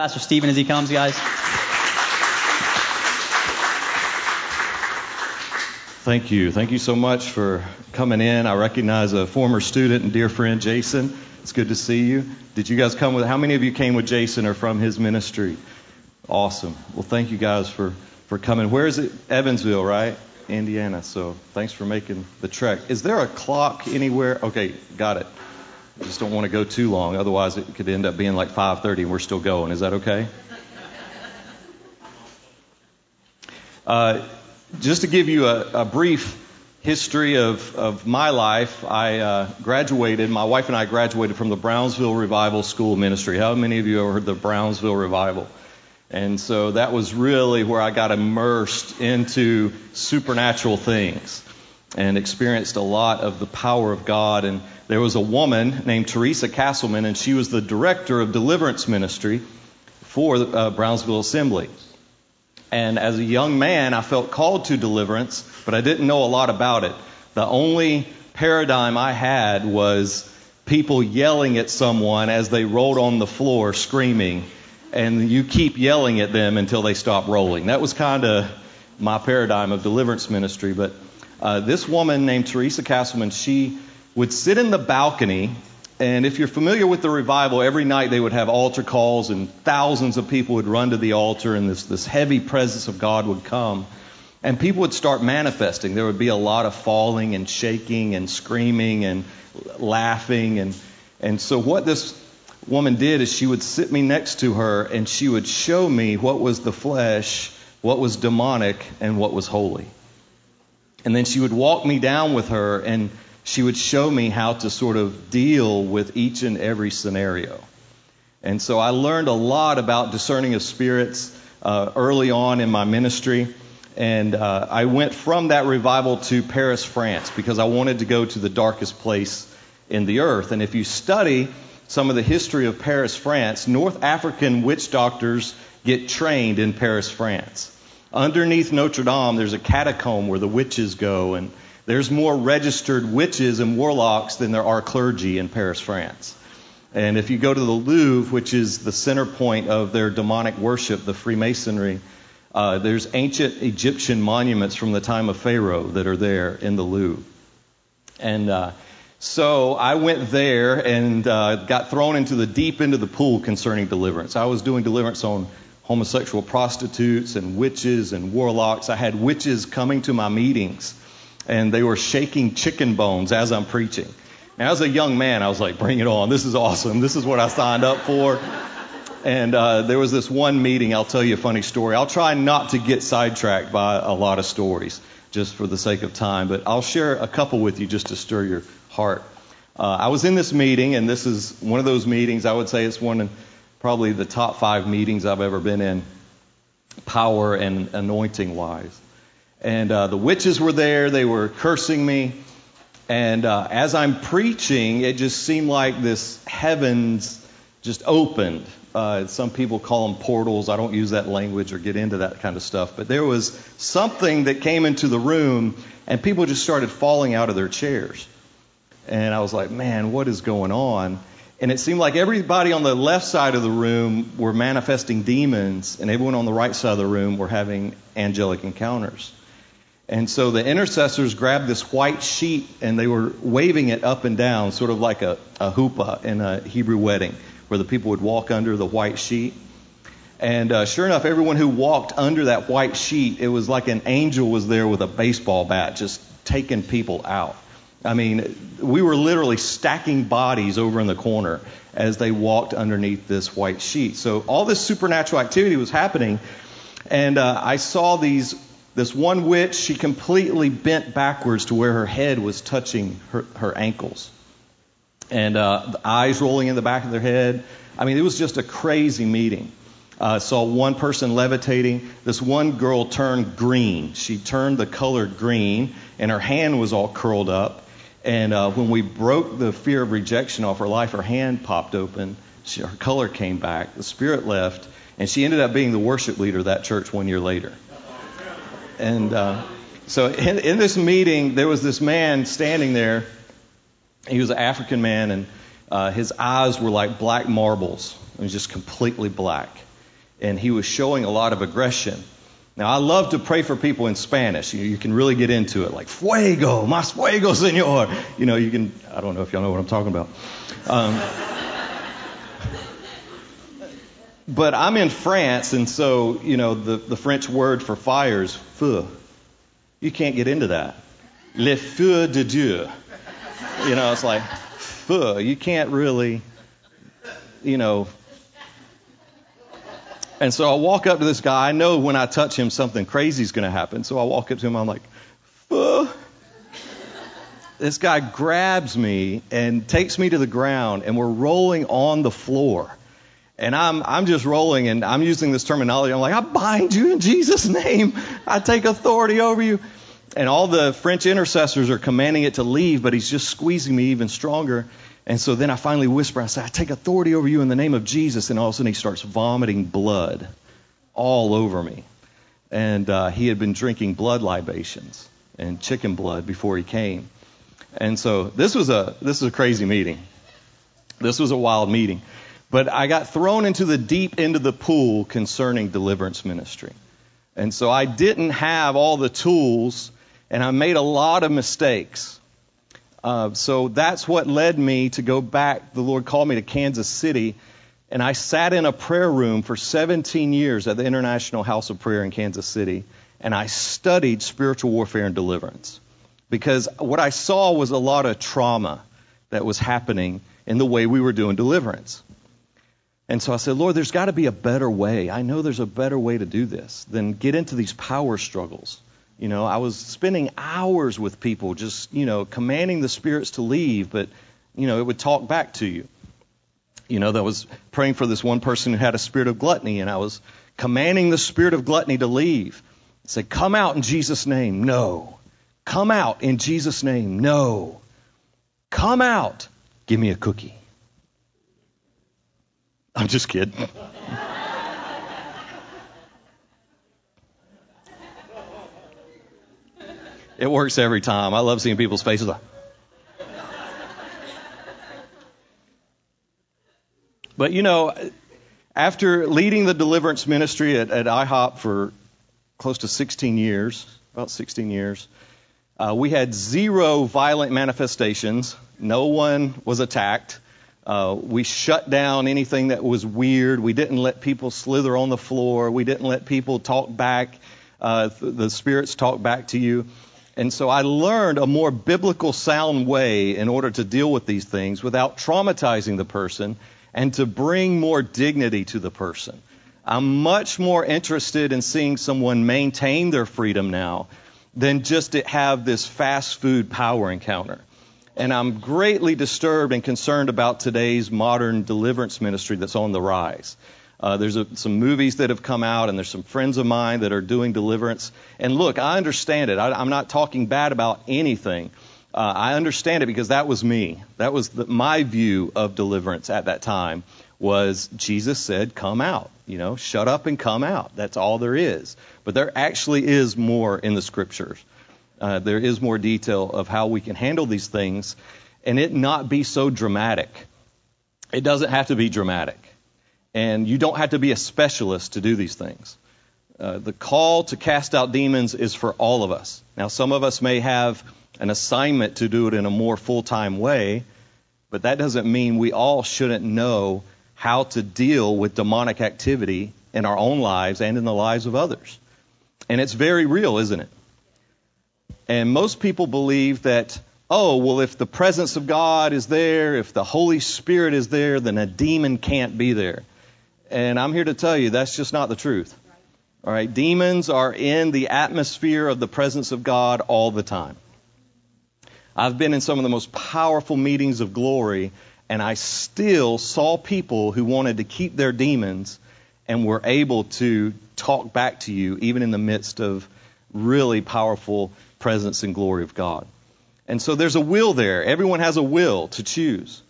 Pastor Stephen as he comes, guys. Thank you. Thank you so much for coming in. I recognize a former student and dear friend, Jason. It's good to see you. Did you guys come with, how many of you came with Jason or from his ministry? Awesome. Well, thank you guys for, for coming. Where is it? Evansville, right? Indiana. So thanks for making the trek. Is there a clock anywhere? Okay, got it. I just don't want to go too long. Otherwise, it could end up being like 5:30 and we're still going. Is that okay? Uh, just to give you a, a brief history of, of my life, I uh, graduated, my wife and I graduated from the Brownsville Revival School Ministry. How many of you ever heard the Brownsville Revival? And so that was really where I got immersed into supernatural things and experienced a lot of the power of God. And there was a woman named Teresa Castleman, and she was the director of deliverance ministry for uh, Brownsville Assembly. And as a young man, I felt called to deliverance, but I didn't know a lot about it. The only paradigm I had was people yelling at someone as they rolled on the floor screaming, and you keep yelling at them until they stop rolling. That was kind of my paradigm of deliverance ministry. But uh, this woman named Teresa Castleman, she would sit in the balcony and if you're familiar with the revival, every night they would have altar calls, and thousands of people would run to the altar, and this, this heavy presence of God would come. And people would start manifesting. There would be a lot of falling and shaking and screaming and laughing. And, and so, what this woman did is she would sit me next to her and she would show me what was the flesh, what was demonic, and what was holy. And then she would walk me down with her and she would show me how to sort of deal with each and every scenario. And so I learned a lot about discerning of spirits uh, early on in my ministry. And uh, I went from that revival to Paris, France, because I wanted to go to the darkest place in the earth. And if you study some of the history of Paris, France, North African witch doctors get trained in Paris, France. Underneath Notre Dame, there's a catacomb where the witches go, and there's more registered witches and warlocks than there are clergy in Paris, France. And if you go to the Louvre, which is the center point of their demonic worship, the Freemasonry, uh, there's ancient Egyptian monuments from the time of Pharaoh that are there in the Louvre. And uh, so I went there and uh, got thrown into the deep end of the pool concerning deliverance. I was doing deliverance on homosexual prostitutes and witches and warlocks. I had witches coming to my meetings and they were shaking chicken bones as I'm preaching. Now, as a young man, I was like, bring it on. This is awesome. This is what I signed up for. And uh, there was this one meeting. I'll tell you a funny story. I'll try not to get sidetracked by a lot of stories just for the sake of time, but I'll share a couple with you just to stir your heart. Uh, I was in this meeting, and this is one of those meetings. I would say it's one probably the top five meetings I've ever been in, power and anointing wise. And uh, the witches were there. They were cursing me. And uh, as I'm preaching, it just seemed like this heavens just opened. Uh, some people call them portals. I don't use that language or get into that kind of stuff. But there was something that came into the room, and people just started falling out of their chairs. And I was like, man, what is going on? And it seemed like everybody on the left side of the room were manifesting demons, and everyone on the right side of the room were having angelic encounters. And so the intercessors grabbed this white sheet and they were waving it up and down, sort of like a, a huppah in a Hebrew wedding, where the people would walk under the white sheet. And uh, sure enough, everyone who walked under that white sheet, it was like an angel was there with a baseball bat, just taking people out. I mean, we were literally stacking bodies over in the corner as they walked underneath this white sheet. So all this supernatural activity was happening, and uh, I saw these this one witch, she completely bent backwards to where her head was touching her, her ankles. And uh, the eyes rolling in the back of their head. I mean, it was just a crazy meeting. I uh, saw one person levitating. This one girl turned green. She turned the color green, and her hand was all curled up. And uh, when we broke the fear of rejection off her life, her hand popped open. She, her color came back. The spirit left, and she ended up being the worship leader of that church one year later. And uh, so in, in this meeting, there was this man standing there. He was an African man, and uh, his eyes were like black marbles. It was just completely black. and he was showing a lot of aggression. Now, I love to pray for people in Spanish. You, you, can really get into it, like fuego, más fuego, señor. You know, you can, I don't know if y'all know what I'm talking about. Um, but I'm in France, and so, you know, the, the French word for fire is feu. You can't get into that. Le feu de Dieu. You know, it's like, feu. You can't really, you know. And so I walk up to this guy. I know when I touch him, something crazy is going to happen. So I walk up to him. I'm like, feu. This guy grabs me and takes me to the ground, and we're rolling on the floor. And I'm, I'm just rolling and I'm using this terminology. I'm like, I bind you in Jesus' name. I take authority over you. And all the French intercessors are commanding it to leave, but he's just squeezing me even stronger. And so then I finally whisper, I say, I take authority over you in the name of Jesus. And all of a sudden he starts vomiting blood all over me. And uh, he had been drinking blood libations and chicken blood before he came. And so this was a this was a crazy meeting. This was a wild meeting. But I got thrown into the deep end of the pool concerning deliverance ministry. And so I didn't have all the tools, and I made a lot of mistakes. Uh, so that's what led me to go back. The Lord called me to Kansas City, and I sat in a prayer room for 17 years at the International House of Prayer in Kansas City, and I studied spiritual warfare and deliverance. Because what I saw was a lot of trauma that was happening in the way we were doing deliverance. And so I said, Lord, there's got to be a better way. I know there's a better way to do this than get into these power struggles. You know, I was spending hours with people just, you know, commanding the spirits to leave, but, you know, it would talk back to you. You know, that was praying for this one person who had a spirit of gluttony, and I was commanding the spirit of gluttony to leave. I said, Come out in Jesus' name. No. Come out in Jesus' name. No. Come out. Give me a cookie. I'm just kidding. it works every time. I love seeing people's faces. But you know, after leading the deliverance ministry at, at IHOP for close to 16 years, about 16 years, uh, we had zero violent manifestations. No one was attacked. Uh, we shut down anything that was weird. We didn't let people slither on the floor. We didn't let people talk back, uh, the spirits talk back to you. And so I learned a more biblical sound way in order to deal with these things without traumatizing the person and to bring more dignity to the person. I'm much more interested in seeing someone maintain their freedom now than just to have this fast food power encounter and I'm greatly disturbed and concerned about today's modern deliverance ministry that's on the rise. Uh, there's a, some movies that have come out, and there's some friends of mine that are doing deliverance. And look, I understand it. I, am not talking bad about anything. Uh, I understand it because that was me. That was the, my view of deliverance at that time. Was Jesus said, "Come out." You know, shut up and come out. That's all there is. But there actually is more in the scriptures uh, there is more detail of how we can handle these things and it not be so dramatic. It doesn't have to be dramatic. And you don't have to be a specialist to do these things. Uh, the call to cast out demons is for all of us. Now, some of us may have an assignment to do it in a more full time way, but that doesn't mean we all shouldn't know how to deal with demonic activity in our own lives and in the lives of others. And it's very real, isn't it? And most people believe that, oh, well, if the presence of God is there, if the Holy Spirit is there, then a demon can't be there. And I'm here to tell you that's just not the truth. All right, demons are in the atmosphere of the presence of God all the time. I've been in some of the most powerful meetings of glory, and I still saw people who wanted to keep their demons and were able to talk back to you even in the midst of really powerful presence and glory of God. And so there's a will there. Everyone has a will to choose.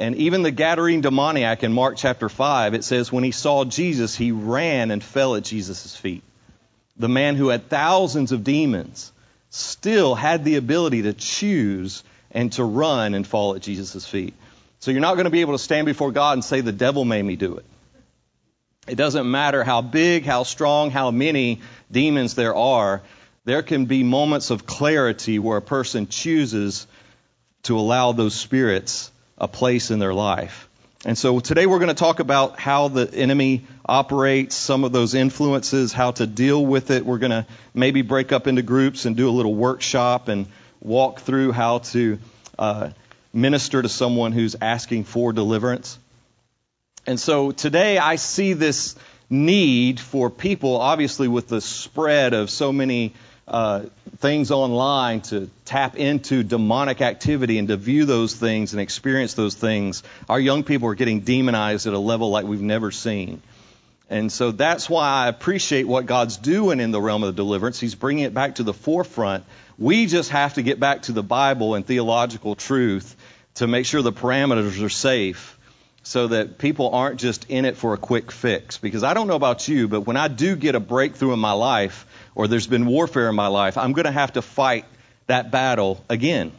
And even the Gadarene demoniac in Mark chapter 5, it says, when he saw Jesus, he ran and fell at Jesus' feet. The man who had thousands of demons still had the ability to choose and to run and fall at Jesus' feet. So you're not going to be able to stand before God and say, the devil made me do it. It doesn't matter how big, how strong, how many demons there are, there can be moments of clarity where a person chooses to allow those spirits a place in their life. And so today we're going to talk about how the enemy operates, some of those influences, how to deal with it. We're going to maybe break up into groups and do a little workshop and walk through how to uh, minister to someone who's asking for deliverance. And so today I see this need for people, obviously with the spread of so many uh, things online to tap into demonic activity and to view those things and experience those things. Our young people are getting demonized at a level like we've never seen. And so that's why I appreciate what God's doing in the realm of the deliverance. He's bringing it back to the forefront. We just have to get back to the Bible and theological truth to make sure the parameters are safe so that people aren't just in it for a quick fix. Because I don't know about you, but when I do get a breakthrough in my life, or there's been warfare in my life, I'm going to have to fight that battle again.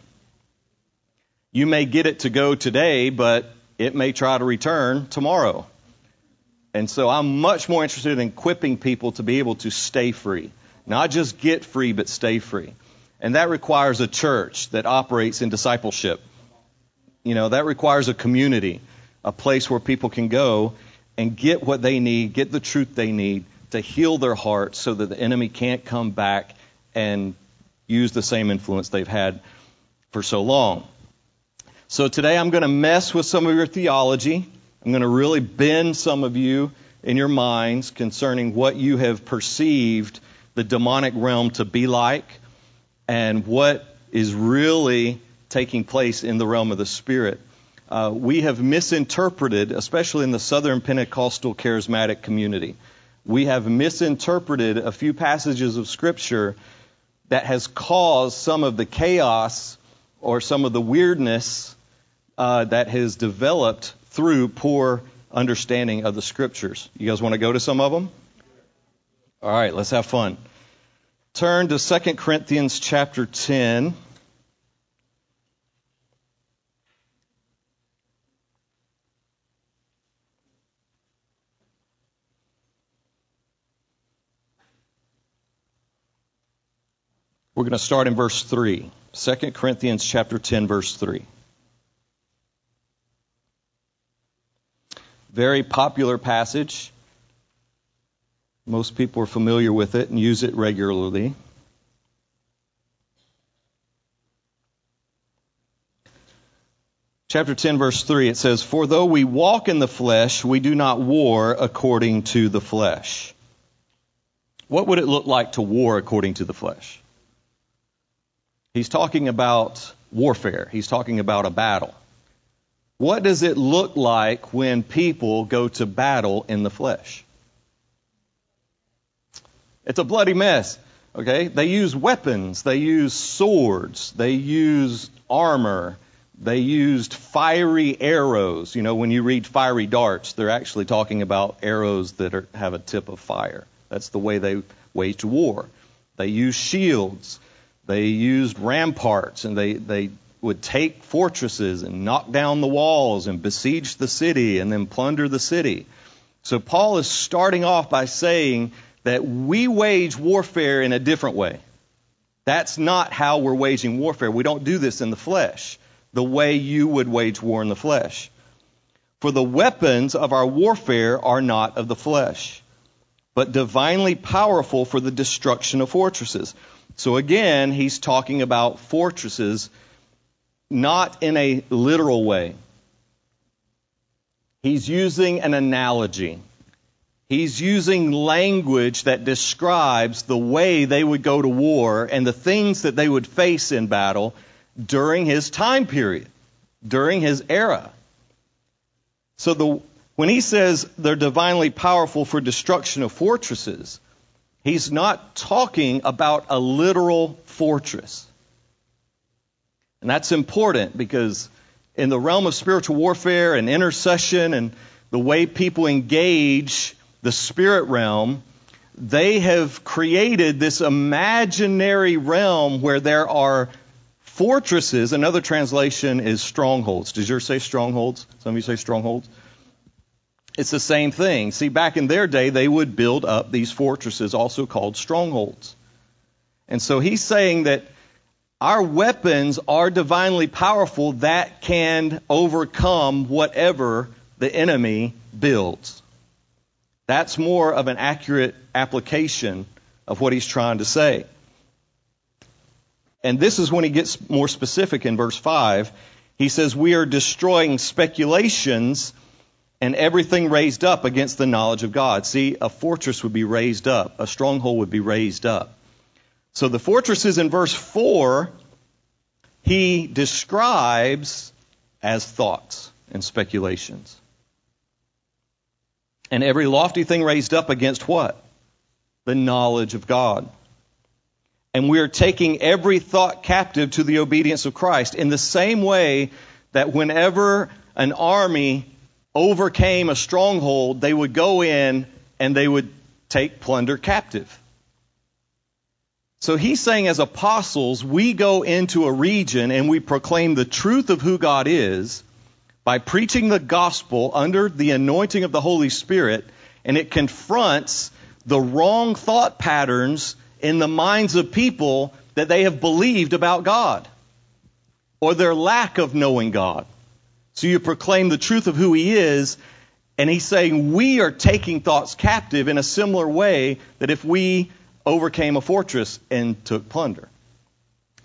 You may get it to go today, but it may try to return tomorrow. And so I'm much more interested in equipping people to be able to stay free. Not just get free, but stay free. And that requires a church that operates in discipleship. You know, that requires a community, a place where people can go and get what they need, get the truth they need, to heal their hearts so that the enemy can't come back and use the same influence they've had for so long. So today I'm going to mess with some of your theology. I'm going to really bend some of you in your minds concerning what you have perceived the demonic realm to be like and what is really taking place in the realm of the spirit. Uh, we have misinterpreted, especially in the Southern Pentecostal charismatic community we have misinterpreted a few passages of Scripture that has caused some of the chaos or some of the weirdness uh, that has developed through poor understanding of the Scriptures. You guys want to go to some of them? All right, let's have fun. Turn to 2 Corinthians chapter 10. We're going to start in verse 3. 2 Corinthians chapter 10 verse 3. Very popular passage. Most people are familiar with it and use it regularly. Chapter 10, verse 3, it says, For though we walk in the flesh, we do not war according to the flesh. What would it look like to war according to the flesh? He's talking about warfare. He's talking about a battle. What does it look like when people go to battle in the flesh? It's a bloody mess. Okay? They use weapons, they use swords, they use armor, they used fiery arrows. You know, when you read fiery darts, they're actually talking about arrows that are, have a tip of fire. That's the way they waged war. They used shields. They used ramparts and they, they would take fortresses and knock down the walls and besiege the city and then plunder the city. So Paul is starting off by saying that we wage warfare in a different way. That's not how we're waging warfare. We don't do this in the flesh, the way you would wage war in the flesh. For the weapons of our warfare are not of the flesh, but divinely powerful for the destruction of fortresses. So again, he's talking about fortresses not in a literal way. He's using an analogy. He's using language that describes the way they would go to war and the things that they would face in battle during his time period, during his era. So the, when he says they're divinely powerful for destruction of fortresses, He's not talking about a literal fortress. And that's important because in the realm of spiritual warfare and intercession and the way people engage the spirit realm, they have created this imaginary realm where there are fortresses. Another translation is strongholds. Does yours say strongholds? Some of you say strongholds. It's the same thing. See, back in their day, they would build up these fortresses, also called strongholds. And so he's saying that our weapons are divinely powerful that can overcome whatever the enemy builds. That's more of an accurate application of what he's trying to say. And this is when he gets more specific in verse 5. He says, We are destroying speculations and everything raised up against the knowledge of God. See, a fortress would be raised up, a stronghold would be raised up. So the fortresses in verse 4, he describes as thoughts and speculations. And every lofty thing raised up against what? The knowledge of God. And we are taking every thought captive to the obedience of Christ in the same way that whenever an army overcame a stronghold, they would go in and they would take plunder captive. So he's saying, as apostles, we go into a region and we proclaim the truth of who God is by preaching the gospel under the anointing of the Holy Spirit, and it confronts the wrong thought patterns in the minds of people that they have believed about God or their lack of knowing God. So you proclaim the truth of who He is, and He's saying we are taking thoughts captive in a similar way that if we overcame a fortress and took plunder.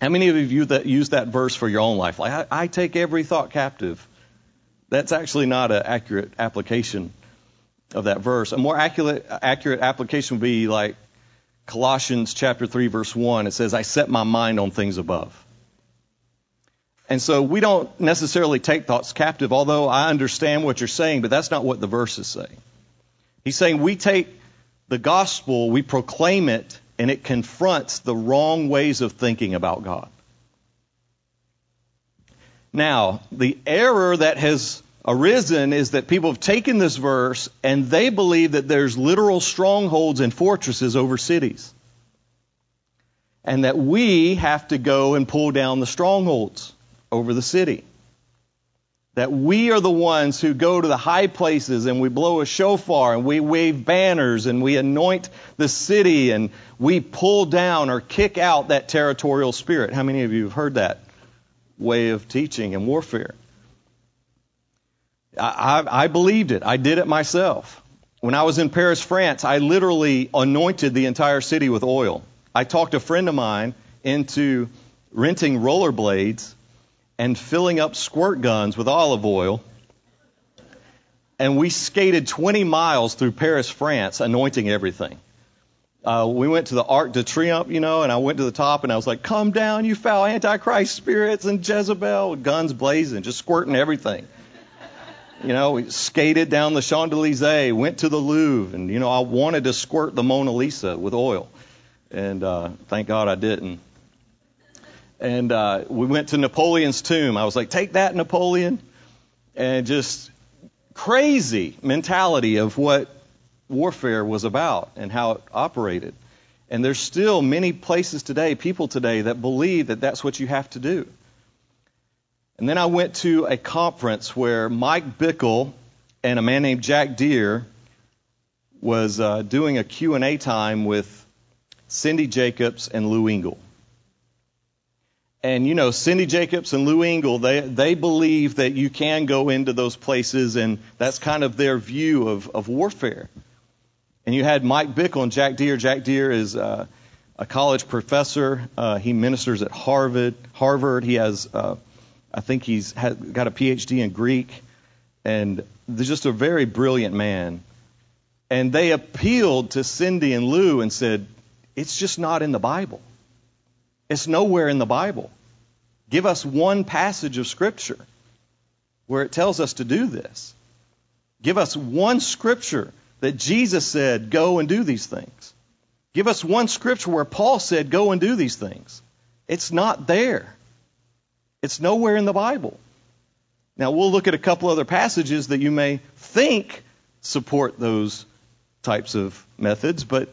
How many of you that use that verse for your own life? Like, I, I take every thought captive. That's actually not an accurate application of that verse. A more accurate, accurate application would be like Colossians chapter 3 verse 1. It says, I set my mind on things above. And so we don't necessarily take thoughts captive, although I understand what you're saying, but that's not what the verse is saying. He's saying we take the gospel, we proclaim it, and it confronts the wrong ways of thinking about God. Now, the error that has arisen is that people have taken this verse and they believe that there's literal strongholds and fortresses over cities. And that we have to go and pull down the strongholds over the city that we are the ones who go to the high places and we blow a shofar and we wave banners and we anoint the city and we pull down or kick out that territorial spirit. How many of you have heard that way of teaching and warfare? I, I, I believed it. I did it myself. When I was in Paris, France, I literally anointed the entire city with oil. I talked a friend of mine into renting rollerblades and filling up squirt guns with olive oil. And we skated 20 miles through Paris, France, anointing everything. Uh, we went to the Arc de Triomphe, you know, and I went to the top and I was like, come down, you foul Antichrist spirits and Jezebel, guns blazing, just squirting everything. You know, we skated down the Champs Elysees, went to the Louvre, and, you know, I wanted to squirt the Mona Lisa with oil. And uh, thank God I didn't and uh, we went to Napoleon's tomb. I was like, take that, Napoleon. And just crazy mentality of what warfare was about and how it operated. And there's still many places today, people today, that believe that that's what you have to do. And then I went to a conference where Mike Bickle and a man named Jack Deere was uh, doing a Q&A time with Cindy Jacobs and Lou Engle. And you know, Cindy Jacobs and Lou Engle, they they believe that you can go into those places, and that's kind of their view of, of warfare. And you had Mike Bickle and Jack Deere. Jack Deere is uh, a college professor. Uh, he ministers at Harvard. Harvard. He has, uh, I think he's had, got a PhD in Greek, and just a very brilliant man. And they appealed to Cindy and Lou and said, "It's just not in the Bible." It's nowhere in the Bible. Give us one passage of Scripture where it tells us to do this. Give us one Scripture that Jesus said, go and do these things. Give us one Scripture where Paul said, go and do these things. It's not there. It's nowhere in the Bible. Now, we'll look at a couple other passages that you may think support those types of methods, but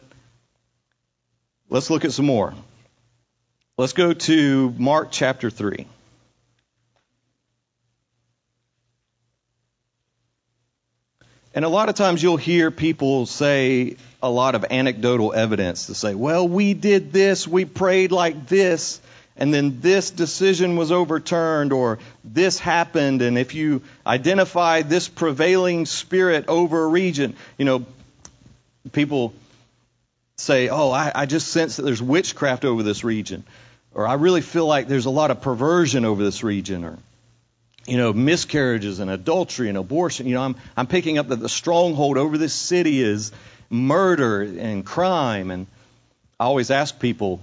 let's look at some more. Let's go to Mark chapter 3. And a lot of times you'll hear people say a lot of anecdotal evidence to say, well, we did this, we prayed like this, and then this decision was overturned, or this happened, and if you identify this prevailing spirit over a region, you know, people say, oh, I, I just sense that there's witchcraft over this region, or I really feel like there's a lot of perversion over this region, or you know, miscarriages and adultery and abortion. You know, I'm, I'm picking up that the stronghold over this city is murder and crime. And I always ask people,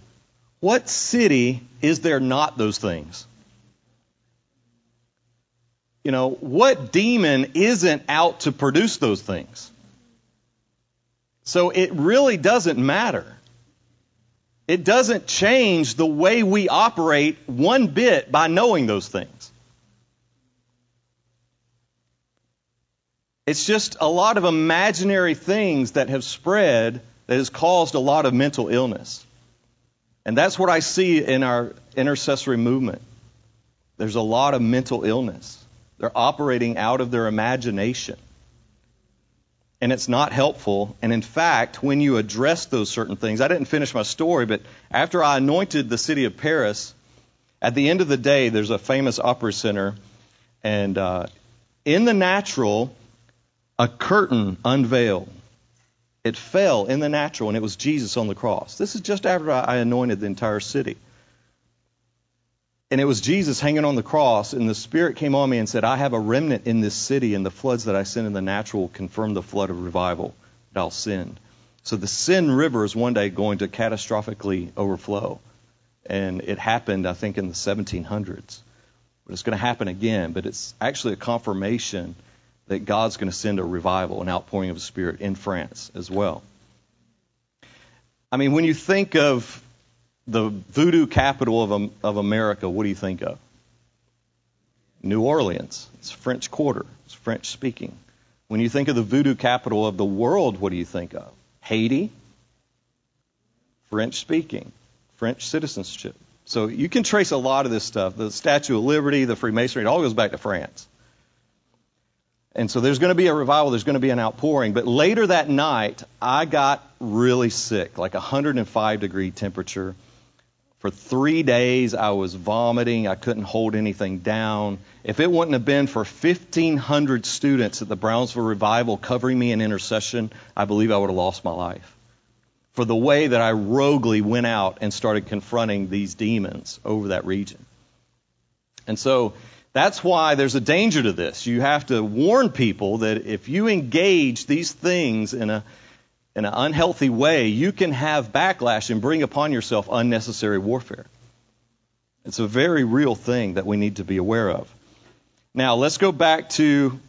what city is there not those things? You know, what demon isn't out to produce those things? So it really doesn't matter. It doesn't change the way we operate one bit by knowing those things. It's just a lot of imaginary things that have spread that has caused a lot of mental illness. And that's what I see in our intercessory movement. There's a lot of mental illness. They're operating out of their imagination. And it's not helpful. And in fact, when you address those certain things, I didn't finish my story, but after I anointed the city of Paris, at the end of the day, there's a famous opera center. And uh, in the natural, a curtain unveiled. It fell in the natural, and it was Jesus on the cross. This is just after I anointed the entire city. And it was Jesus hanging on the cross, and the Spirit came on me and said, I have a remnant in this city, and the floods that I send in the natural confirm the flood of revival that I'll send. So the Seine river is one day going to catastrophically overflow. And it happened, I think, in the 1700s. But it's going to happen again. But it's actually a confirmation that God's going to send a revival, an outpouring of the Spirit in France as well. I mean, when you think of the voodoo capital of, of America, what do you think of? New Orleans. It's French Quarter. It's French speaking. When you think of the voodoo capital of the world, what do you think of? Haiti. French speaking. French citizenship. So you can trace a lot of this stuff. The Statue of Liberty, the Freemasonry, it all goes back to France. And so there's going to be a revival, there's going to be an outpouring. But later that night, I got really sick, like 105 degree temperature. For three days, I was vomiting. I couldn't hold anything down. If it wouldn't have been for 1,500 students at the Brownsville Revival covering me in intercession, I believe I would have lost my life. For the way that I roguely went out and started confronting these demons over that region. And so that's why there's a danger to this. You have to warn people that if you engage these things in a in an unhealthy way, you can have backlash and bring upon yourself unnecessary warfare. It's a very real thing that we need to be aware of. Now, let's go back to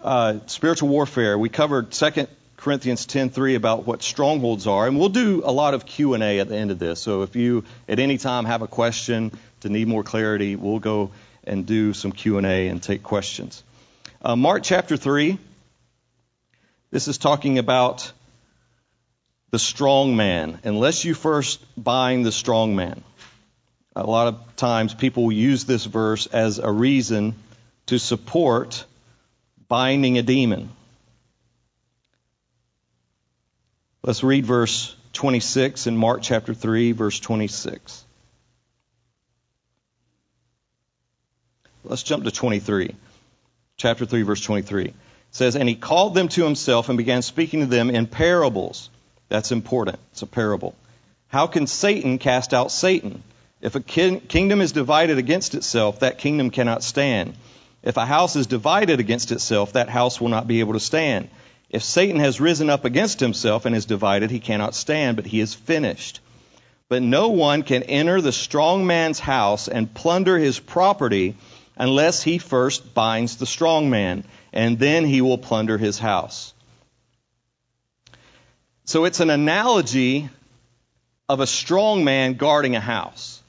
uh, spiritual warfare. We covered 2 Corinthians 10:3 about what strongholds are, and we'll do a lot of Q&A at the end of this. So if you at any time have a question to need more clarity, we'll go and do some Q&A and take questions. Uh, Mark chapter 3, this is talking about the strong man. Unless you first bind the strong man. A lot of times people use this verse as a reason to support binding a demon. Let's read verse 26 in Mark chapter 3, verse 26. Let's jump to 23. Chapter 3, verse 23. It says, And he called them to himself and began speaking to them in parables. That's important. It's a parable. How can Satan cast out Satan? If a kingdom is divided against itself, that kingdom cannot stand. If a house is divided against itself, that house will not be able to stand. If Satan has risen up against himself and is divided, he cannot stand, but he is finished. But no one can enter the strong man's house and plunder his property unless he first binds the strong man, and then he will plunder his house. So it's an analogy of a strong man guarding a house.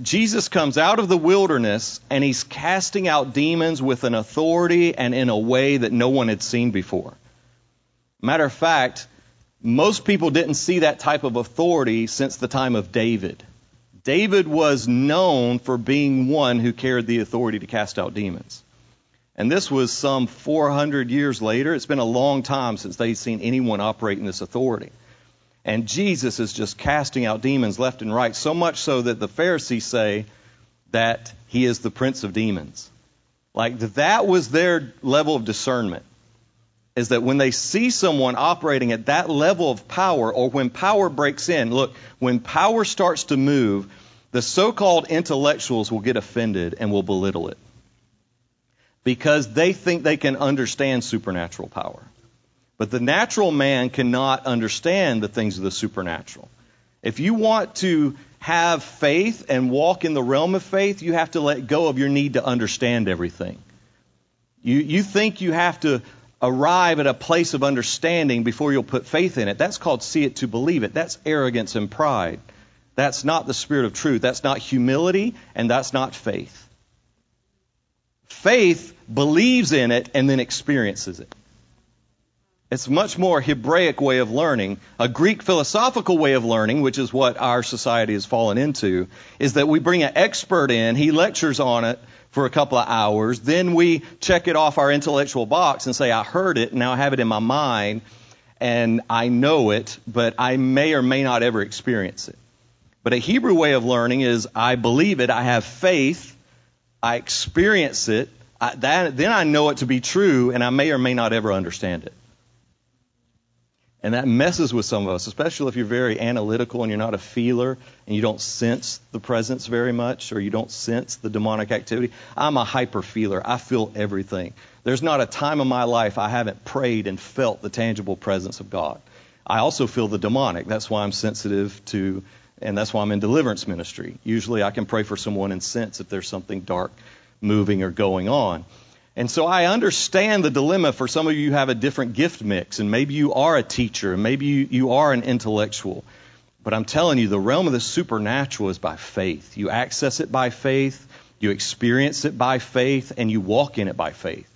Jesus comes out of the wilderness and he's casting out demons with an authority and in a way that no one had seen before. Matter of fact, most people didn't see that type of authority since the time of David. David was known for being one who carried the authority to cast out demons. And this was some 400 years later. It's been a long time since they'd seen anyone operate in this authority. And Jesus is just casting out demons left and right, so much so that the Pharisees say that he is the prince of demons. Like that was their level of discernment. Is that when they see someone operating at that level of power, or when power breaks in, look, when power starts to move, the so called intellectuals will get offended and will belittle it because they think they can understand supernatural power. But the natural man cannot understand the things of the supernatural. If you want to have faith and walk in the realm of faith, you have to let go of your need to understand everything. You, you think you have to arrive at a place of understanding before you'll put faith in it. That's called see it to believe it. That's arrogance and pride. That's not the spirit of truth. That's not humility, and that's not faith. Faith believes in it and then experiences it. It's much more Hebraic way of learning. A Greek philosophical way of learning, which is what our society has fallen into, is that we bring an expert in, he lectures on it for a couple of hours, then we check it off our intellectual box and say, I heard it, now I have it in my mind, and I know it, but I may or may not ever experience it. But a Hebrew way of learning is I believe it, I have faith, I experience it, I, that, then I know it to be true, and I may or may not ever understand it. And that messes with some of us, especially if you're very analytical and you're not a feeler and you don't sense the presence very much or you don't sense the demonic activity. I'm a hyper feeler. I feel everything. There's not a time in my life I haven't prayed and felt the tangible presence of God. I also feel the demonic. That's why I'm sensitive to, and that's why I'm in deliverance ministry. Usually I can pray for someone and sense if there's something dark moving or going on. And so I understand the dilemma for some of you have a different gift mix, and maybe you are a teacher, and maybe you, you are an intellectual. But I'm telling you, the realm of the supernatural is by faith. You access it by faith, you experience it by faith, and you walk in it by faith.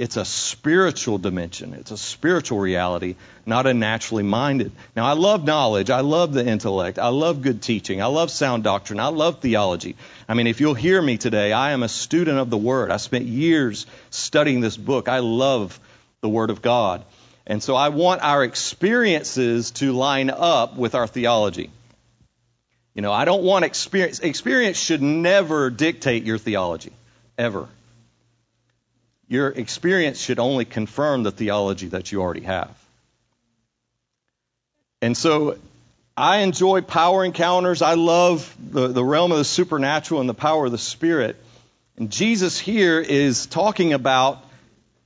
It's a spiritual dimension. It's a spiritual reality, not a naturally minded. Now, I love knowledge. I love the intellect. I love good teaching. I love sound doctrine. I love theology. I mean, if you'll hear me today, I am a student of the Word. I spent years studying this book. I love the Word of God. And so I want our experiences to line up with our theology. You know, I don't want experience. Experience should never dictate your theology, ever your experience should only confirm the theology that you already have. And so I enjoy power encounters. I love the, the realm of the supernatural and the power of the Spirit. And Jesus here is talking about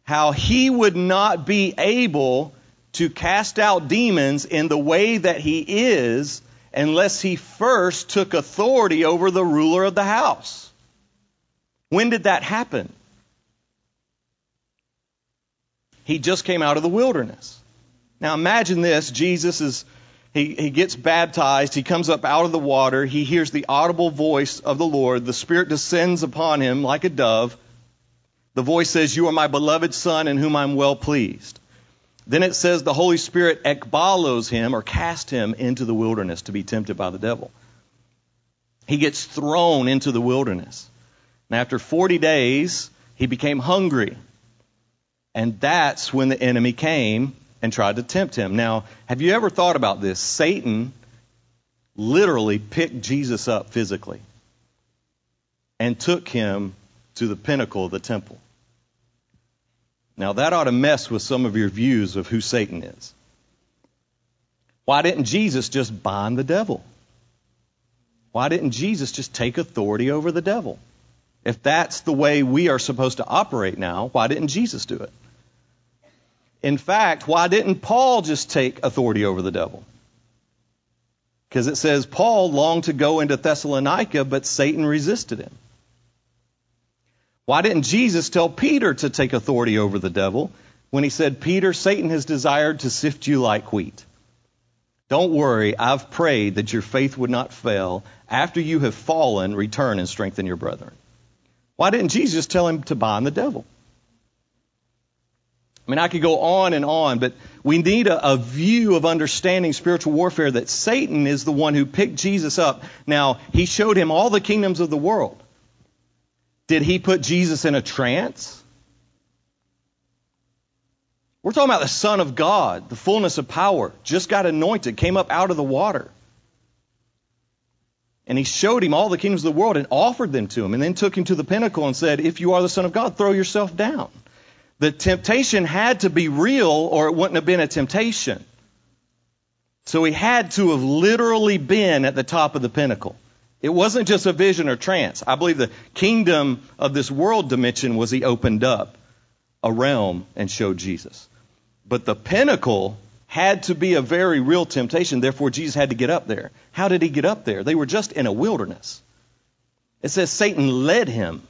how he would not be able to cast out demons in the way that he is unless he first took authority over the ruler of the house. When did that happen? He just came out of the wilderness. Now imagine this. Jesus is, he, he gets baptized. He comes up out of the water. He hears the audible voice of the Lord. The Spirit descends upon him like a dove. The voice says, You are my beloved Son in whom I'm well pleased. Then it says the Holy Spirit ekbalos him or cast him into the wilderness to be tempted by the devil. He gets thrown into the wilderness. And after 40 days, he became hungry. And that's when the enemy came and tried to tempt him. Now, have you ever thought about this? Satan literally picked Jesus up physically and took him to the pinnacle of the temple. Now, that ought to mess with some of your views of who Satan is. Why didn't Jesus just bind the devil? Why didn't Jesus just take authority over the devil? If that's the way we are supposed to operate now, why didn't Jesus do it? In fact, why didn't Paul just take authority over the devil? Because it says Paul longed to go into Thessalonica, but Satan resisted him. Why didn't Jesus tell Peter to take authority over the devil when he said, Peter, Satan has desired to sift you like wheat? Don't worry, I've prayed that your faith would not fail. After you have fallen, return and strengthen your brethren. Why didn't Jesus tell him to bind the devil? I mean, I could go on and on, but we need a, a, view of understanding spiritual warfare that Satan is the one who picked Jesus up. Now, he showed him all the kingdoms of the world. Did he put Jesus in a trance? We're talking about the Son of God, the fullness of power, just got anointed, came up out of the water. And he showed him all the kingdoms of the world and offered them to him, and then took him to the pinnacle and said, If you are the Son of God, throw yourself down. The temptation had to be real, or it wouldn't have been a temptation. So he had to have literally been at the top of the pinnacle. It wasn't just a vision or trance. I believe the kingdom of this world dimension was he opened up a realm and showed Jesus. But the pinnacle had to be a very real temptation. Therefore, Jesus had to get up there. How did he get up there? They were just in a wilderness. It says Satan led him.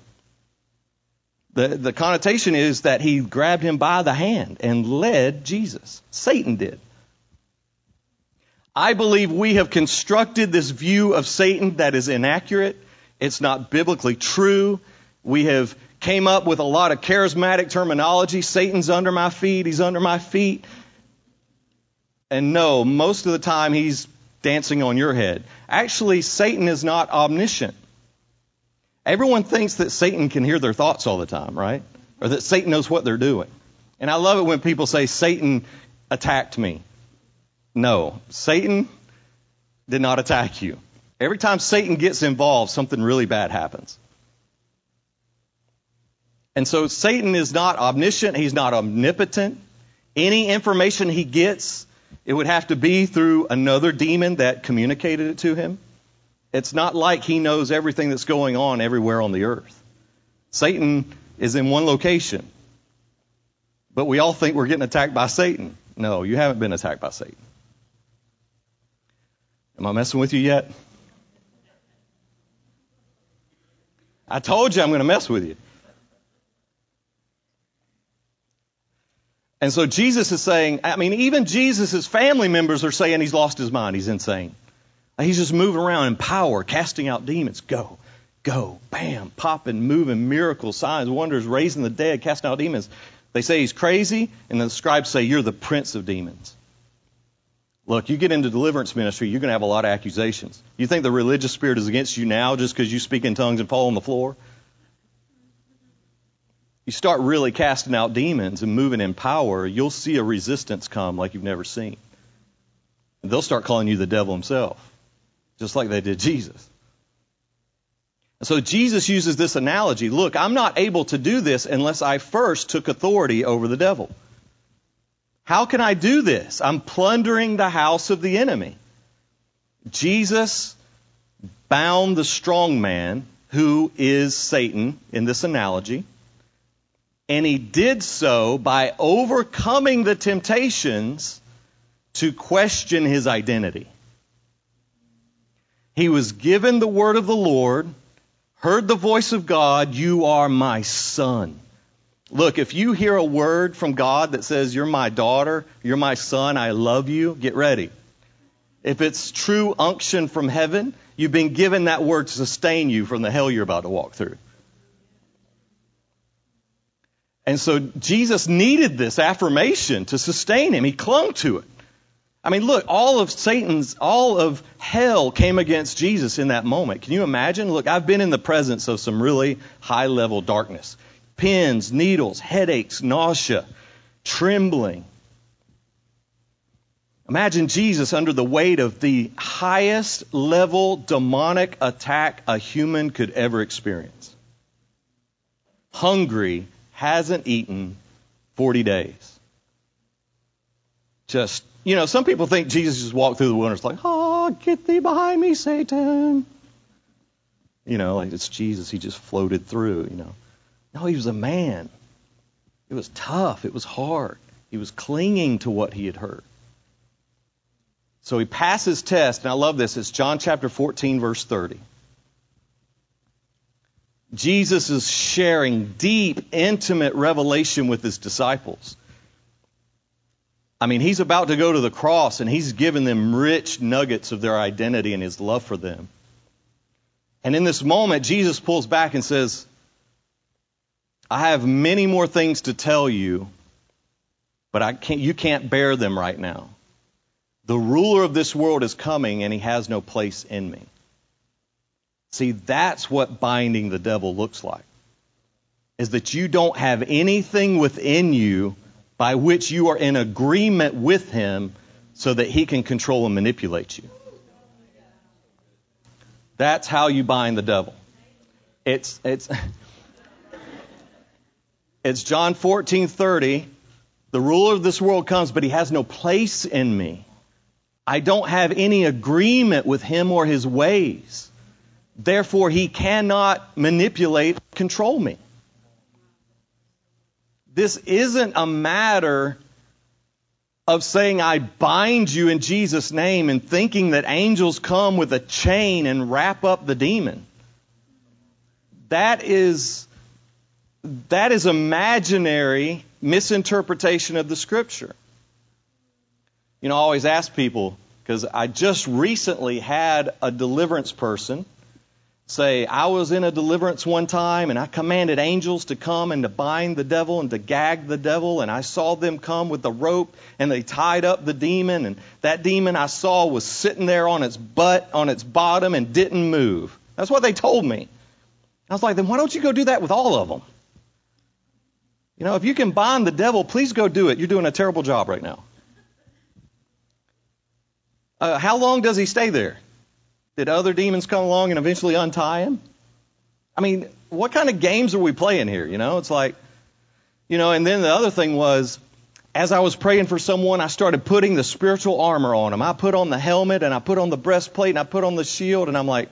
The, the connotation is that he grabbed him by the hand and led Jesus. Satan did. I believe we have constructed this view of Satan that is inaccurate. It's not biblically true. We have came up with a lot of charismatic terminology. Satan's under my feet. He's under my feet. And no, most of the time he's dancing on your head. Actually, Satan is not omniscient. Everyone thinks that Satan can hear their thoughts all the time, right? Or that Satan knows what they're doing. And I love it when people say, Satan attacked me. No, Satan did not attack you. Every time Satan gets involved, something really bad happens. And so Satan is not omniscient, he's not omnipotent. Any information he gets, it would have to be through another demon that communicated it to him. It's not like he knows everything that's going on everywhere on the earth. Satan is in one location. But we all think we're getting attacked by Satan. No, you haven't been attacked by Satan. Am I messing with you yet? I told you I'm going to mess with you. And so Jesus is saying, I mean, even Jesus' family members are saying he's lost his mind. He's insane. He's just moving around in power, casting out demons. Go, go, bam, popping, moving, miracles, signs, wonders, raising the dead, casting out demons. They say he's crazy, and the scribes say, You're the prince of demons. Look, you get into deliverance ministry, you're going to have a lot of accusations. You think the religious spirit is against you now just because you speak in tongues and fall on the floor? You start really casting out demons and moving in power, you'll see a resistance come like you've never seen. And they'll start calling you the devil himself, just like they did Jesus. And so Jesus uses this analogy look, I'm not able to do this unless I first took authority over the devil. How can I do this? I'm plundering the house of the enemy. Jesus bound the strong man, who is Satan in this analogy, and he did so by overcoming the temptations to question his identity. He was given the word of the Lord, heard the voice of God, You are my son. Look, if you hear a word from God that says, You're my daughter, you're my son, I love you, get ready. If it's true unction from heaven, you've been given that word to sustain you from the hell you're about to walk through. And so Jesus needed this affirmation to sustain him. He clung to it. I mean, look, all of Satan's, all of hell came against Jesus in that moment. Can you imagine? Look, I've been in the presence of some really high level darkness pins, needles, headaches, nausea, trembling. Imagine Jesus under the weight of the highest level demonic attack a human could ever experience. Hungry, hasn't eaten 40 days. Just, you know, some people think Jesus just walked through the wilderness like, oh, get thee behind me, Satan. You know, like it's Jesus. He just floated through, you know. No, he was a man. It was tough. It was hard. He was clinging to what he had heard. So he passes test, and I love this. It's John chapter 14, verse 30. Jesus is sharing deep, intimate revelation with his disciples. I mean, he's about to go to the cross and he's given them rich nuggets of their identity and his love for them. And in this moment, Jesus pulls back and says, I have many more things to tell you, but I can't, you can't bear them right now. The ruler of this world is coming and he has no place in me. See, that's what binding the devil looks like. Is that you don't have anything within you by which you are in agreement with him so that he can control and manipulate you. That's how you bind the devil. It's it's it's John 14:30. The ruler of this world comes, but he has no place in me. I don't have any agreement with him or his ways. Therefore, he cannot manipulate, control me. This isn't a matter of saying, I bind you in Jesus' name and thinking that angels come with a chain and wrap up the demon. That is, that is imaginary misinterpretation of the scripture. You know, I always ask people, because I just recently had a deliverance person say, I was in a deliverance one time and I commanded angels to come and to bind the devil and to gag the devil, and I saw them come with the rope and they tied up the demon, and that demon I saw was sitting there on its butt, on its bottom, and didn't move. That's what they told me. I was like, then why don't you go do that with all of them? You know, if you can bind the devil, please go do it. You're doing a terrible job right now. Uh, how long does he stay there? Did other demons come along and eventually untie him? I mean, what kind of games are we playing here? You know, it's like, you know, and then the other thing was, as I was praying for someone, I started putting the spiritual armor on them. I put on the helmet and I put on the breastplate and I put on the shield and I'm like,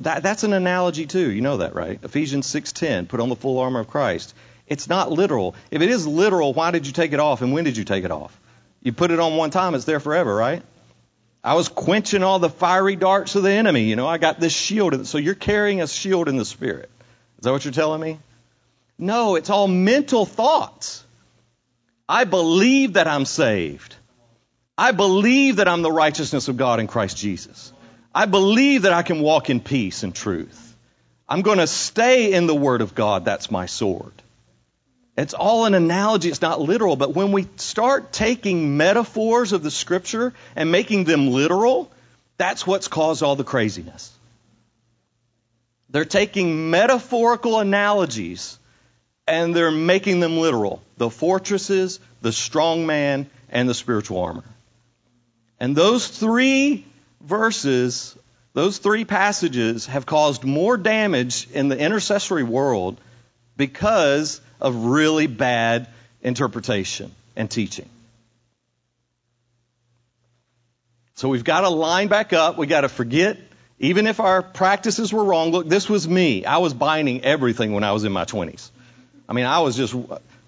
that, that's an analogy too. You know that, right? Ephesians 6:10, put on the full armor of Christ. It's not literal. If it is literal, why did you take it off and when did you take it off? You put it on one time, it's there forever, right? I was quenching all the fiery darts of the enemy. You know, I got this shield. So you're carrying a shield in the spirit. Is that what you're telling me? No, it's all mental thoughts. I believe that I'm saved. I believe that I'm the righteousness of God in Christ Jesus. I believe that I can walk in peace and truth. I'm going to stay in the Word of God. That's my sword. It's all an analogy, it's not literal. But when we start taking metaphors of the scripture and making them literal, that's what's caused all the craziness. They're taking metaphorical analogies and they're making them literal. The fortresses, the strong man, and the spiritual armor. And those three verses, those three passages have caused more damage in the intercessory world because of really bad interpretation and teaching. So we've got to line back up. We've got to forget, even if our practices were wrong. Look, this was me. I was binding everything when I was in my 20s. I mean, I was just,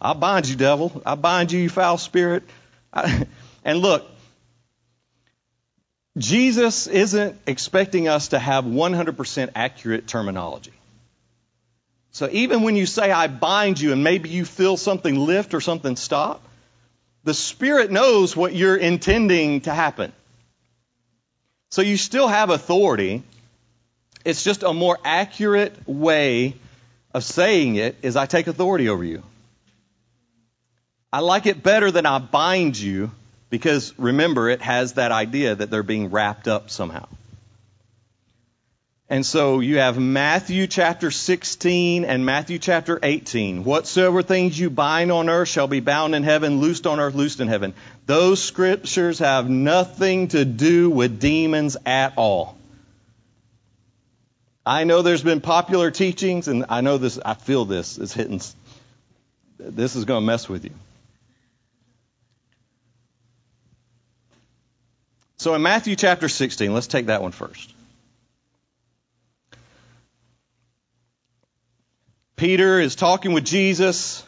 I bind you, devil. I bind you, you foul spirit. I, and look, Jesus isn't expecting us to have 100% accurate terminology. So even when you say, I bind you, and maybe you feel something lift or something stop, the Spirit knows what you're intending to happen. So you still have authority. It's just a more accurate way of saying it is I take authority over you. I like it better than I bind you because remember, it has that idea that they're being wrapped up somehow. And so you have Matthew chapter 16 and Matthew chapter 18. Whatsoever things you bind on earth shall be bound in heaven, loosed on earth, loosed in heaven. Those scriptures have nothing to do with demons at all. I know there's been popular teachings, and I know this, I feel this is hitting, this is going to mess with you. So in Matthew chapter 16, let's take that one first. Peter is talking with Jesus.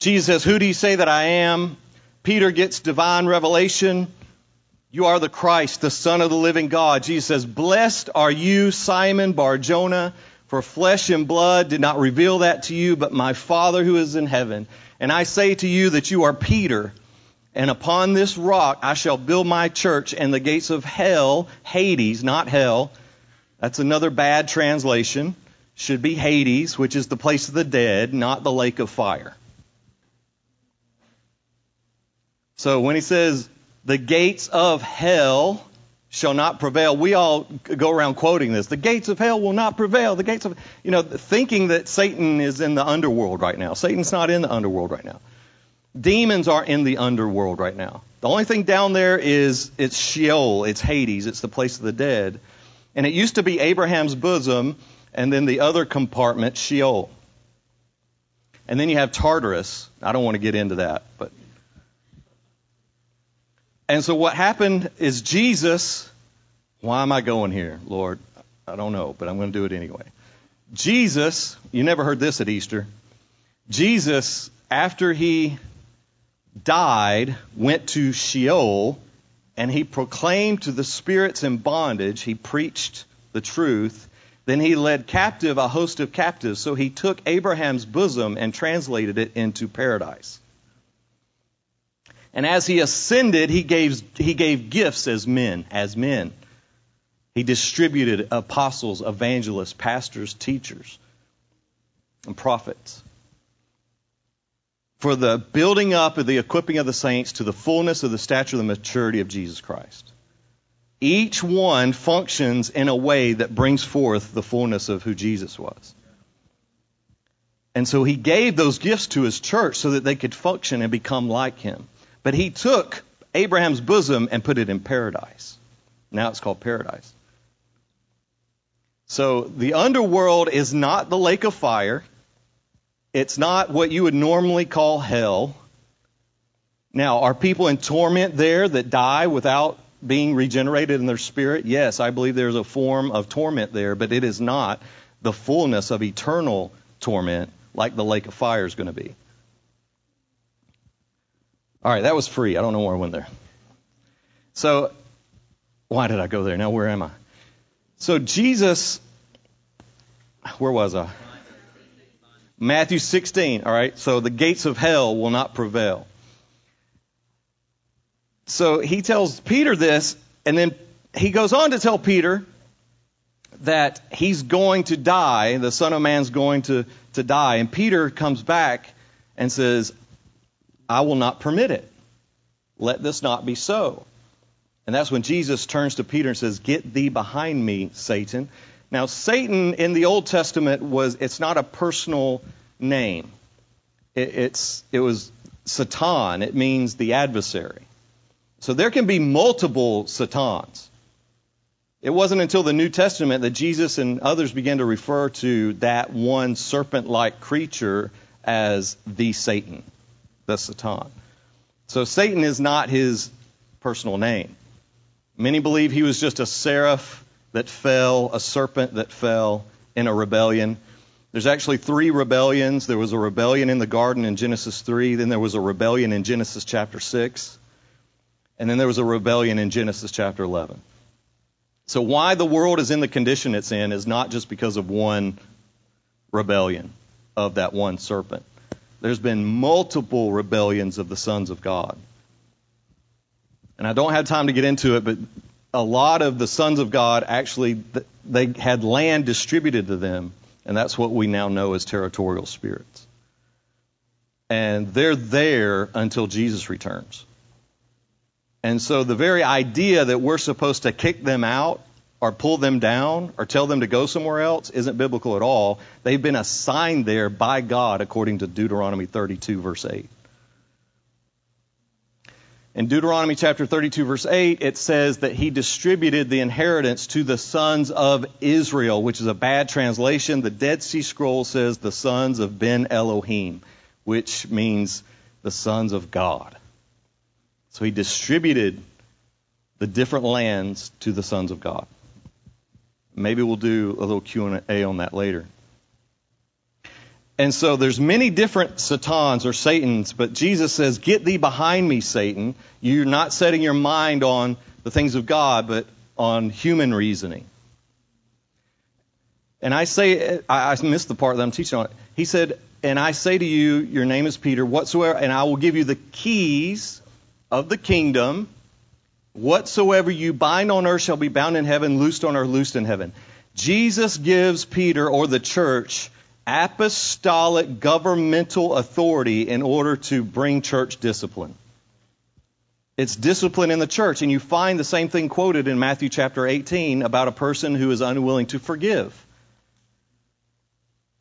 Jesus says, Who do you say that I am? Peter gets divine revelation. You are the Christ, the Son of the living God. Jesus says, Blessed are you, Simon Barjona, for flesh and blood did not reveal that to you, but my Father who is in heaven. And I say to you that you are Peter, and upon this rock I shall build my church, and the gates of hell, Hades, not hell, that's another bad translation, should be Hades, which is the place of the dead, not the lake of fire. So when he says, the gates of hell shall not prevail, we all go around quoting this. The gates of hell will not prevail. The gates of, you know, thinking that Satan is in the underworld right now. Satan's not in the underworld right now. Demons are in the underworld right now. The only thing down there is it's Sheol, it's Hades, it's the place of the dead. And it used to be Abraham's bosom, and then the other compartment, Sheol. And then you have Tartarus. I don't want to get into that, but. And so what happened is Jesus, why am I going here, Lord? I don't know, but I'm going to do it anyway. Jesus, you never heard this at Easter. Jesus, after he died, went to Sheol and he proclaimed to the spirits in bondage, he preached the truth. Then he led captive a host of captives. So he took Abraham's bosom and translated it into paradise. And as he ascended, he gave, he gave gifts as men, as men. He distributed apostles, evangelists, pastors, teachers, and prophets for the building up of the equipping of the saints to the fullness of the stature of the maturity of Jesus Christ. Each one functions in a way that brings forth the fullness of who Jesus was. And so he gave those gifts to his church so that they could function and become like him. But he took Abraham's bosom and put it in paradise. Now it's called paradise. So the underworld is not the lake of fire. It's not what you would normally call hell. Now, are people in torment there that die without being regenerated in their spirit? Yes, I believe there's a form of torment there, but it is not the fullness of eternal torment like the lake of fire is going to be. All right, that was free. I don't know where I went there. So, why did I go there? Now, where am I? So, Jesus, where was I? Matthew 16, all right? So the gates of hell will not prevail. So he tells Peter this, and then he goes on to tell Peter that he's going to die, the Son of Man's going to, to die. And Peter comes back and says, I will not permit it. Let this not be so. And that's when Jesus turns to Peter and says, Get thee behind me, Satan. Now, Satan in the Old Testament was, it's not a personal name. It, it's, it was Satan. It means the adversary. So there can be multiple Satans. It wasn't until the New Testament that Jesus and others began to refer to that one serpent like creature as the Satan, the Satan. So Satan is not his personal name. Many believe he was just a seraph that fell, a serpent that fell in a rebellion. There's actually three rebellions. There was a rebellion in the garden in Genesis 3, then there was a rebellion in Genesis chapter 6, and then there was a rebellion in Genesis chapter 11. So, why the world is in the condition it's in is not just because of one rebellion of that one serpent. There's been multiple rebellions of the sons of God. And I don't have time to get into it, but a lot of the sons of God actually they had land distributed to them, and that's what we now know as territorial spirits. And they're there until Jesus returns. And so the very idea that we're supposed to kick them out or pull them down or tell them to go somewhere else isn't biblical at all. They've been assigned there by God according to Deuteronomy 32 verse 8. In Deuteronomy chapter 32, verse 8, it says that he distributed the inheritance to the sons of Israel, which is a bad translation. The Dead Sea Scroll says the sons of Ben Elohim, which means the sons of God. So he distributed the different lands to the sons of God. Maybe we'll do a little Q&A on that later. And so there's many different satans or satans, but Jesus says, "Get thee behind me, Satan." You're not setting your mind on the things of God, but on human reasoning. And I say, I, missed the part that I'm teaching on. He said, "And I say to you, your name is Peter, whatsoever, and I will give you the keys of the kingdom. Whatsoever you bind on earth shall be bound in heaven, loosed on earth, loosed in heaven." Jesus gives Peter or the church apostolic governmental authority in order to bring church discipline. It's discipline in the church, and you find the same thing quoted in Matthew chapter 18 about a person who is unwilling to forgive.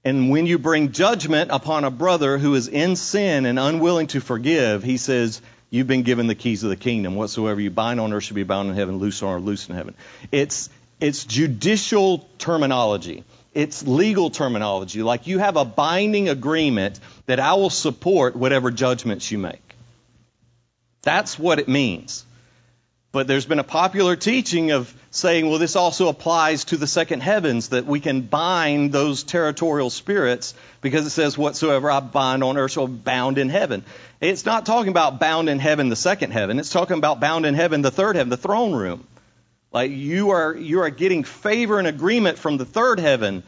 And when you bring judgment upon a brother who is in sin and unwilling to forgive, he says, You've been given the keys of the kingdom. Whatsoever you bind on earth should be bound in heaven, loose on earth, loose in heaven. It's, it's judicial terminology. It's legal terminology. Like you have a binding agreement that I will support whatever judgments you make. That's what it means. But there's been a popular teaching of saying, well, this also applies to the second heavens, that we can bind those territorial spirits because it says, whatsoever I bind on earth shall be bound in heaven. It's not talking about bound in heaven, the second heaven. It's talking about bound in heaven, the third heaven, the throne room. Like you are, you are getting favor and agreement from the third heaven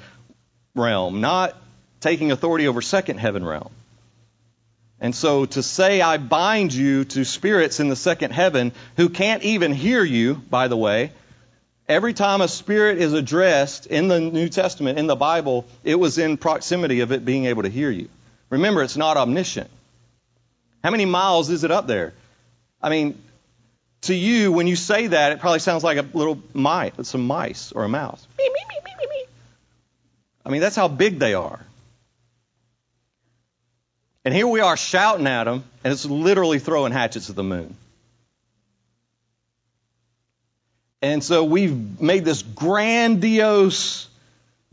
realm, not taking authority over second heaven realm. And so to say I bind you to spirits in the second heaven who can't even hear you, by the way, every time a spirit is addressed in the New Testament, in the Bible, it was in proximity of it being able to hear you. Remember, it's not omniscient. How many miles is it up there? I mean, to you, when you say that, it probably sounds like a little mice, some mice or a mouse. I mean, that's how big they are. And here we are shouting at them, and it's literally throwing hatchets at the moon. And so we've made this grandiose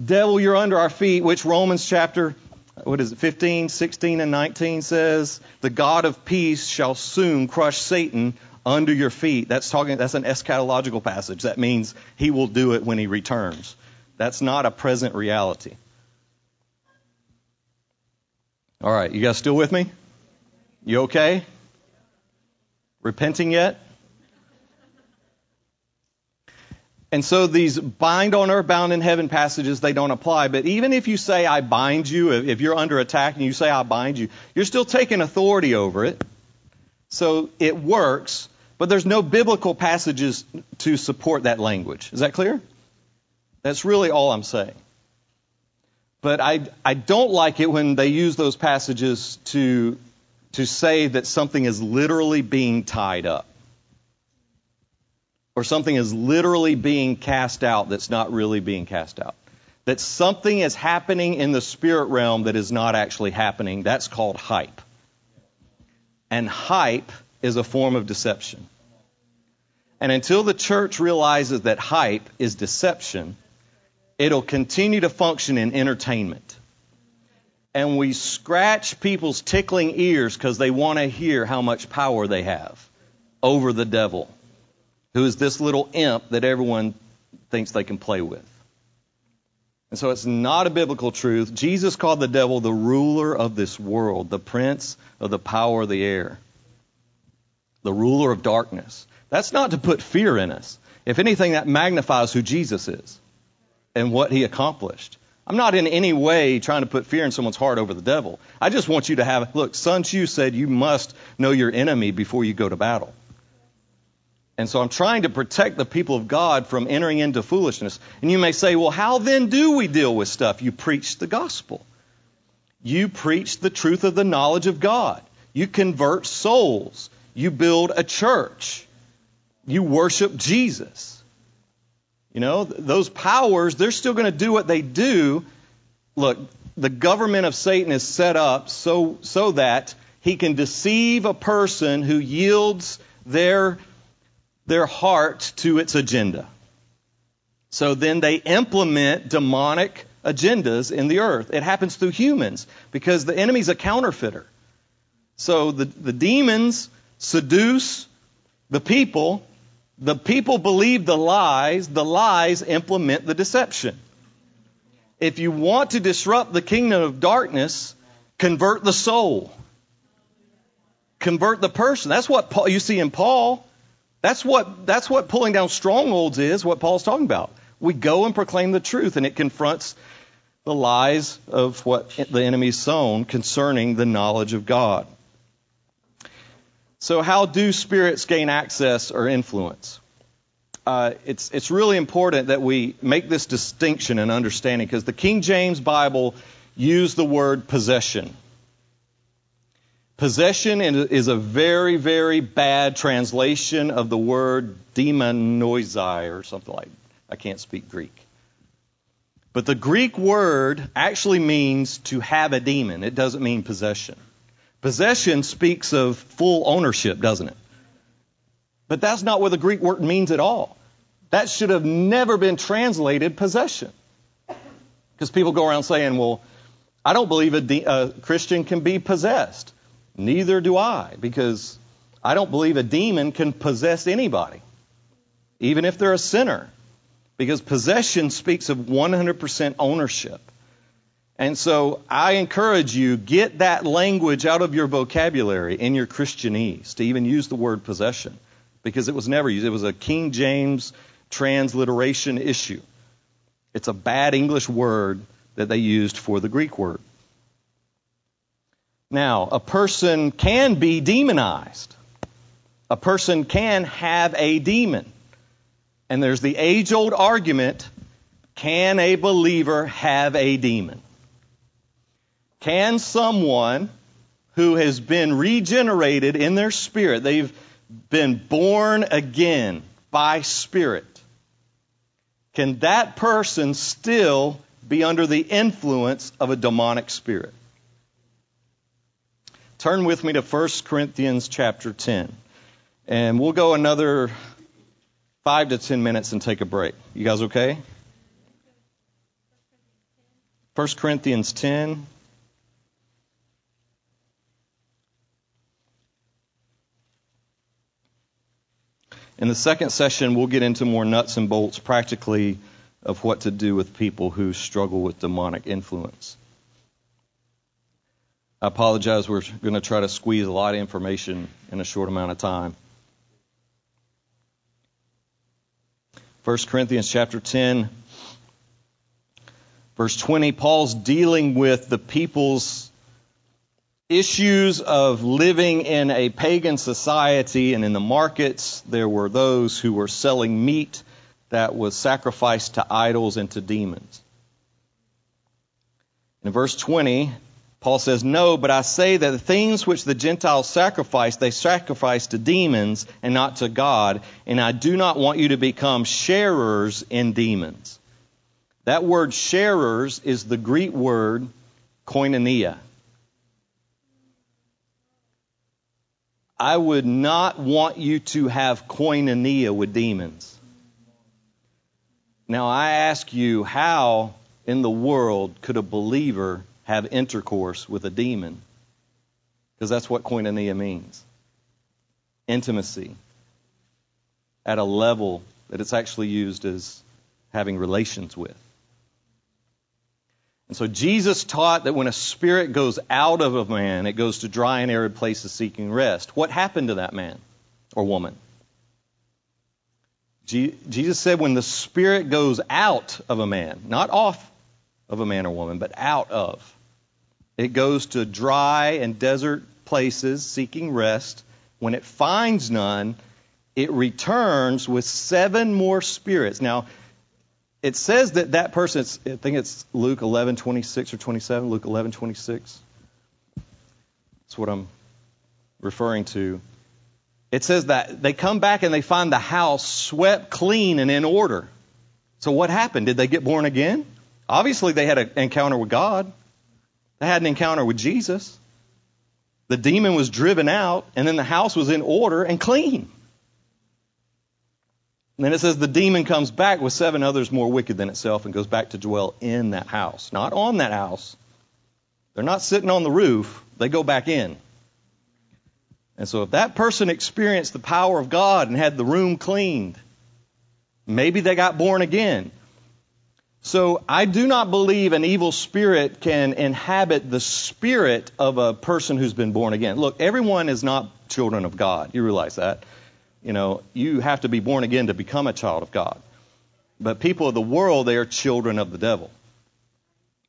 devil, you're under our feet, which Romans chapter, what is it, 15, 16, and 19 says, the God of peace shall soon crush Satan under your feet. That's talking, that's an eschatological passage. That means he will do it when he returns. That's not a present reality. All right, you guys still with me? You okay? Repenting yet? And so these bind on earth, bound in heaven passages, they don't apply. But even if you say, I bind you, if you're under attack and you say, I bind you, you're still taking authority over it. So it works, but there's no biblical passages to support that language. Is that clear? That's really all I'm saying. But I, I don't like it when they use those passages to, to say that something is literally being tied up. Or something is literally being cast out that's not really being cast out. That something is happening in the spirit realm that is not actually happening. That's called hype. And hype is a form of deception. And until the church realizes that hype is deception, it'll continue to function in entertainment. And we scratch people's tickling ears because they want to hear how much power they have over the devil, who is this little imp that everyone thinks they can play with. And so it's not a biblical truth. Jesus called the devil the ruler of this world, the prince of the power of the air, the ruler of darkness. That's not to put fear in us. If anything, that magnifies who Jesus is and what he accomplished. I'm not in any way trying to put fear in someone's heart over the devil. I just want you to have, look, Sun Tzu said you must know your enemy before you go to battle. And so I'm trying to protect the people of God from entering into foolishness. And you may say, well, how then do we deal with stuff? You preach the gospel. You preach the truth of the knowledge of God. You convert souls. You build a church. You worship Jesus. You know, those powers, they're still going to do what they do. Look, the government of Satan is set up so, so that he can deceive a person who yields their, their heart to its agenda. So then they implement demonic agendas in the earth. It happens through humans because the enemy's a counterfeiter. So the, the demons seduce the people the people believe the lies, the lies implement the deception. If you want to disrupt the kingdom of darkness, convert the soul. Convert the person. That's what Paul, you see in Paul. That's what, that's what pulling down strongholds is, what Paul's talking about. We go and proclaim the truth, and it confronts the lies of what the enemy's sown concerning the knowledge of God. So, how do spirits gain access or influence? Uh, it's, it's really important that we make this distinction and understanding because the King James Bible used the word possession. Possession is a very, very bad translation of the word demonoizai or something like I can't speak Greek. But the Greek word actually means to have a demon. It doesn't mean possession. Possession speaks of full ownership, doesn't it? But that's not what the Greek word means at all. That should have never been translated possession. Because people go around saying, well, I don't believe a, de- a Christian can be possessed. Neither do I, because I don't believe a demon can possess anybody, even if they're a sinner, because possession speaks of 100% ownership. And so I encourage you, get that language out of your vocabulary in your Christianese to even use the word possession, because it was never used. It was a King James transliteration issue. It's a bad English word that they used for the Greek word. Now, a person can be demonized. A person can have a demon. And there's the age old argument can a believer have a demon? Can someone who has been regenerated in their spirit, they've been born again by spirit, can that person still be under the influence of a demonic spirit? Turn with me to 1 Corinthians chapter 10. And we'll go another five to ten minutes and take a break. You guys okay? 1 Corinthians 10. In the second session, we'll get into more nuts and bolts practically of what to do with people who struggle with demonic influence. I apologize. We're going to try to squeeze a lot of information in a short amount of time. 1 Corinthians chapter 10, verse 20, Paul's dealing with the people's issues of living in a pagan society and in the markets there were those who were selling meat that was sacrificed to idols and to demons. In verse 20, Paul says, No, but I say that the things which the Gentiles sacrifice, they sacrifice to demons and not to God, and I do not want you to become sharers in demons. That word sharers is the Greek word koinonia. I would not want you to have koinonia with demons. Now I ask you, how in the world could a believer have intercourse with a demon? Because that's what koinonia means intimacy at a level that it's actually used as having relations with. And so Jesus taught that when a spirit goes out of a man, it goes to dry and arid places seeking rest. What happened to that man or woman? Jesus said when the spirit goes out of a man, not off of a man or woman, but out of, it goes to dry and desert places seeking rest. When it finds none, it returns with seven more spirits. Now, it says that that person, I think it's Luke 11, 26 or 27, Luke 11, 26. That's what I'm referring to. It says that they come back and they find the house swept clean and in order. So what happened? Did they get born again? Obviously, they had an encounter with God. They had an encounter with Jesus. The demon was driven out, and then the house was in order and clean. And then it says the demon comes back with seven others more wicked than itself and goes back to dwell in that house, not on that house. They're not sitting on the roof, they go back in. And so if that person experienced the power of God and had the room cleaned, maybe they got born again. So I do not believe an evil spirit can inhabit the spirit of a person who's been born again. Look, everyone is not children of God. You realize that. You know, you have to be born again to become a child of God. But people of the world, they are children of the devil.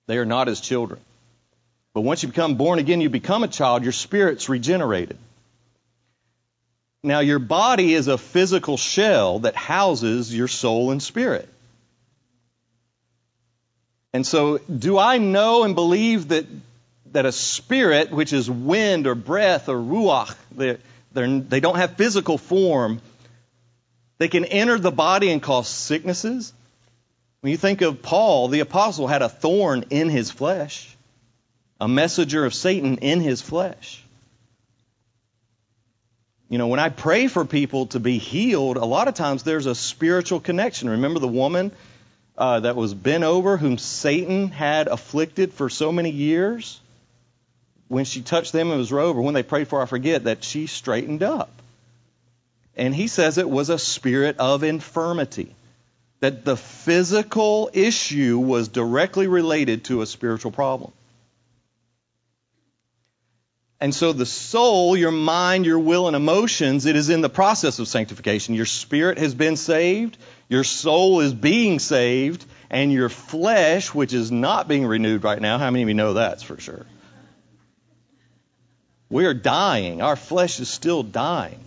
They are not his children. But once you become born again, you become a child, your spirit's regenerated. Now, your body is a physical shell that houses your soul and spirit. And so, do I know and believe that, that a spirit, which is wind or breath or ruach, they, they don't have physical form, they can enter the body and cause sicknesses? When you think of Paul, the apostle had a thorn in his flesh, a messenger of Satan in his flesh. You know, when I pray for people to be healed, a lot of times there's a spiritual connection. Remember the woman uh, that was bent over, whom Satan had afflicted for so many years? When she touched them in his robe, or when they prayed for, I forget, that she straightened up. And he says it was a spirit of infirmity. That the physical issue was directly related to a spiritual problem. And so the soul, your mind, your will, and emotions, it is in the process of sanctification. Your spirit has been saved, your soul is being saved, and your flesh, which is not being renewed right now, how many of you know that's for sure? We are dying. Our flesh is still dying.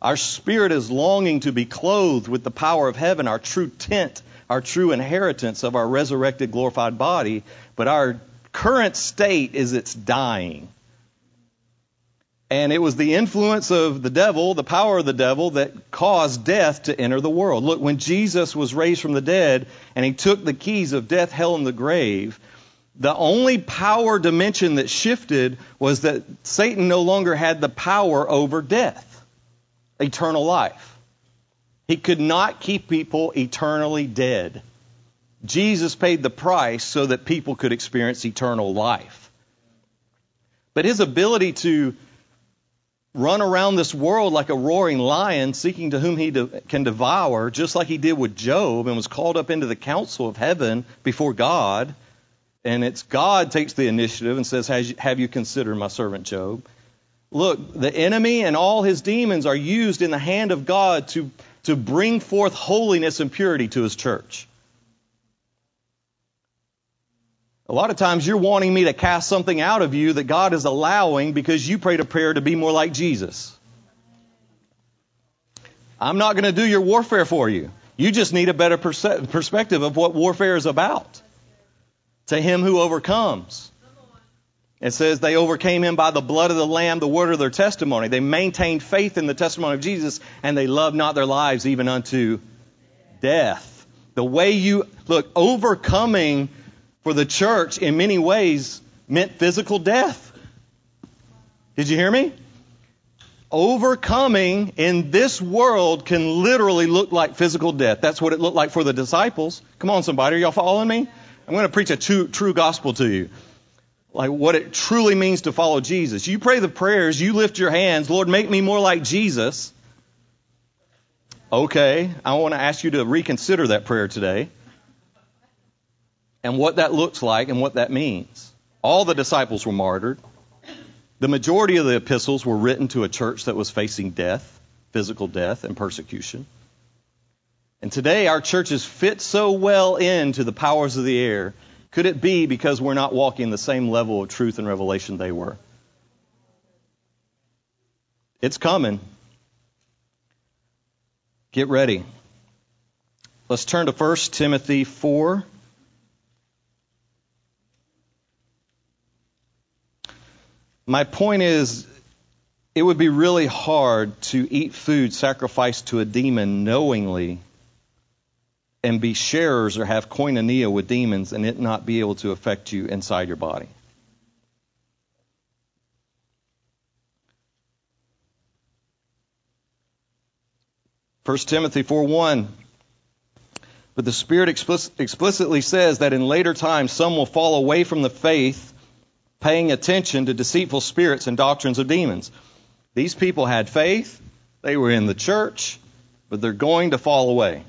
Our spirit is longing to be clothed with the power of heaven, our true tent, our true inheritance of our resurrected, glorified body. But our current state is it's dying. And it was the influence of the devil, the power of the devil, that caused death to enter the world. Look, when Jesus was raised from the dead and he took the keys of death, hell, and the grave, the only power dimension that shifted was that Satan no longer had the power over death, eternal life. He could not keep people eternally dead. Jesus paid the price so that people could experience eternal life. But his ability to run around this world like a roaring lion, seeking to whom he de- can devour, just like he did with Job and was called up into the council of heaven before God. And it's God takes the initiative and says, Have you considered my servant Job? Look, the enemy and all his demons are used in the hand of God to, to bring forth holiness and purity to his church. A lot of times you're wanting me to cast something out of you that God is allowing because you prayed a prayer to be more like Jesus. I'm not going to do your warfare for you. You just need a better perspective of what warfare is about. To him who overcomes. It says they overcame him by the blood of the Lamb, the word of their testimony. They maintained faith in the testimony of Jesus, and they loved not their lives even unto death. The way you, look, overcoming for the church in many ways meant physical death. Did you hear me? Overcoming in this world can literally look like physical death. That's what it looked like for the disciples. Come on, somebody. Are y'all following me? I'm going to preach a true, true gospel to you. Like what it truly means to follow Jesus. You pray the prayers, you lift your hands, Lord, make me more like Jesus. Okay, I want to ask you to reconsider that prayer today and what that looks like and what that means. All the disciples were martyred. The majority of the epistles were written to a church that was facing death, physical death, and persecution. And today our churches fit so well into the powers of the air. Could it be because we're not walking the same level of truth and revelation they were? It's coming. Get ready. Let's turn to 1 Timothy 4. My point is, it would be really hard to eat food sacrificed to a demon knowingly and be sharers or have koinonia with demons and it not be able to affect you inside your body. First Timothy 4 1. But the Spirit explicitly says that in later times some will fall away from the faith paying attention to deceitful spirits and doctrines of demons. These people had faith, they were in the church, but they're going to fall away.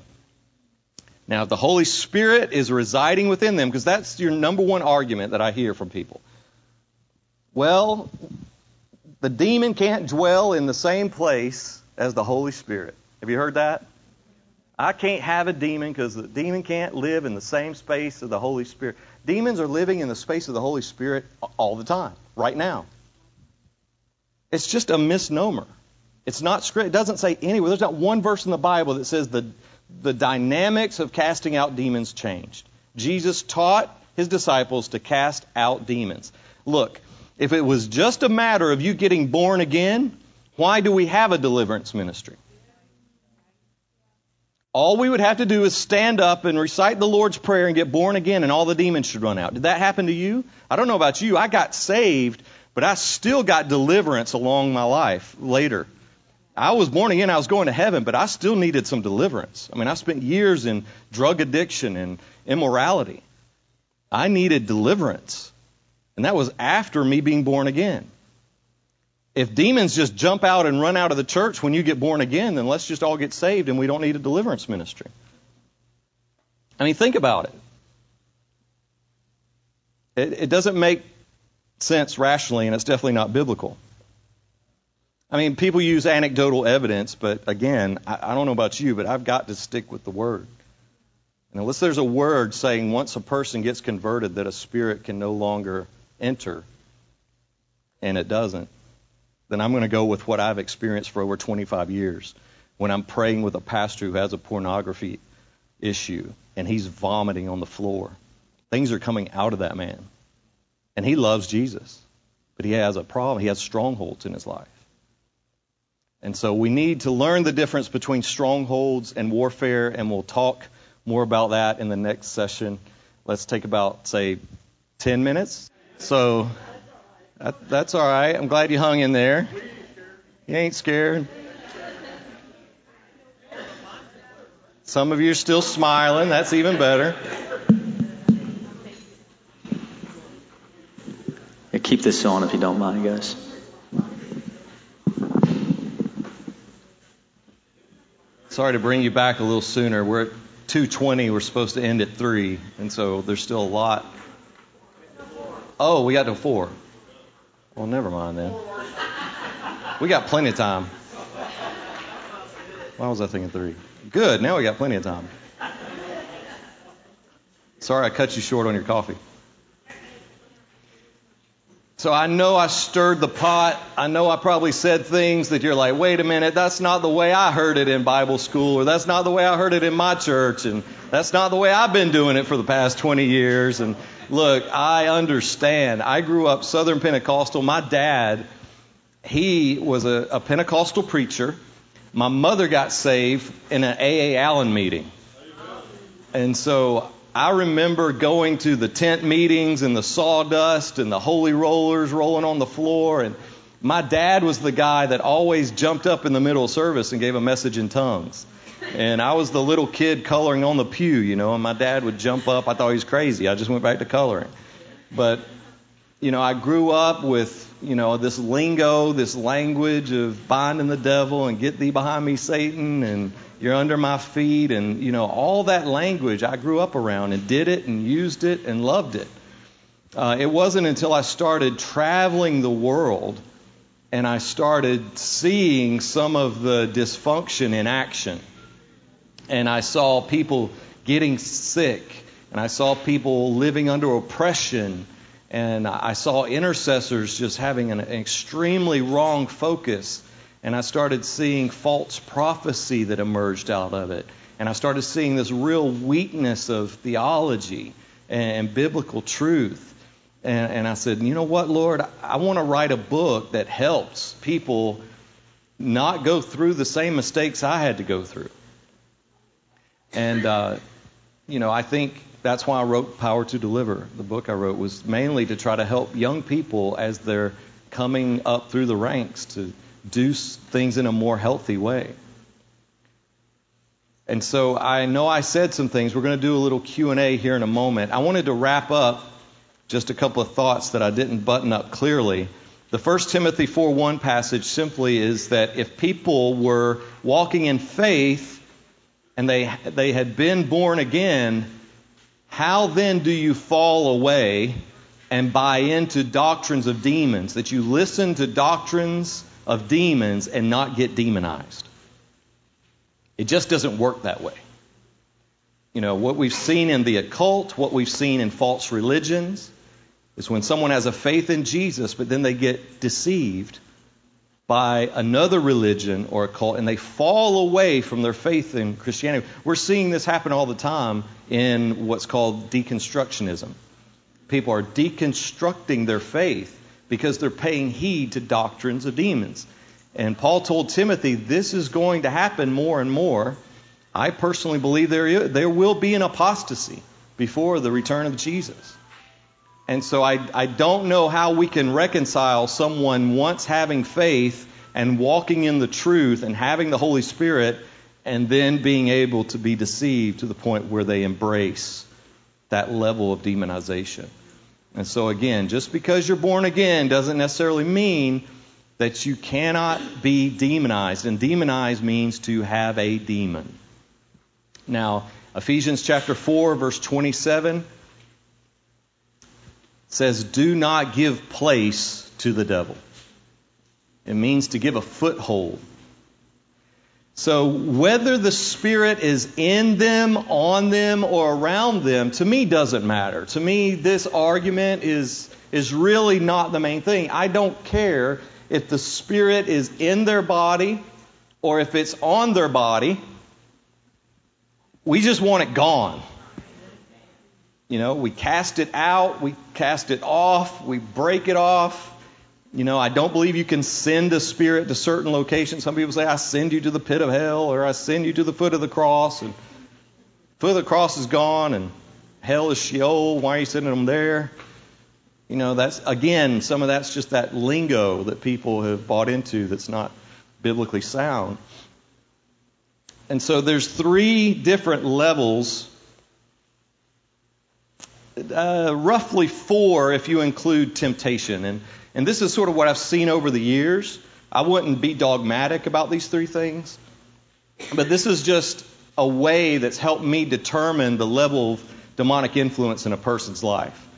Now, if the Holy Spirit is residing within them, because that's your number one argument that I hear from people. Well, the demon can't dwell in the same place as the Holy Spirit. Have you heard that? I can't have a demon because the demon can't live in the same space as the Holy Spirit. Demons are living in the space of the Holy Spirit all the time, right now. It's just a misnomer. It's not script. It doesn't say anywhere. There's not one verse in the Bible that says the the dynamics of casting out demons changed. Jesus taught his disciples to cast out demons. Look, if it was just a matter of you getting born again, why do we have a deliverance ministry? all we would have to do is stand up and recite the Lord's Prayer and get born again, and all the demons should run out. Did that happen to you? I don't know about you. I got saved, but I still got deliverance along my life later. I was born again, I was going to heaven, but I still needed some deliverance. I mean, I spent years in drug addiction and immorality. I needed deliverance. And that was after me being born again. If demons just jump out and run out of the church when you get born again, then let's just all get saved and we don't need a deliverance ministry. I mean, think about it. It, it doesn't make sense rationally, and it's definitely not biblical. I mean, people use anecdotal evidence, but again, I, I don't know about you, but I've got to stick with the word. And unless there's a word saying once a person gets converted that a spirit can no longer enter, and it doesn't, then I'm going to go with what I've experienced for over 25 years when I'm praying with a pastor who has a pornography issue and he's vomiting on the floor. Things are coming out of that man. And he loves Jesus, but he has a problem. He has strongholds in his life. And so we need to learn the difference between strongholds and warfare, and we'll talk more about that in the next session. Let's take about, say, 10 minutes. So that, that's all right. I'm glad you hung in there. You ain't scared. Some of you are still smiling. That's even better. keep this on if you don't mind, guys. Sorry to bring you back a little sooner. We're at 2:20. We're supposed to end at three, and so there's still a lot. Oh, we got to four. Well, never mind then. We got plenty of time. Why was I thinking three? Good. Now we got plenty of time. Sorry I cut you short on your coffee. So I know I stirred the pot. I know I probably said things that you're like, wait a minute, that's not the way I heard it in Bible school, or that's not the way I heard it in my church, and that's not the way I've been doing it for the past 20 years. And look, I understand. I grew up Southern Pentecostal. My dad, he was a, a Pentecostal preacher. My mother got saved in an A.A. Allen meeting. And so I remember going to the tent meetings and the sawdust and the holy rollers rolling on the floor. And my dad was the guy that always jumped up in the middle of service and gave a message in tongues. And I was the little kid coloring on the pew, you know, and my dad would jump up. I thought he was crazy. I just went back to coloring. But, you know, I grew up with, you know, this lingo, this language of binding the devil and get thee behind me, Satan, and you're under my feet, and, you know, all that language I grew up around and did it and used it and loved it. Uh, it wasn't until I started traveling the world and I started seeing some of the dysfunction in action. And I saw people getting sick, and I saw people living under oppression, and I saw intercessors just having an extremely wrong focus and I started seeing false prophecy that emerged out of it. And I started seeing this real weakness of theology and, and biblical truth. And, and, I said, you know what, Lord? I want to write a book that helps people not go through the same mistakes I had to go through. And, uh, you know, I think that's why I wrote Power to Deliver. The book I wrote was mainly to try to help young people as they're coming up through the ranks to do things in a more healthy way. And so I know I said some things. We're going to do a little Q&A here in a moment. I wanted to wrap up just a couple of thoughts that I didn't button up clearly. The 1 Timothy 4:1 passage simply is that if people were walking in faith and they they had been born again, how then do you fall away and buy into doctrines of demons? That you listen to doctrines of demons and not get demonized. It just doesn't work that way. You know, what we've seen in the occult, what we've seen in false religions, is when someone has a faith in Jesus, but then they get deceived by another religion or a cult and they fall away from their faith in Christianity. We're seeing this happen all the time in what's called deconstructionism. People are deconstructing their faith because they're paying heed to doctrines of demons. And Paul told Timothy this is going to happen more and more. I personally believe there, there will be an apostasy before the return of Jesus. And so I, I don't know how we can reconcile someone once having faith and walking in the truth and having the Holy Spirit and then being able to be deceived to the point where they embrace that level of demonization. And so, again, just because you're born again doesn't necessarily mean that you cannot be demonized. And demonized means to have a demon. Now, Ephesians chapter 4, verse 27 says, Do not give place to the devil. It means to give a foothold. So, whether the Spirit is in them, on them, or around them, to me doesn't matter. To me, this argument is, is really not the main thing. I don't care if the Spirit is in their body or if it's on their body. We just want it gone. You know, we cast it out, we cast it off, we break it off. You know, I don't believe you can send a spirit to certain locations. Some people say, I send you to the pit of hell, or I send you to the foot of the cross, and foot of the cross is gone, and hell is Sheol. Why are you sending them there? You know, that's, again, some of that's just that lingo that people have bought into that's not biblically sound. And so there's three different levels uh, roughly four if you include temptation. And, and this is sort of what I've seen over the years. I wouldn't be dogmatic about these three things, but this is just a way that's helped me determine the level of demonic influence in a person's life.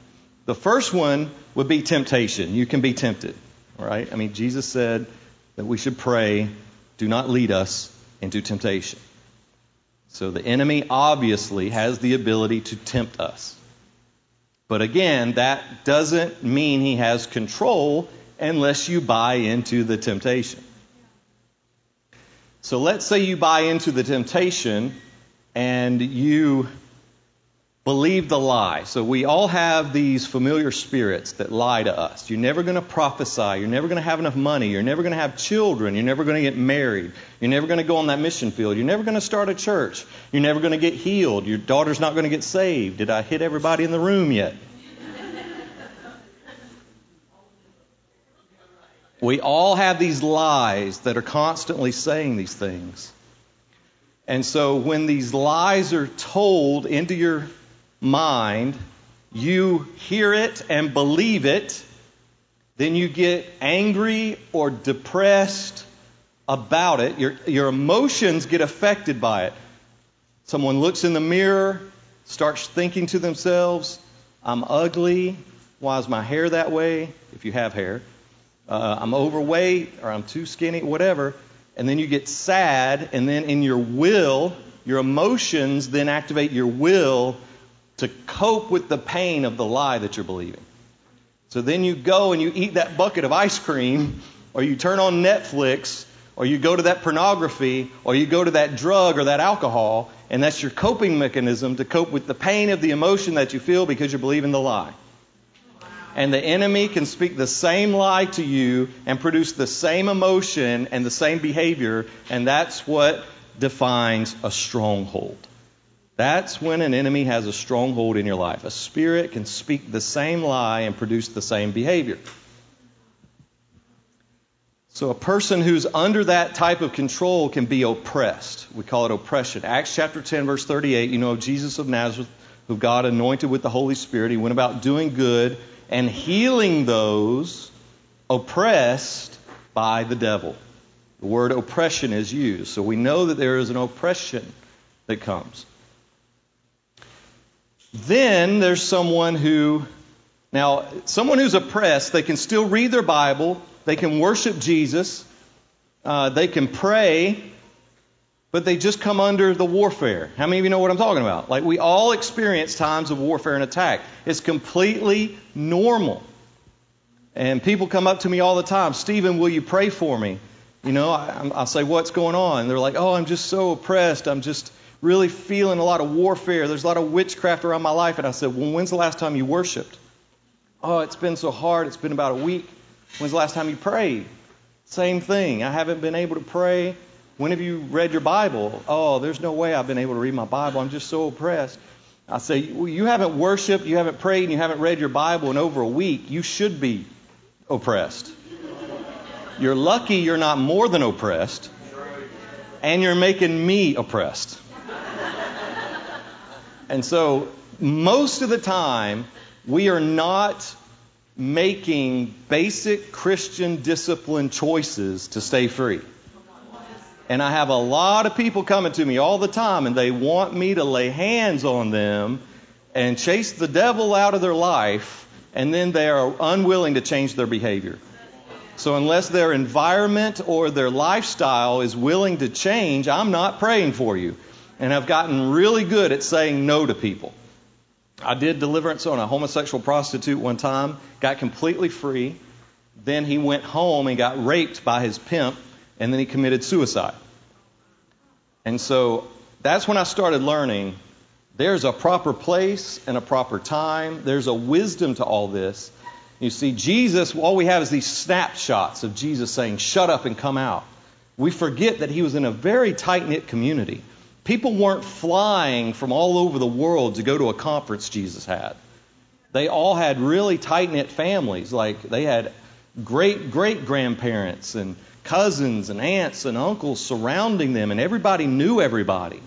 The first one would be temptation. You can be tempted, right? I mean, Jesus said that we should pray, do not lead us into temptation. So the enemy obviously has the ability to tempt us. But again, that doesn't mean he has control unless you buy into the temptation. So let's say you buy into the temptation and you believe the lie. So we all have these familiar spirits that lie to us. You're never going to prophesy. You're never going to have enough money. You're never going to have children. You're never going to get married. You're never going to go on that mission field. You're never going to start a church. You're never going to get healed. Your daughter's not going to get saved. Did I hit everybody in the room yet? We all have these lies that are constantly saying these things. And so when these lies are told into your mind, you hear it and believe it, then you get angry or depressed about it. Your, your emotions get affected by it. Someone looks in the mirror, starts thinking to themselves, I'm ugly. Why is my hair that way? If you have hair uh, I'm overweight or I'm too skinny, whatever. And then you get sad, and then in your will, your emotions then activate your will to cope with the pain of the lie that you're believing. So then you go and you eat that bucket of ice cream, or you turn on Netflix, or you go to that pornography, or you go to that drug or that alcohol, and that's your coping mechanism to cope with the pain of the emotion that you feel because you're believing the lie and the enemy can speak the same lie to you and produce the same emotion and the same behavior, and that's what defines a stronghold. That's when an enemy has a stronghold in your life. A spirit can speak the same lie and produce the same behavior. So a person who's under that type of control can be oppressed. We call it oppression. Acts chapter 10, verse 38, you know, of Jesus of Nazareth, who God anointed with the Holy Spirit, he went about doing good and healing those oppressed by the devil. The word oppression is used. So we know that there is an oppression that comes. Then there's someone who, now, someone who's oppressed, they can still read their Bible, they can worship Jesus, uh, they can pray, but they just come under the warfare. How many of you know what I'm talking about? Like we all experience times of warfare and attack. It's completely normal. And people come up to me all the time, Stephen, will you pray for me? You know, I, I'll say, what's going on? And they're like, oh, I'm just so oppressed. I'm just really feeling a lot of warfare. There's a lot of witchcraft around my life. And I said, well, when's the last time you worshiped? Oh, it's been so hard. It's been about a week. When's the last time you prayed? Same thing. I haven't been able to pray. When have you read your Bible? Oh, there's no way I've been able to read my Bible. I'm just so oppressed. I say, well, you haven't worshiped, you haven't prayed, and you haven't read your Bible in over a week. You should be oppressed. You're lucky you're not more than oppressed, and you're making me oppressed. And so, most of the time, we are not making basic Christian discipline choices to stay free. And I have a lot of people coming to me all the time, and they want me to lay hands on them and chase the devil out of their life, and then they are unwilling to change their behavior. So, unless their environment or their lifestyle is willing to change, I'm not praying for you. And I've gotten really good at saying no to people. I did deliverance on a homosexual prostitute one time, got completely free. Then he went home and got raped by his pimp, and then he committed suicide. And so that's when I started learning there's a proper place and a proper time. There's a wisdom to all this. You see, Jesus, all we have is these snapshots of Jesus saying, Shut up and come out. We forget that he was in a very tight knit community. People weren't flying from all over the world to go to a conference Jesus had. They all had really tight knit families. Like they had great great grandparents and cousins and aunts and uncles surrounding them, and everybody knew everybody.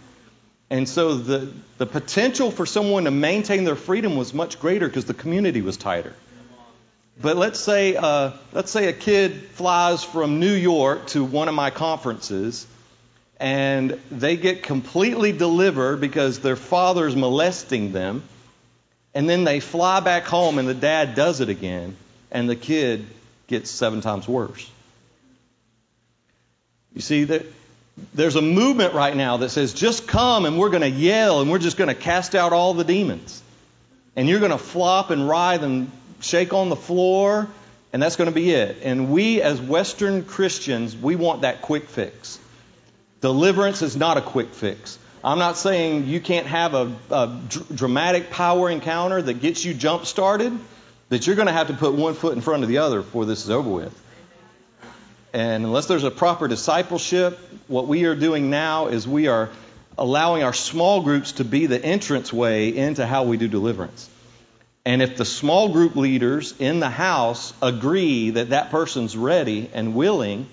And so the, the potential for someone to maintain their freedom was much greater because the community was tighter. But let's say, uh, let's say a kid flies from New York to one of my conferences and they get completely delivered because their father's molesting them. And then they fly back home and the dad does it again, and the kid gets seven times worse. You see, that there's a movement right now that says, just come and we're going to yell and we're just going to cast out all the demons. And you're going to flop and writhe and shake on the floor, and that's going to be it. And we, as Western Christians, we want that quick fix. Deliverance is not a quick fix. I'm not saying you can't have a, a dr- dramatic power encounter that gets you jump started, that you're going to have to put one foot in front of the other before this is over with. And unless there's a proper discipleship, what we are doing now is we are allowing our small groups to be the entrance way into how we do deliverance. And if the small group leaders in the house agree that that person's ready and willing,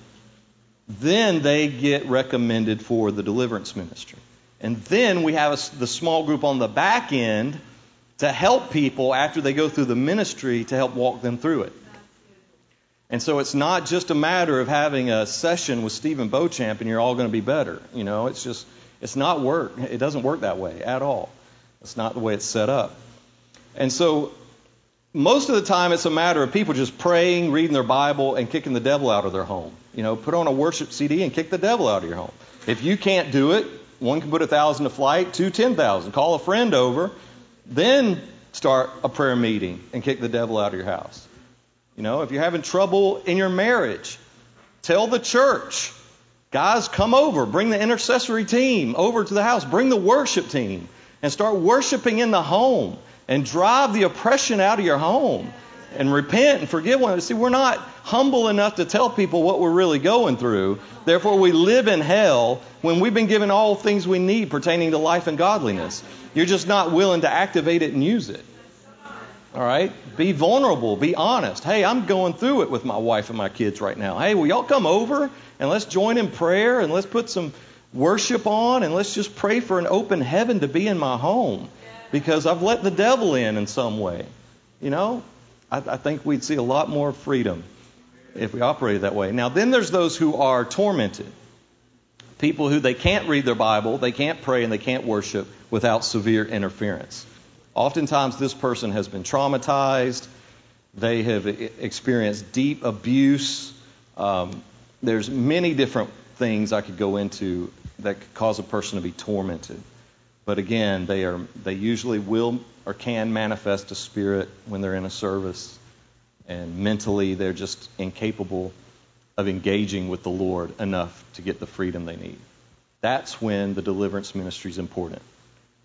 then they get recommended for the deliverance ministry. And then we have a, the small group on the back end to help people after they go through the ministry to help walk them through it. And so it's not just a matter of having a session with Stephen Beauchamp and you're all going to be better. You know, it's just, it's not work. It doesn't work that way at all. It's not the way it's set up. And so most of the time it's a matter of people just praying, reading their Bible, and kicking the devil out of their home. You know, put on a worship CD and kick the devil out of your home. If you can't do it, one can put a thousand to flight, two ten thousand. Call a friend over, then start a prayer meeting and kick the devil out of your house. You know, if you're having trouble in your marriage, tell the church, guys, come over, bring the intercessory team over to the house, bring the worship team, and start worshiping in the home and drive the oppression out of your home and repent and forgive one another. See, we're not humble enough to tell people what we're really going through. Therefore, we live in hell when we've been given all things we need pertaining to life and godliness. You're just not willing to activate it and use it. All right? Be vulnerable. Be honest. Hey, I'm going through it with my wife and my kids right now. Hey, will y'all come over and let's join in prayer and let's put some worship on and let's just pray for an open heaven to be in my home because I've let the devil in in some way. You know, I, I think we'd see a lot more freedom if we operated that way. Now, then there's those who are tormented. People who they can't read their Bible, they can't pray, and they can't worship without severe interference. Oftentimes, this person has been traumatized. They have experienced deep abuse. Um, there's many different things I could go into that could cause a person to be tormented. But again, they are they usually will or can manifest a spirit when they're in a service, and mentally they're just incapable of engaging with the Lord enough to get the freedom they need. That's when the deliverance ministry is important,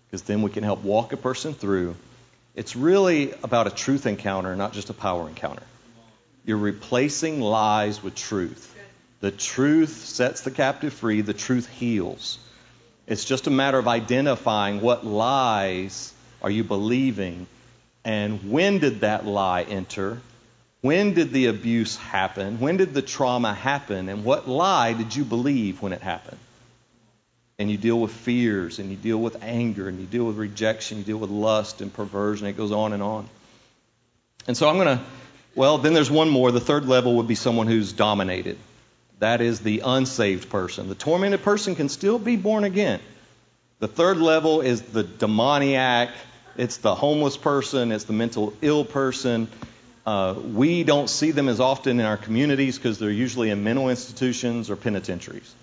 because then we can help walk a person through. It's really about a truth encounter, not just a power encounter. You're replacing lies with truth. The truth sets the captive free, the truth heals. It's just a matter of identifying what lies are you believing and when did that lie enter? When did the abuse happen? When did the trauma happen? And what lie did you believe when it happened? And you deal with fears, and you deal with anger, and you deal with rejection, you deal with lust and perversion. It goes on and on. And so I'm going to, well, then there's one more. The third level would be someone who's dominated. That is the unsaved person. The tormented person can still be born again. The third level is the demoniac, it's the homeless person, it's the mental ill person. Uh, we don't see them as often in our communities because they're usually in mental institutions or penitentiaries.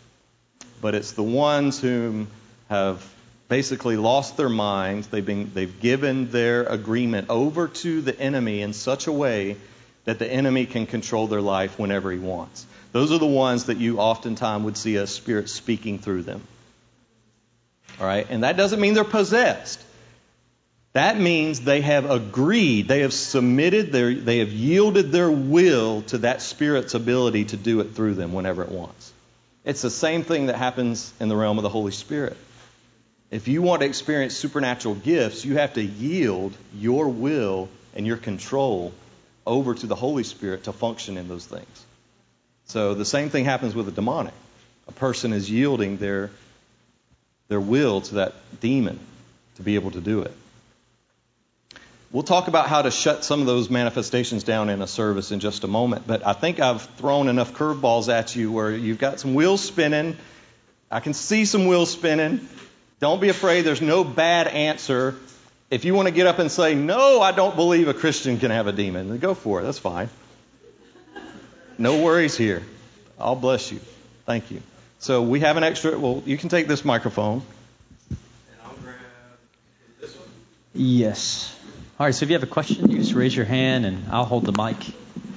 But it's the ones whom have basically lost their minds. They've, been, they've given their agreement over to the enemy in such a way that the enemy can control their life whenever he wants. Those are the ones that you oftentimes would see a spirit speaking through them. All right? And that doesn't mean they're possessed. That means they have agreed, they have submitted, their, they have yielded their will to that Spirit's ability to do it through them whenever it wants. It's the same thing that happens in the realm of the Holy Spirit. If you want to experience supernatural gifts, you have to yield your will and your control over to the Holy Spirit to function in those things. So the same thing happens with a demonic. A person is yielding their, their will to that demon to be able to do it. We'll talk about how to shut some of those manifestations down in a service in just a moment, but I think I've thrown enough curveballs at you where you've got some wheels spinning. I can see some wheels spinning. Don't be afraid, there's no bad answer. If you want to get up and say, No, I don't believe a Christian can have a demon, then go for it. That's fine. No worries here. I'll bless you. Thank you. So we have an extra, well, you can take this microphone. And I'll grab this one. Yes. All right, so if you have a question, you just raise your hand and I'll hold the mic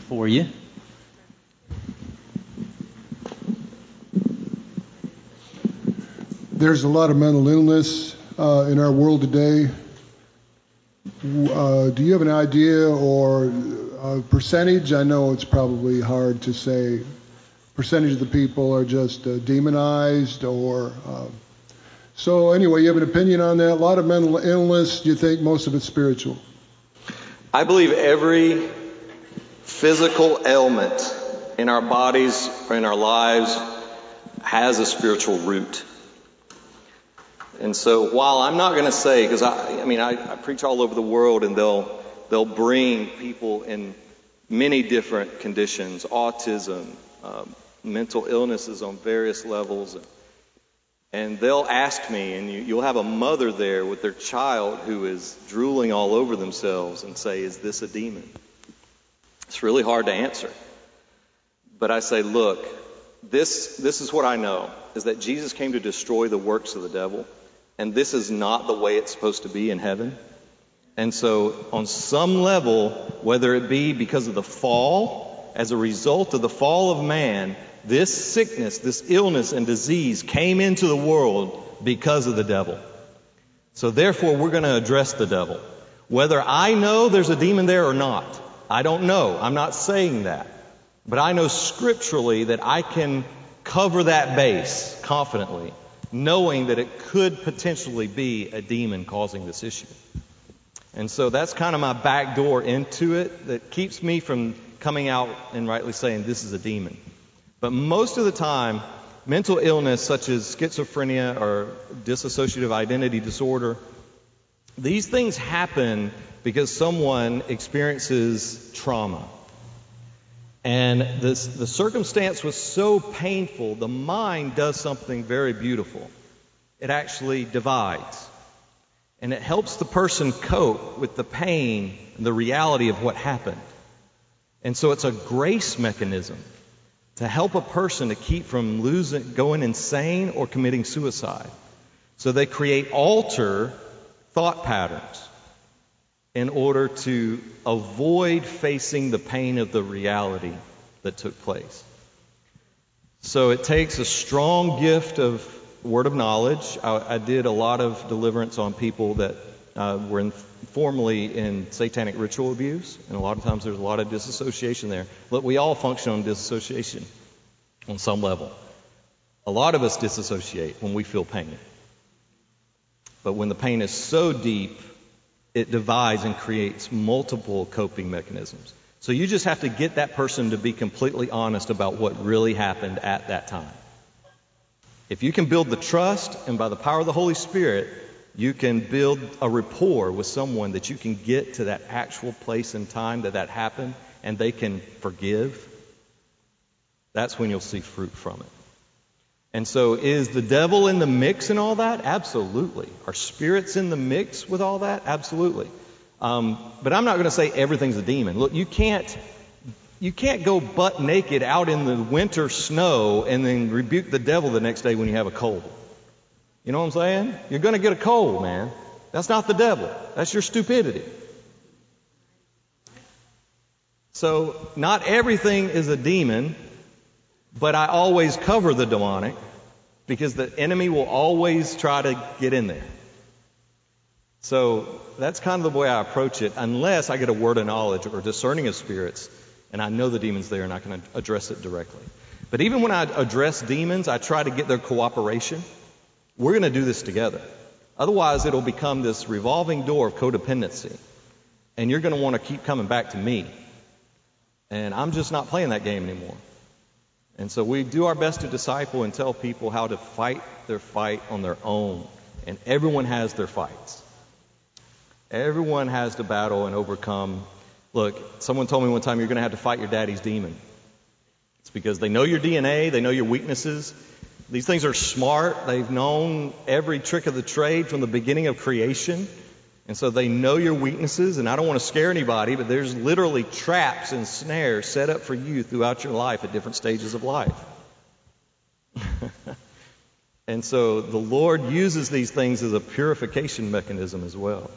for you. There's a lot of mental illness uh, in our world today. Uh, do you have an idea or a percentage? I know it's probably hard to say. Percentage of the people are just uh, demonized or. Uh, so, anyway, you have an opinion on that? A lot of mental illness. Do you think most of it's spiritual? I believe every physical ailment in our bodies or in our lives has a spiritual root. And so while I'm not going to say, because I, I mean, I, I, preach all over the world and they'll, they'll bring people in many different conditions, autism, um, mental illnesses on various levels. And, and they'll ask me, and you, you'll have a mother there with their child who is drooling all over themselves and say, Is this a demon? It's really hard to answer. But I say, Look, this, this is what I know is that Jesus came to destroy the works of the devil, and this is not the way it's supposed to be in heaven. And so, on some level, whether it be because of the fall, as a result of the fall of man, this sickness, this illness and disease came into the world because of the devil. So therefore, we're going to address the devil. Whether I know there's a demon there or not, I don't know. I'm not saying that. But I know scripturally that I can cover that base confidently, knowing that it could potentially be a demon causing this issue. And so that's kind of my back door into it that keeps me from coming out and rightly saying this is a demon. But most of the time, mental illness such as schizophrenia or dissociative identity disorder, these things happen because someone experiences trauma. And this, the circumstance was so painful, the mind does something very beautiful. It actually divides. And it helps the person cope with the pain and the reality of what happened. And so it's a grace mechanism to help a person to keep from losing, going insane or committing suicide. So they create alter thought patterns in order to avoid facing the pain of the reality that took place. So it takes a strong gift of word of knowledge. I, I did a lot of deliverance on people that uh, were in, formerly in satanic ritual abuse, and a lot of times there's a lot of disassociation there. But we all function on disassociation. on some level. A lot of us disassociate when we feel pain. But when the pain is so deep, it divides and creates multiple coping mechanisms. So you just have to get that person to be completely honest about what really happened at that time. If you can build the trust, and by the power of the Holy Spirit, you can build a rapport with someone that you can get to that actual place and time that that happened, and they can forgive, that's when you'll see fruit from it. And so, is the devil in the mix and all that? Absolutely. Are spirits in the mix with all that? Absolutely. Um, but I'm not going to say everything's a demon. Look, you can't you can't go butt naked out in the winter snow and then rebuke the devil the next day when you have a cold. You know what I'm saying? You're going to get a cold, man. That's not the devil. That's your stupidity. So, not everything is a demon, but I always cover the demonic because the enemy will always try to get in there. So, that's kind of the way I approach it, unless I get a word of knowledge or discerning of spirits and I know the demon's there and I can address it directly. But even when I address demons, I try to get their cooperation. We're going to do this together. Otherwise, it'll become this revolving door of codependency. And you're going to want to keep coming back to me. And I'm just not playing that game anymore. And so we do our best to disciple and tell people how to fight their fight on their own. And everyone has their fights. Everyone has to battle and overcome Look, someone told me one time you're going to have to fight your daddy's demon. It's because they know your DNA, they know your weaknesses. These things are smart. They've known every trick of the trade from the beginning of creation. And so they know your weaknesses, and I don't want to scare anybody, but there's literally traps and snares set up for you throughout your life at different stages of life. and so the Lord uses these things as a purification mechanism as well.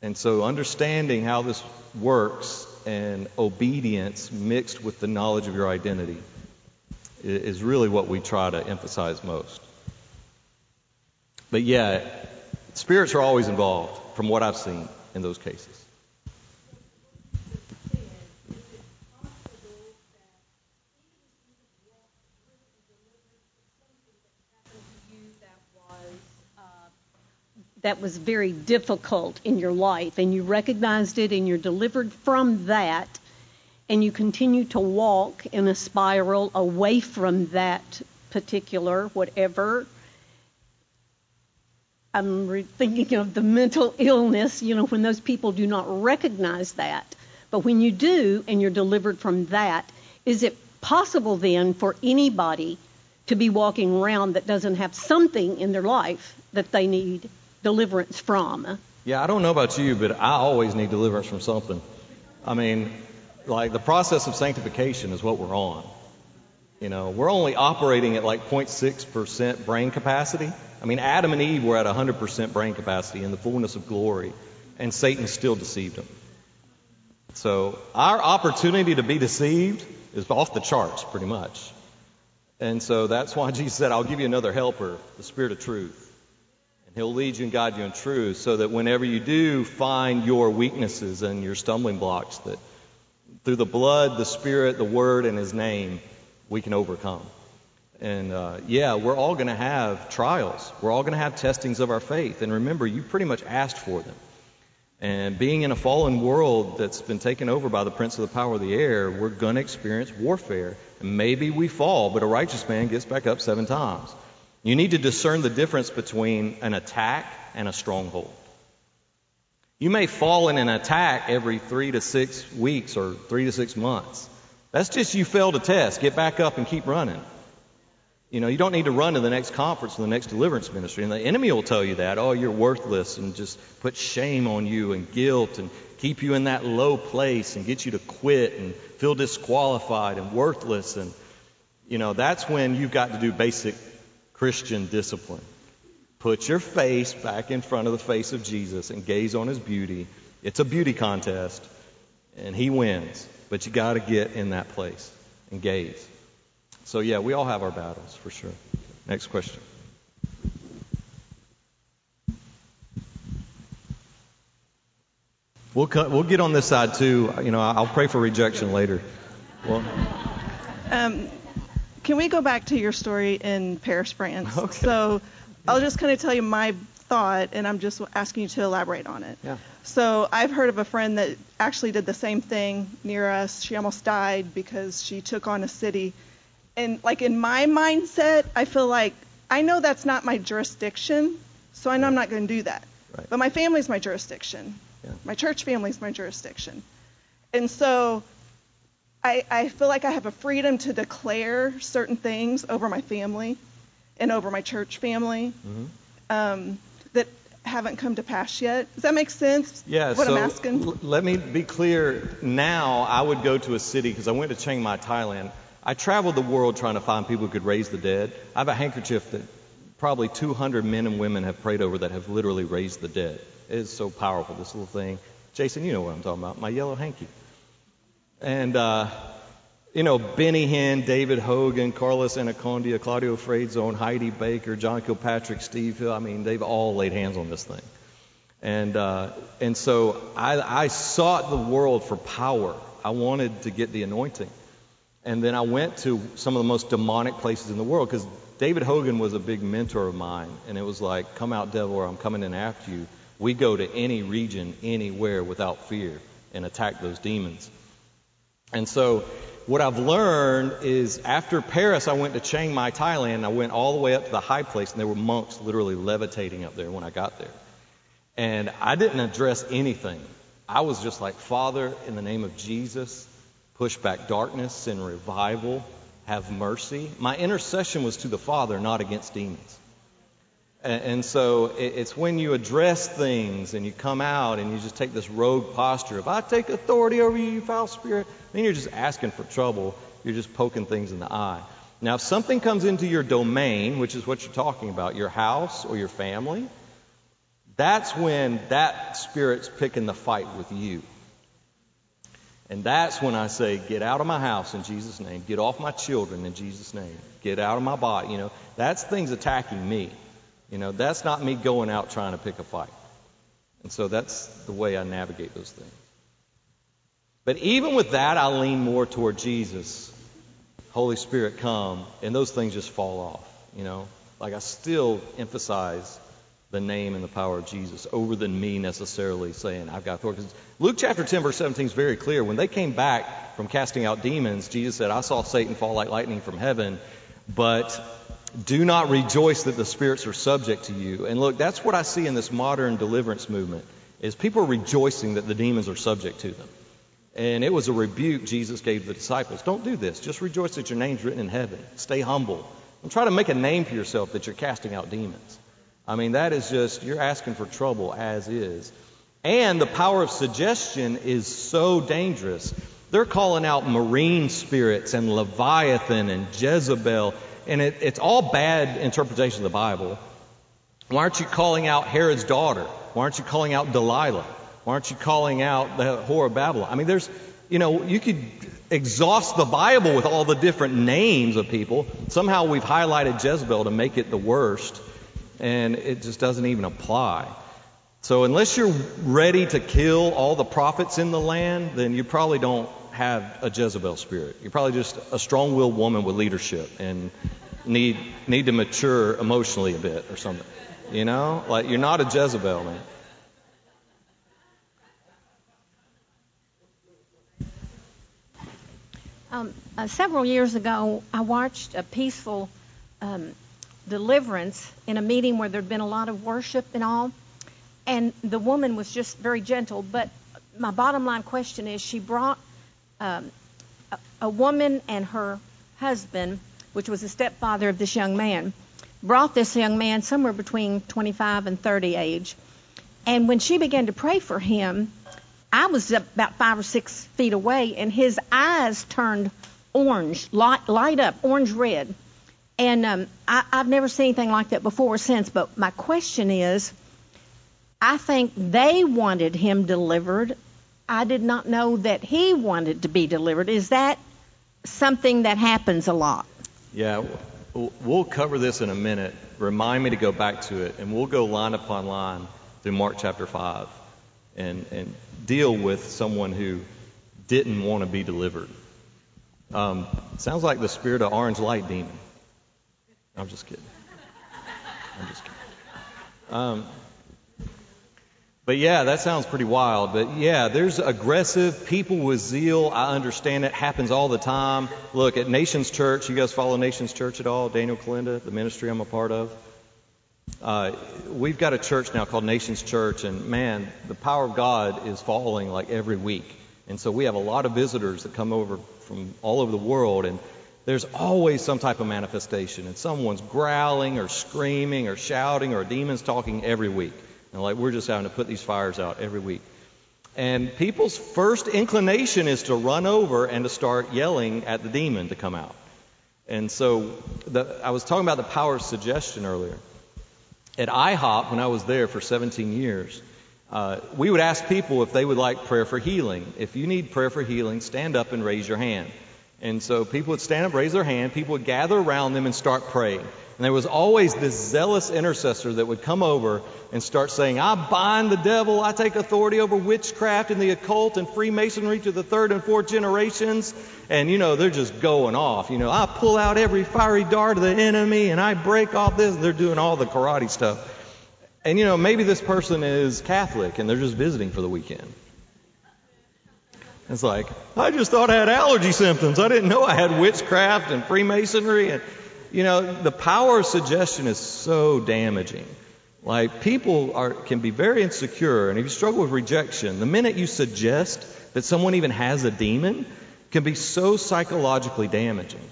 And so, understanding how this works and obedience mixed with the knowledge of your identity is really what we try to emphasize most. But yeah, spirits are always involved, from what I've seen in those cases. that was very difficult in your life and you recognized it and you're delivered from that and you continue to walk in a spiral away from that particular whatever. I'm re- thinking of the mental illness, you know, when those people do not recognize that. But when you do and you're delivered from that, is it possible then for anybody to be walking around that doesn't have something in their life that they need deliverance from. Yeah, I don't know about you, but I always need deliverance from something. I mean, like the process of sanctification is what we're on. You know, we're only operating at like 0.6% brain capacity. I mean, Adam and Eve were at 100% brain capacity in the fullness of glory, and Satan still deceived them. So our opportunity to be deceived is off the charts, pretty much. And so that's why Jesus said, I'll give you another helper, the Spirit of truth. And He'll lead you and guide you in truth so that whenever you do find your weaknesses and your stumbling blocks, that through the blood, the Spirit, the Word, and His name, we can overcome. And uh, yeah, we're all going to have trials. We're all going to have testings of our faith. And remember, you pretty much asked for them. And being in a fallen world that's been taken over by the prince of the power of the air, we're going to experience warfare. And maybe we fall, but a righteous man gets back up seven times. You need to discern the difference between an attack and a stronghold. You may fall in an attack every three to six weeks or three to six months. That's just you failed a test. Get back up and keep running. You know, you don't need to run to the next conference or the next deliverance ministry. And the enemy will tell you that, oh, you're worthless, and just put shame on you and guilt and keep you in that low place and get you to quit and feel disqualified and worthless. And, you know, that's when you've got to do basic Christian discipline. Put your face back in front of the face of Jesus and gaze on his beauty. It's a beauty contest, and he wins. But you got to get in that place and gaze. So, yeah, we all have our battles for sure. Next question. We'll, cut, we'll get on this side too. You know, I'll pray for rejection later. Well, Um, can we go back to your story in Paris, France? Okay. So I'll just kind of tell you my thought, and I'm just asking you to elaborate on it. Yeah. So I've heard of a friend that actually did the same thing near us. She almost died because she took on a city. And like in my mindset, I feel like I know that's not my jurisdiction, so I know I'm not going to do that. Right. But my family's my jurisdiction. Yeah. My church family's my jurisdiction. And so I, I feel like I have a freedom to declare certain things over my family and over my church family Mm-hmm. um, that haven't come to pass yet. Does that make sense? Yeah, What so I'm asking? l- let me be clear. Now, I would go to a city because I went to Chiang Mai, Thailand. I traveled the world trying to find people who could raise the dead. I have a handkerchief that probably 200 men and women have prayed over that have literally raised the dead. It is so powerful, this little thing. Jason, you know what I'm talking about. My yellow hanky. And, uh, you know, Benny Hinn, David Hogan, Carlos Anacondia, Claudio Freidzon, Heidi Baker, John Kilpatrick, Steve Hill. I mean, they've all laid hands on this thing. And, uh, and so I, I sought the world for power. I wanted to get the anointing. And then I went to some of the most demonic places in the world because David Hogan was a big mentor of mine. And it was like, come out, devil, or I'm coming in after you. We go to any region, anywhere without fear and attack those demons. And so what I've learned is after Paris, I went to Chiang Mai, Thailand. and I went all the way up to the high place, and there were monks literally levitating up there when I got there. And I didn't address anything. I was just like, Father, in the name of Jesus, push back darkness, send revival, have mercy. My intercession was to the Father, not against demons. And, so it, it's when you address things and you come out and you just take this rogue posture of, I take authority over you, you foul spirit, then you're just asking for trouble. You're just poking things in the eye. Now, if something comes into your domain, which is what you're talking about, your house or your family, that's when that spirit's picking the fight with you. And that's when I say, get out of my house in Jesus' name. Get off my children in Jesus' name. Get out of my body. You know, that's things attacking me. You know, that's not me going out trying to pick a fight. And so that's the way I navigate those things. But even with that, I lean more toward Jesus. Holy Spirit, come. And those things just fall off. You know, like I still emphasize the name and the power of Jesus over than me necessarily saying, I've got authority. 'Cause Luke chapter 10, verse 17 is very clear. When they came back from casting out demons, Jesus said, I saw Satan fall like lightning from heaven, but do not rejoice that the spirits are subject to you. And look, that's what I see in this modern deliverance movement, is people are rejoicing that the demons are subject to them. And it was a rebuke Jesus gave the disciples. Don't do this. Just rejoice that your name's written in heaven. Stay humble. Don't try to make a name for yourself that you're casting out demons. I mean, that is just, you're asking for trouble as is. And the power of suggestion is so dangerous. They're calling out marine spirits and Leviathan and Jezebel, and it, it's all bad interpretation of the Bible. Why aren't you calling out Herod's daughter? Why aren't you calling out Delilah? Why aren't you calling out the whore of Babylon? I mean, there's, you know, you could exhaust the Bible with all the different names of people. Somehow we've highlighted Jezebel to make it the worst, and it just doesn't even apply. So unless you're ready to kill all the prophets in the land, then you probably don't have a Jezebel spirit. You're probably just a strong-willed woman with leadership and need need to mature emotionally a bit or something. You know, like you're not a Jezebel, man. Um, uh, several years ago, I watched a peaceful um, deliverance in a meeting where there'd been a lot of worship and all, and the woman was just very gentle. But my bottom line question is, she brought um, a, a woman and her husband, which was the stepfather of this young man, brought this young man somewhere between 25 and 30 age. And when she began to pray for him, I was about five or six feet away, and his eyes turned orange, light, light up, orange red. And um, I, I've never seen anything like that before or since. But my question is, I think they wanted him delivered. I did not know that he wanted to be delivered. Is that something that happens a lot? Yeah, we'll- cover this in a minute. Remind me to go back to it, and we'll go line upon line through Mark chapter 5 and, and deal with someone who didn't want to be delivered. Um, sounds like the spirit of orange light demon. I'm just kidding. I'm just kidding. Um, but yeah, that sounds pretty wild. But yeah, there's aggressive people with zeal. I understand it happens all the time. Look at Nations Church. You guys follow Nations Church at all? Daniel Kolenda, the ministry I'm a part of. Uh, we've got a church now called Nations Church, and man, the power of God is falling like every week. And so we have a lot of visitors that come over from all over the world, and there's always some type of manifestation. And someone's growling or screaming or shouting or demons talking every week. And like we're just having to put these fires out every week. And people's first inclination is to run over and to start yelling at the demon to come out. And so the, I was talking about the power of suggestion earlier. At IHOP, when I was there for 17 years, uh, we would ask people if they would like prayer for healing. If you need prayer for healing, stand up and raise your hand. And so people would stand up, raise their hand, people would gather around them and start praying. And there was always this zealous intercessor that would come over and start saying, I bind the devil, I take authority over witchcraft and the occult and Freemasonry to the third and fourth generations. And, you know, they're just going off. You know, I pull out every fiery dart of the enemy and I break off this. They're doing all the karate stuff. And, you know, maybe this person is Catholic and they're just visiting for the weekend. It's like, I just thought I had allergy symptoms. I didn't know I had witchcraft and Freemasonry and you know, the power of suggestion is so damaging. Like people are can be very insecure, and if you struggle with rejection, the minute you suggest that someone even has a demon, can be so psychologically damaging.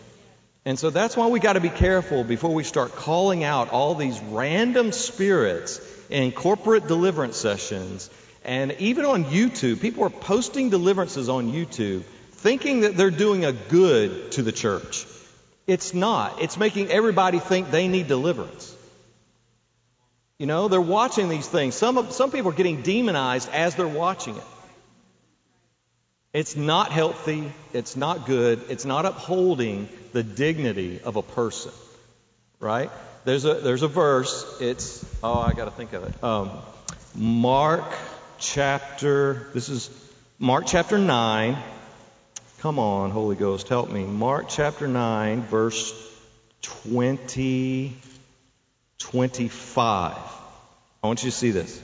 And so that's why we got to be careful before we start calling out all these random spirits in corporate deliverance sessions and even on YouTube. People are posting deliverances on YouTube thinking that they're doing a good to the church. It's not. It's making everybody think they need deliverance. You know, they're watching these things. Some, some people are getting demonized as they're watching it. It's not healthy. It's not good. It's not upholding the dignity of a person. Right? There's a, there's a verse. It's, oh, I got to think of it. Um, Mark chapter, this is Mark chapter 9. Come on, Holy Ghost, help me. Mark chapter 9, verse 20, 25. I want you to see this.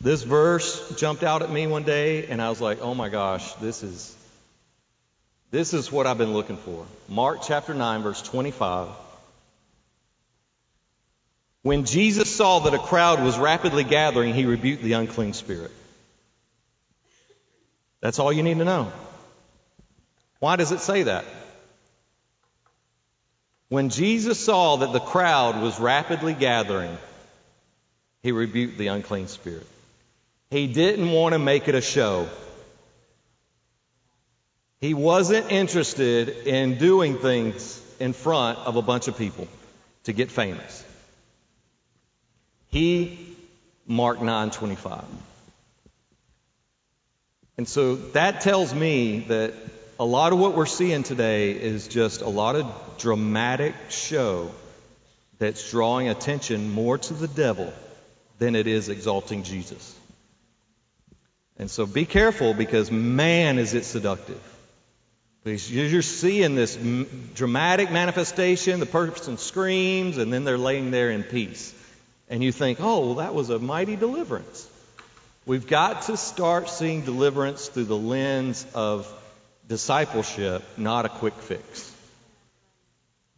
This verse jumped out at me one day, and I was like, oh my gosh, this is. This is what I've been looking for. Mark chapter 9, verse 25. When Jesus saw that a crowd was rapidly gathering, he rebuked the unclean spirit. That's all you need to know. Why does it say that? When Jesus saw that the crowd was rapidly gathering, he rebuked the unclean spirit. He didn't want to make it a show. He wasn't interested in doing things in front of a bunch of people to get famous. He Mark 9:25. And so that tells me that a lot of what we're seeing today is just a lot of dramatic show that's drawing attention more to the devil than it is exalting Jesus. And so be careful because man is it seductive. Because you're seeing this dramatic manifestation, the person screams, and then they're laying there in peace. And you think, oh, well, that was a mighty deliverance. We've got to start seeing deliverance through the lens of discipleship, not a quick fix.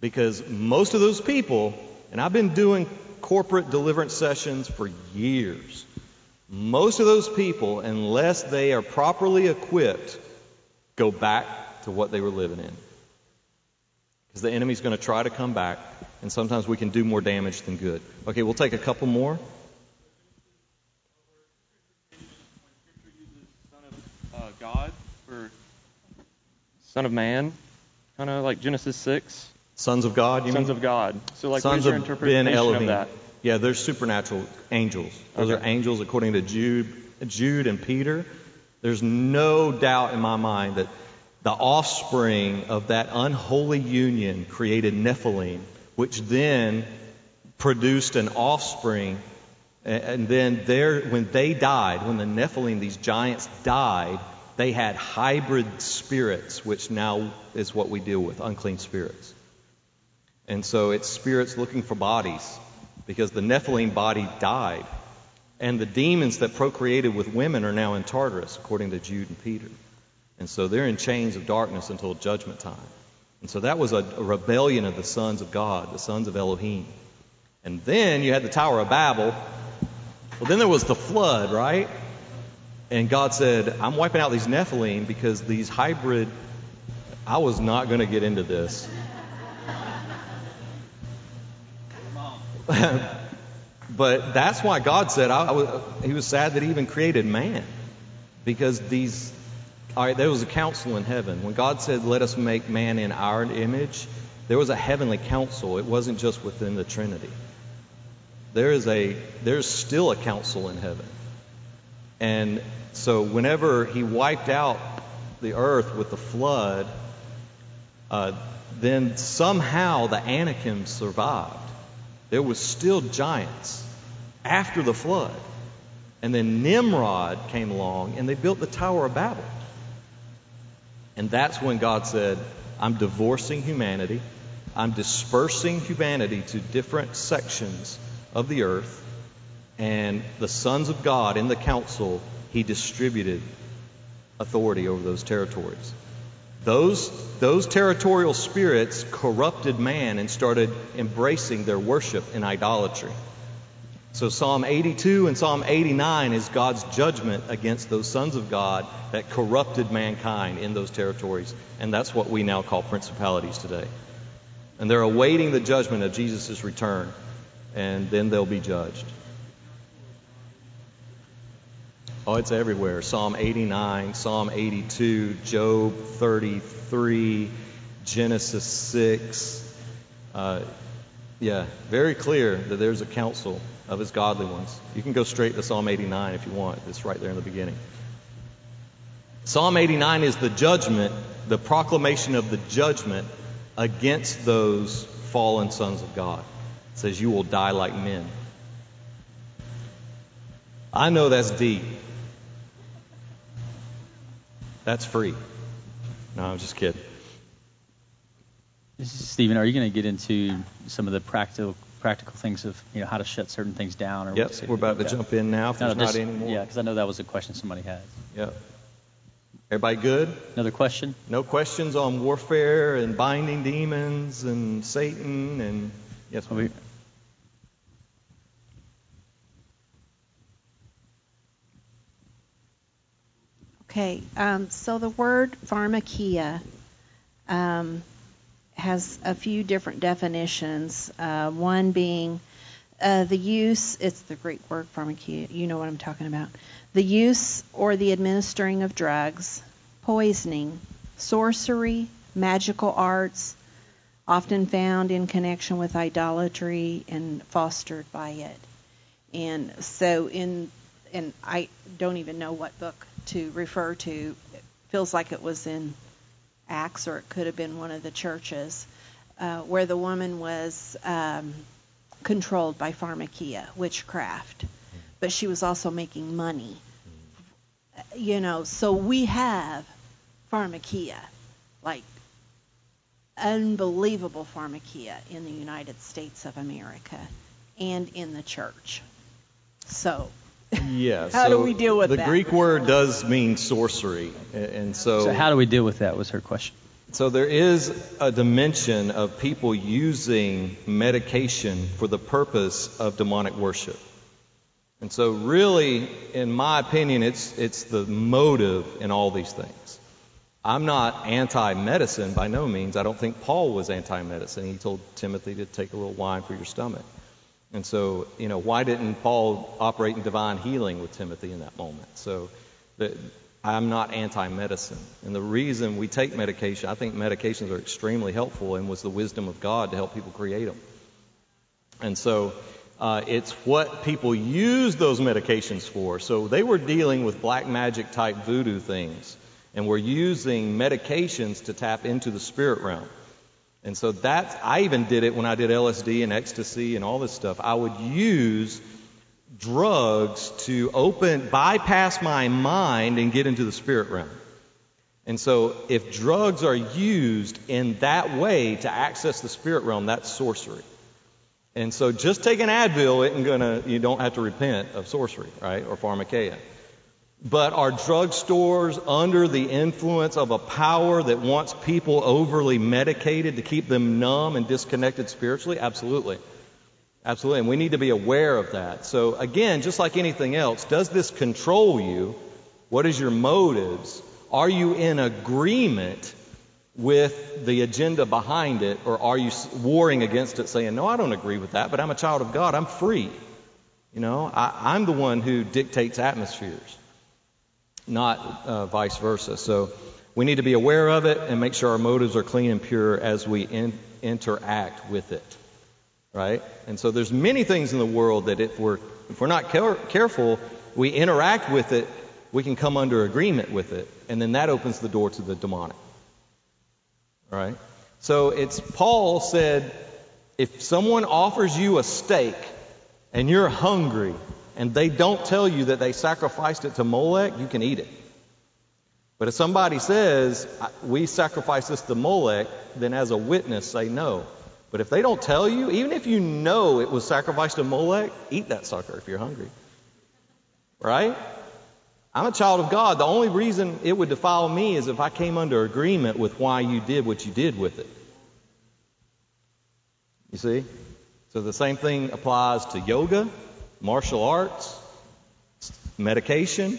Because most of those people, and I've been doing corporate deliverance sessions for years, most of those people, unless they are properly equipped, go back to what they were living in. Because the enemy's going to try to come back, and sometimes we can do more damage than good. Okay, we'll take a couple more. God or Son of Man, kind of like Genesis 6. Sons of God, you Sons mean? Sons of God. So, like, Sons what is your interpretation Ben Elohim. of that? Yeah, they're supernatural angels. Those Okay. are angels according to Jude, Jude and Peter. There's no doubt in my mind that the offspring of that unholy union created Nephilim, which then produced an offspring. And then there, when they died, when the Nephilim, these giants died, they had hybrid spirits, which now is what we deal with unclean spirits. And so it's spirits looking for bodies because the Nephilim body died. And the demons that procreated with women are now in Tartarus, according to Jude and Peter. And so they're in chains of darkness until judgment time. And so that was a, rebellion of the sons of God, the sons of Elohim. And then you had the Tower of Babel. Well, then there was the flood, right? And God said, I'm wiping out these Nephilim because these hybrid. I was not going to get into this. but that's why God said I, I was, He was sad that He even created man, because these. All right, there was a council in heaven when God said, "Let us make man in our image." There was a heavenly council. It wasn't just within the Trinity. There is a there's still a council in heaven, and so whenever He wiped out the earth with the flood, uh, then somehow the Anakim survived there was still giants after the flood. And then Nimrod came along and they built the Tower of Babel. And that's when God said, I'm divorcing humanity. I'm dispersing humanity to different sections of the earth. And the sons of God in the council, he distributed authority over those territories. Those, those territorial spirits corrupted man and started embracing their worship in idolatry. So Psalm 82 and Psalm 89 is God's judgment against those sons of God that corrupted mankind in those territories. And that's what we now call principalities today. And they're awaiting the judgment of Jesus' return, and then they'll be judged. Oh, it's everywhere. Psalm 89, Psalm 82, Job 33, Genesis 6. Uh, yeah, very clear that there's a council of his godly ones. You can go straight to Psalm 89 if you want. It's right there in the beginning. Psalm 89 is the judgment, the proclamation of the judgment against those fallen sons of God. It says, You will die like men. I know that's deep. That's free. No, I'm just kidding. Stephen, are you going to get into some of the practical practical things of you know how to shut certain things down? Or yep, we're about to jump in now. If no, there's just, not anymore. Yeah, because I know that was a question somebody had. Yep. Everybody good? Another question? No questions on warfare and binding demons and Satan and yes. Well, Okay, um, so the word pharmakia um, has a few different definitions. Uh, one being uh, the use, it's the Greek word pharmakia, you know what I'm talking about. The use or the administering of drugs, poisoning, sorcery, magical arts, often found in connection with idolatry and fostered by it. And so in and I don't even know what book to refer to. It feels like it was in Acts, or it could have been one of the churches, uh, where the woman was um, controlled by pharmakia, witchcraft, but she was also making money. You know, so we have pharmakia, like unbelievable pharmakia in the United States of America and in the church. So yeah. how so do we deal with the that? The Greek word does mean sorcery, and so. So how do we deal with that? Was her question. So there is a dimension of people using medication for the purpose of demonic worship. And so really, in my opinion, it's, it's the motive in all these things. I'm not anti-medicine by no means. I don't think Paul was anti-medicine. He told Timothy to take a little wine for your stomach. And so, you know, why didn't Paul operate in divine healing with Timothy in that moment? So, the, I'm not anti-medicine, and the reason we take medication, I think medications are extremely helpful, and was the wisdom of God to help people create them. And so, uh, it's what people use those medications for. So they were dealing with black magic type voodoo things, and were using medications to tap into the spirit realm. And so that's, I even did it when I did LSD and ecstasy and all this stuff. I would use drugs to open bypass my mind and get into the spirit realm. And so, if drugs are used in that way to access the spirit realm, that's sorcery. And so, just take an Advil isn't gonna. You don't have to repent of sorcery, right, or pharmakeia. But are drugstores under the influence of a power that wants people overly medicated to keep them numb and disconnected spiritually? Absolutely. Absolutely. And we need to be aware of that. So, again, just like anything else, does this control you? What is your motives? Are you in agreement with the agenda behind it, or are you warring against it, saying, No, I don't agree with that, but I'm a child of God. I'm free. You know, I, am the one who dictates atmospheres not uh, vice versa. So we need to be aware of it and make sure our motives are clean and pure as we in, interact with it. Right? And so there's many things in the world that if we're if we're not care- careful, we interact with it, we can come under agreement with it, and then that opens the door to the demonic. Right? So it's Paul said, if someone offers you a steak and you're hungry and they don't tell you that they sacrificed it to Molech, you can eat it. But if somebody says, we sacrificed this to Molech, then as a witness say no. But if they don't tell you, even if you know it was sacrificed to Molech, eat that sucker if you're hungry. Right? I'm a child of God. The only reason it would defile me is if I came under agreement with why you did what you did with it. You see? So the same thing applies to yoga, martial arts, medication.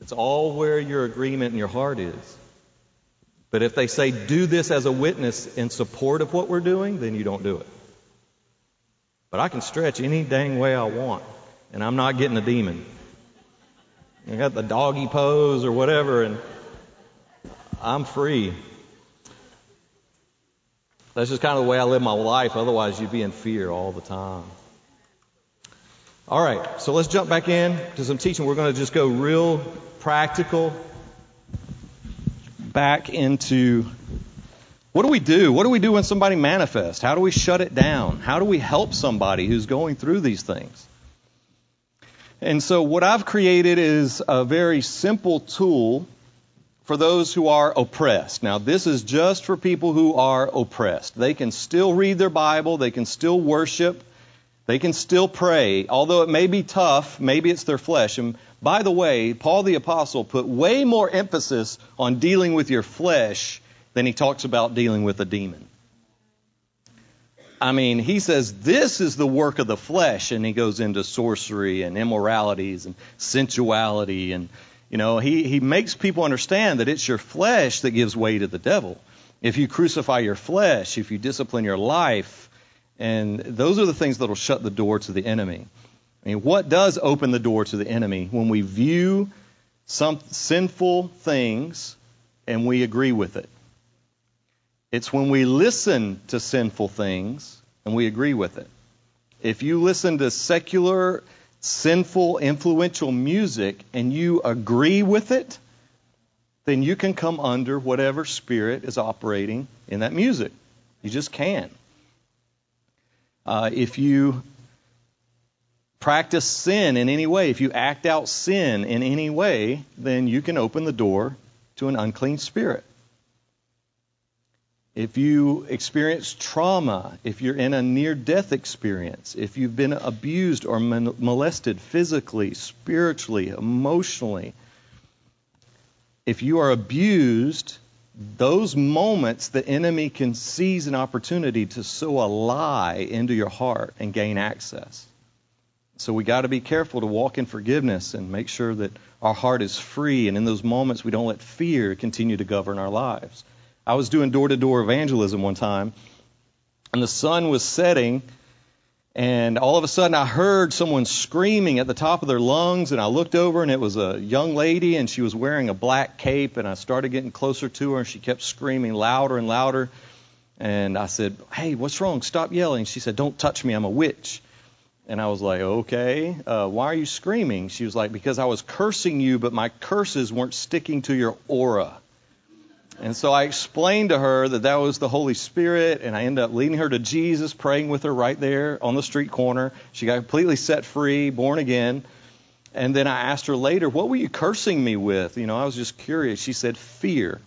It's all where your agreement in your heart is. But if they say, do this as a witness in support of what we're doing, then you don't do it. But I can stretch any dang way I want, and I'm not getting a demon. I got the doggy pose or whatever, and I'm free. That's just kind of the way I live my life. Otherwise, you'd be in fear all the time. All right, so let's jump back in to some teaching. We're going to just go real practical back into what do we do? What do we do when somebody manifests? How do we shut it down? How do we help somebody who's going through these things? And so, what I've created is a very simple tool for those who are oppressed. Now, this is just for people who are oppressed. They can still read their Bible, they can still worship, they can still pray, although it may be tough, maybe it's their flesh. And by the way, Paul the Apostle put way more emphasis on dealing with your flesh than he talks about dealing with a demon. I mean, he says this is the work of the flesh, and he goes into sorcery and immoralities and sensuality. And, you know, he, he makes people understand that it's your flesh that gives way to the devil. If you crucify your flesh, if you discipline your life, and those are the things that will shut the door to the enemy. I mean, what does open the door to the enemy? When we view some sinful things and we agree with it. It's when we listen to sinful things and we agree with it. If you listen to secular, sinful, influential music and you agree with it, then you can come under whatever spirit is operating in that music. You just can. Uh, if you practice sin in any way, if you act out sin in any way, then you can open the door to an unclean spirit. If you experience trauma, if you're in a near death experience, if you've been abused or molested physically, spiritually, emotionally, if you are abused those moments the enemy can seize an opportunity to sow a lie into your heart and gain access. So we got to be careful to walk in forgiveness and make sure that our heart is free and in those moments we don't let fear continue to govern our lives. I was doing door-to-door evangelism one time and the sun was setting and all of a sudden, I heard someone screaming at the top of their lungs, and I looked over, and it was a young lady, and she was wearing a black cape. And I started getting closer to her, and she kept screaming louder and louder. And I said, Hey, what's wrong? Stop yelling. She said, Don't touch me. I'm a witch. And I was like, Okay, uh, why are you screaming? She was like, Because I was cursing you, but my curses weren't sticking to your aura. And so I explained to her that that was the Holy Spirit, and I ended up leading her to Jesus, praying with her right there on the street corner. She got completely set free, born again. And then I asked her later, What were you cursing me with? You know, I was just curious. She said, Fear.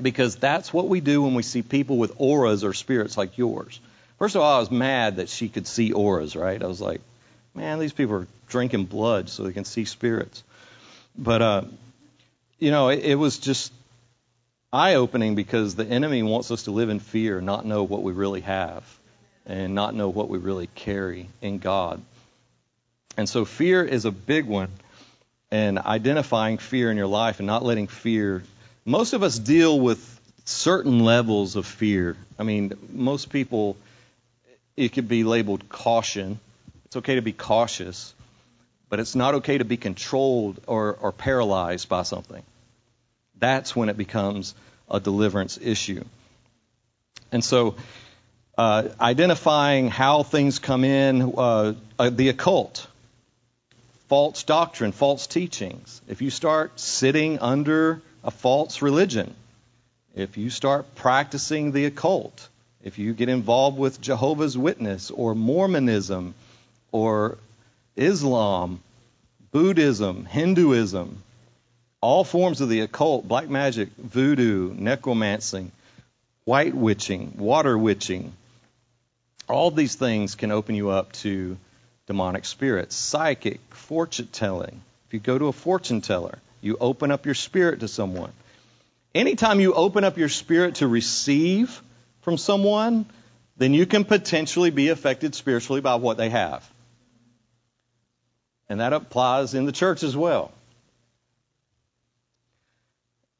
Because that's what we do when we see people with auras or spirits like yours. First of all, I was mad that she could see auras, right? I was like, Man, these people are drinking blood so they can see spirits. But, uh, you know, it, it was just eye opening because the enemy wants us to live in fear, not know what we really have, and not know what we really carry in God. And so fear is a big one. And identifying fear in your life and not letting fear. Most of us deal with certain levels of fear. I mean, most people, it could be labeled caution. It's okay to be cautious, but it's not okay to be controlled or, or paralyzed by something. That's when it becomes a deliverance issue. And so, uh, identifying how things come in, uh, uh, the occult, false doctrine, false teachings. If you start sitting under a false religion, if you start practicing the occult, if you get involved with Jehovah's Witness or Mormonism or Islam, Buddhism, Hinduism, all forms of the occult, black magic, voodoo, necromancy, white witching, water witching, all these things can open you up to demonic spirits. Psychic, fortune telling. If you go to a fortune teller, you open up your spirit to someone. Anytime you open up your spirit to receive from someone, then you can potentially be affected spiritually by what they have. And that applies in the church as well.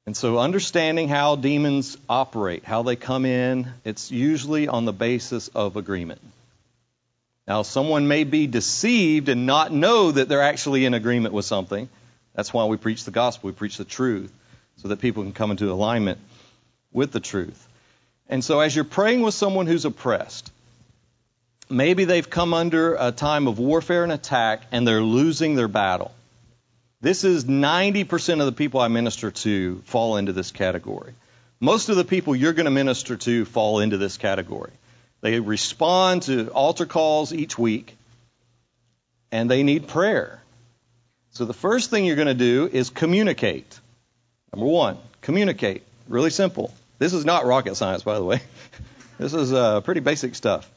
And so, understanding how demons operate, how they come in, it's usually on the basis of agreement. Now, someone may be deceived and not know that they're actually in agreement with something. That's why we preach the gospel, we preach the truth, so that people can come into alignment with the truth. And so, as you're praying with someone who's oppressed, maybe they've come under a time of warfare and attack and they're losing their battle. This is 90% of the people I minister to fall into this category. Most of the people you're going to minister to fall into this category. They respond to altar calls each week, and they need prayer. So the first thing you're going to do is communicate. Number one, communicate. Really simple. This is not rocket science, by the way. this is uh, pretty basic stuff.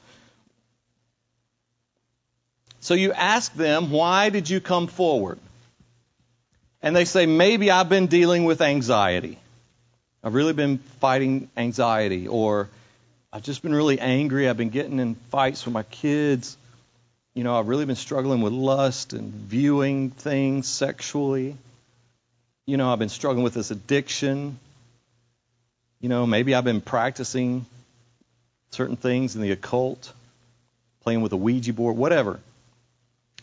So you ask them, why did you come forward? And they say, maybe I've been dealing with anxiety. I've really been fighting anxiety, or I've just been really angry. I've been getting in fights with my kids. You know, I've really been struggling with lust and viewing things sexually. You know, I've been struggling with this addiction. You know, maybe I've been practicing certain things in the occult, playing with a Ouija board, whatever.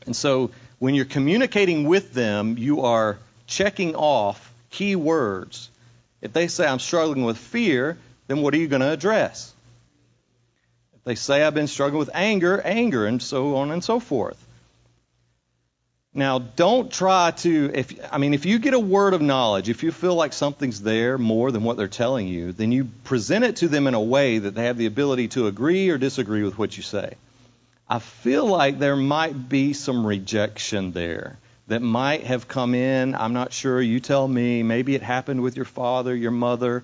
And so when you're communicating with them, you are checking off key words. If they say, I'm struggling with fear, then what are you going to address? If they say, I've been struggling with anger, anger, and so on and so forth. Now, don't try to, if, I mean, if you get a word of knowledge, if you feel like something's there more than what they're telling you, then you present it to them in a way that they have the ability to agree or disagree with what you say. I feel like there might be some rejection there that might have come in. I'm not sure. You tell me. Maybe it happened with your father, your mother.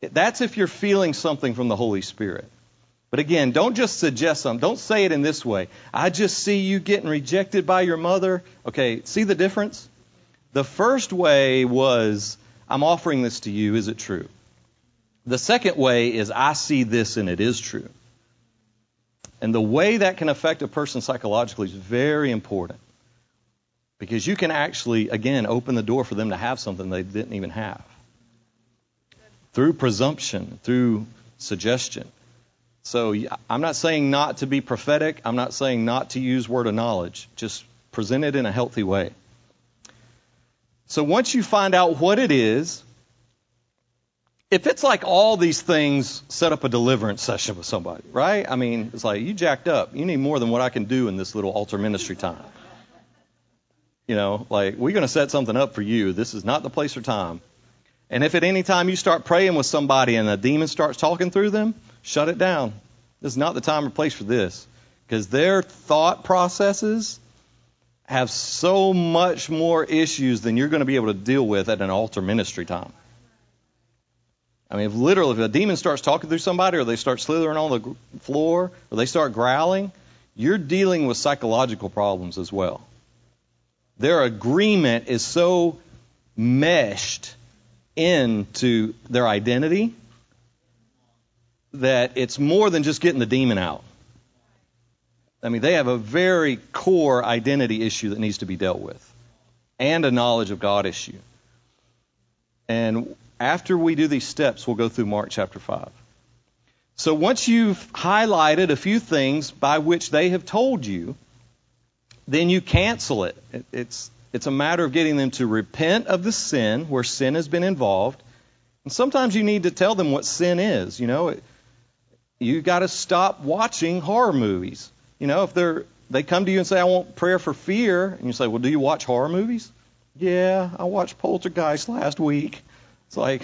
That's if you're feeling something from the Holy Spirit. But again, don't just suggest something. Don't say it in this way. I just see you getting rejected by your mother. Okay, see the difference? The first way was, I'm offering this to you. Is it true? The second way is, I see this and it is true. And the way that can affect a person psychologically is very important. Because you can actually, again, open the door for them to have something they didn't even have. Through presumption, through suggestion. So I'm not saying not to be prophetic. I'm not saying not to use word of knowledge. Just present it in a healthy way. So once you find out what it is, if it's like all these things, set up a deliverance session with somebody, right? I mean, it's like you jacked up. You need more than what I can do in this little altar ministry time. You know, like we're going to set something up for you. This is not the place or time. And if at any time you start praying with somebody and a demon starts talking through them, shut it down. This is not the time or place for this. Because their thought processes have so much more issues than you're going to be able to deal with at an altar ministry time. I mean, if literally, if a demon starts talking through somebody, or they start slithering on the floor, or they start growling, you're dealing with psychological problems as well. Their agreement is so meshed into their identity that it's more than just getting the demon out. I mean, they have a very core identity issue that needs to be dealt with, and a knowledge of God issue. And after we do these steps, we'll go through Mark chapter 5. So once you've highlighted a few things by which they have told you, then you cancel it. It's, it's a matter of getting them to repent of the sin where sin has been involved. And sometimes you need to tell them what sin is. You know, you got to stop watching horror movies. You know, if they're they come to you and say, I want prayer for fear, and you say, Well, do you watch horror movies? Yeah, I watched Poltergeist last week. It's like,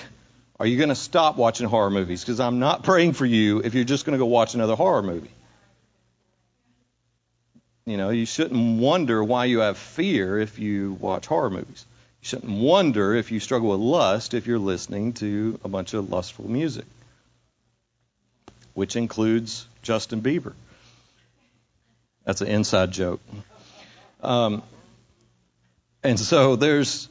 are you going to stop watching horror movies? Because I'm not praying for you if you're just going to go watch another horror movie. You know, you shouldn't wonder why you have fear if you watch horror movies. You shouldn't wonder if you struggle with lust if you're listening to a bunch of lustful music, which includes Justin Bieber. That's an inside joke. Um, and so there's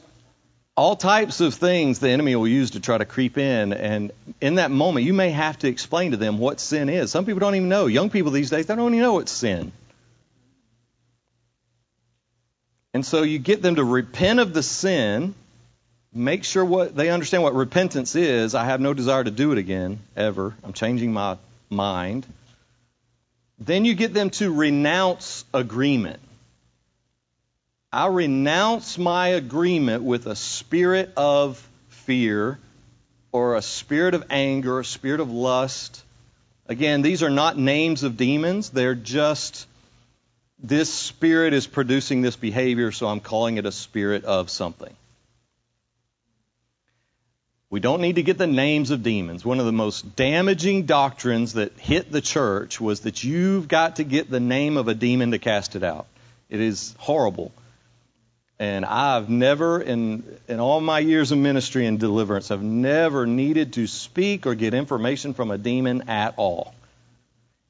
all types of things the enemy will use to try to creep in. And in that moment, you may have to explain to them what sin is. Some people don't even know. Young people these days, they don't even know what sin. And so you get them to repent of the sin, make sure what they understand what repentance is. I have no desire to do it again ever. I'm changing my mind. Then you get them to renounce agreement. I renounce my agreement with a spirit of fear or a spirit of anger, a spirit of lust. Again, these are not names of demons. They're just this spirit is producing this behavior, so I'm calling it a spirit of something. We don't need to get the names of demons. One of the most damaging doctrines that hit the church was that you've got to get the name of a demon to cast it out. It is horrible. And I've never, in, in all my years of ministry and deliverance, I've never needed to speak or get information from a demon at all.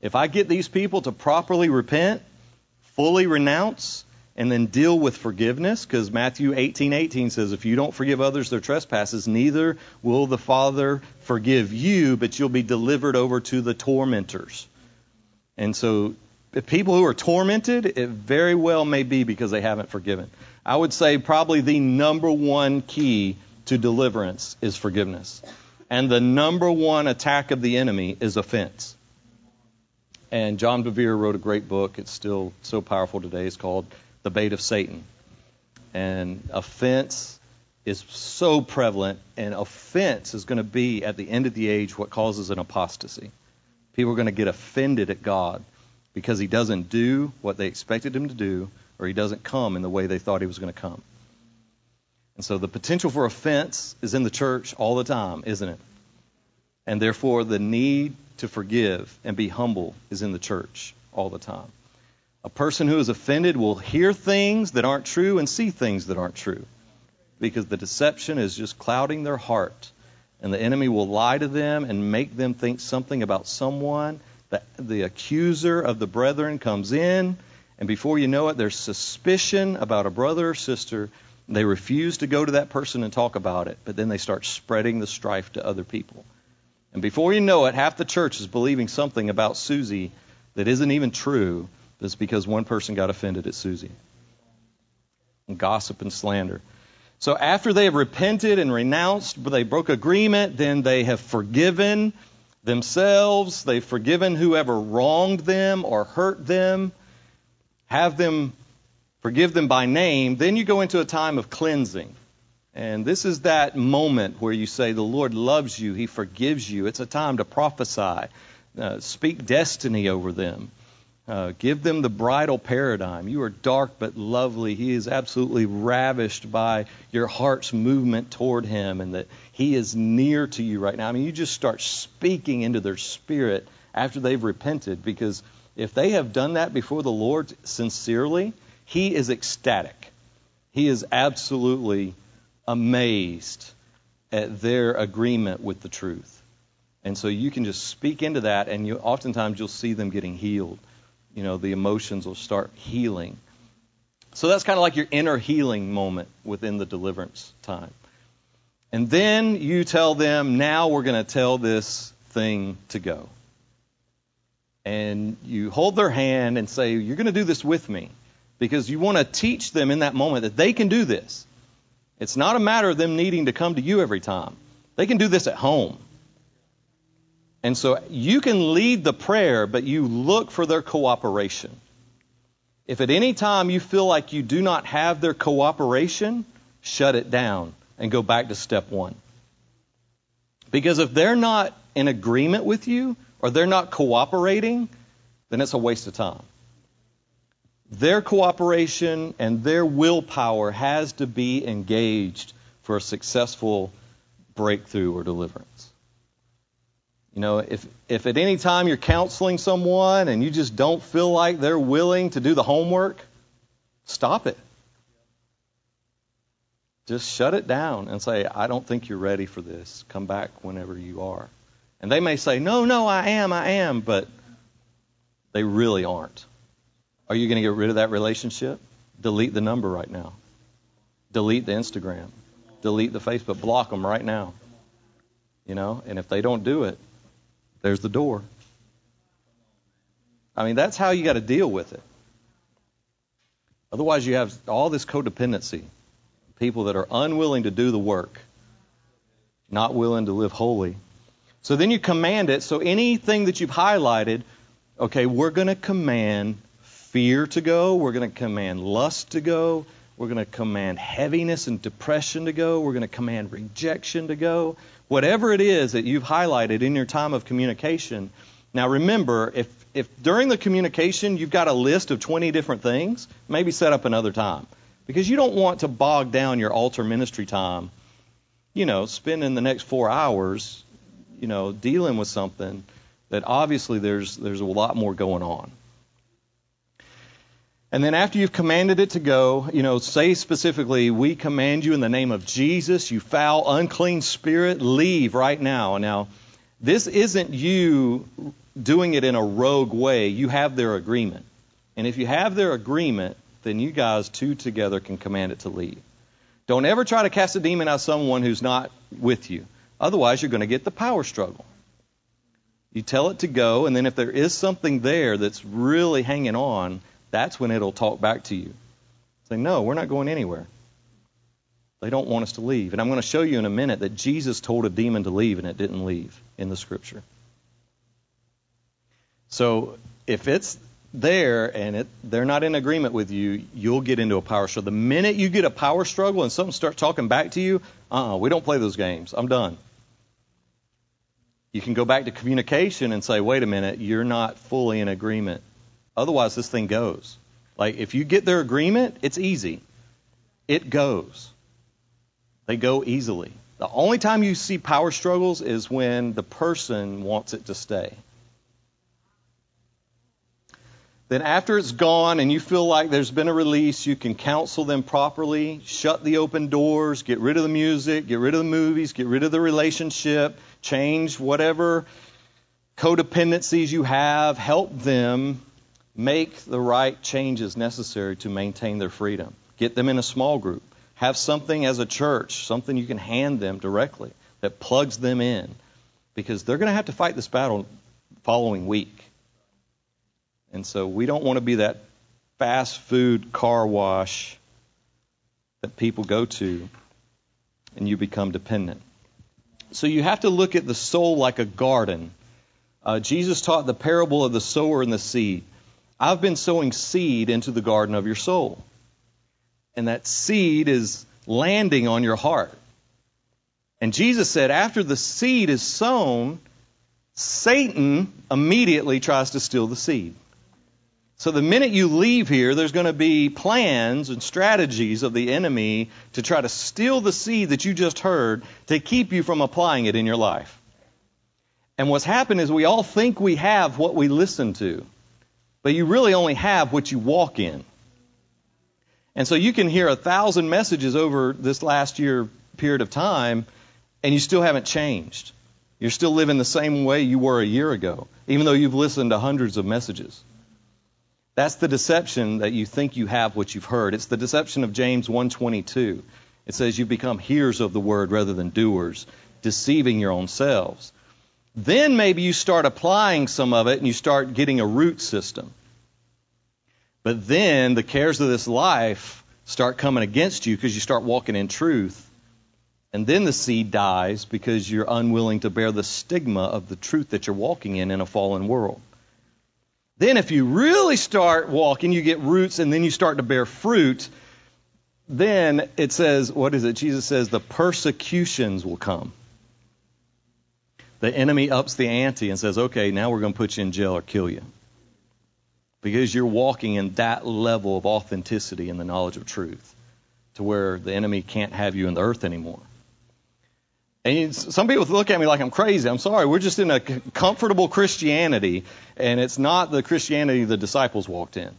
If I get these people to properly repent, fully renounce, and then deal with forgiveness because Matthew 18:18 says if you don't forgive others their trespasses neither will the Father forgive you but you'll be delivered over to the tormentors. And so people who are tormented it very well may be because they haven't forgiven. I would say probably the number one key to deliverance is forgiveness. And the number one attack of the enemy is offense. And John Bevere wrote a great book. It's still so powerful today. It's called the bait of Satan. And offense is so prevalent, and offense is going to be, at the end of the age, what causes an apostasy. People are going to get offended at God because he doesn't do what they expected him to do, or he doesn't come in the way they thought he was going to come. And so the potential for offense is in the church all the time, isn't it? And therefore, the need to forgive and be humble is in the church all the time. A person who is offended will hear things that aren't true and see things that aren't true because the deception is just clouding their heart. And the enemy will lie to them and make them think something about someone. The, the accuser of the brethren comes in, and before you know it, there's suspicion about a brother or sister. They refuse to go to that person and talk about it, but then they start spreading the strife to other people. And before you know it, half the church is believing something about Susie that isn't even true it's because one person got offended at Susie. And gossip and slander. So after they have repented and renounced, they broke agreement, then they have forgiven themselves, they've forgiven whoever wronged them or hurt them, have them forgive them by name, then you go into a time of cleansing. And this is that moment where you say, The Lord loves you, He forgives you. It's a time to prophesy, uh, speak destiny over them. Uh, give them the bridal paradigm. You are dark but lovely. He is absolutely ravished by your heart's movement toward him and that he is near to you right now. I mean, you just start speaking into their spirit after they've repented because if they have done that before the Lord sincerely, he is ecstatic. He is absolutely amazed at their agreement with the truth. And so you can just speak into that, and you oftentimes you'll see them getting healed. You know, the emotions will start healing. So that's kind of like your inner healing moment within the deliverance time. And then you tell them, now we're going to tell this thing to go. And you hold their hand and say, You're going to do this with me. Because you want to teach them in that moment that they can do this. It's not a matter of them needing to come to you every time. They can do this at home. And so you can lead the prayer, but you look for their cooperation. If at any time you feel like you do not have their cooperation, shut it down and go back to step one. Because if they're not in agreement with you or they're not cooperating, then it's a waste of time. Their cooperation and their willpower has to be engaged for a successful breakthrough or deliverance. You know, if, if at any time you're counseling someone and you just don't feel like they're willing to do the homework, stop it. Just shut it down and say, I don't think you're ready for this. Come back whenever you are. And they may say, No, no, I am, I am, but they really aren't. Are you going to get rid of that relationship? Delete the number right now. Delete the Instagram. Delete the Facebook. Block them right now. You know, and if they don't do it, there's the door. I mean, that's how you got to deal with it. Otherwise, you have all this codependency. People that are unwilling to do the work, not willing to live holy. So then you command it. So anything that you've highlighted, okay, we're going to command fear to go. We're going to command lust to go. We're going to command heaviness and depression to go. We're going to command rejection to go. Whatever it is that you've highlighted in your time of communication. Now remember, if, if during the communication you've got a list of 20 different things, maybe set up another time. Because you don't want to bog down your altar ministry time, you know, spending the next four hours, you know, dealing with something that obviously there's there's a lot more going on. And then after you've commanded it to go, you know, say specifically, we command you in the name of Jesus, you foul, unclean spirit, leave right now. Now, this isn't you doing it in a rogue way. You have their agreement. And if you have their agreement, then you guys two together can command it to leave. Don't ever try to cast a demon out someone who's not with you. Otherwise, you're going to get the power struggle. You tell it to go, and then if there is something there that's really hanging on, that's when it'll talk back to you. Say, no, we're not going anywhere. They don't want us to leave. And I'm going to show you in a minute that Jesus told a demon to leave and it didn't leave in the scripture. So if it's there and it, they're not in agreement with you, you'll get into a power struggle. The minute you get a power struggle and something starts talking back to you, uh uh we don't play those games. I'm done. You can go back to communication and say, wait a minute, you're not fully in agreement. Otherwise, this thing goes. Like, if you get their agreement, it's easy. It goes. They go easily. The only time you see power struggles is when the person wants it to stay. Then, after it's gone and you feel like there's been a release, you can counsel them properly, shut the open doors, get rid of the music, get rid of the movies, get rid of the relationship, change whatever codependencies you have, help them make the right changes necessary to maintain their freedom. Get them in a small group. Have something as a church, something you can hand them directly that plugs them in. Because they're going to have to fight this battle following week. And so we don't want to be that fast food car wash that people go to and you become dependent. So you have to look at the soul like a garden. Uh, Jesus taught the parable of the sower and the seed. I've been sowing seed into the garden of your soul. And that seed is landing on your heart. And Jesus said, after the seed is sown, Satan immediately tries to steal the seed. So the minute you leave here, there's going to be plans and strategies of the enemy to try to steal the seed that you just heard to keep you from applying it in your life. And what's happened is we all think we have what we listen to, but you really only have what you walk in. And so you can hear a thousand messages over this last year period of time, and you still haven't changed. You're still living the same way you were a year ago, even though you've listened to hundreds of messages. That's the deception that you think you have what you've heard. It's the deception of James 1:22. It says you become hearers of the word rather than doers, deceiving your own selves. Then maybe you start applying some of it and you start getting a root system. But then the cares of this life start coming against you because you start walking in truth. And then the seed dies because you're unwilling to bear the stigma of the truth that you're walking in in a fallen world. Then, if you really start walking, you get roots and then you start to bear fruit. Then it says, what is it? Jesus says, the persecutions will come. The enemy ups the ante and says, okay, now we're going to put you in jail or kill you. Because you're walking in that level of authenticity and the knowledge of truth to where the enemy can't have you in the earth anymore. And some people look at me like I'm crazy. I'm sorry. We're just in a comfortable Christianity, and it's not the Christianity the disciples walked in.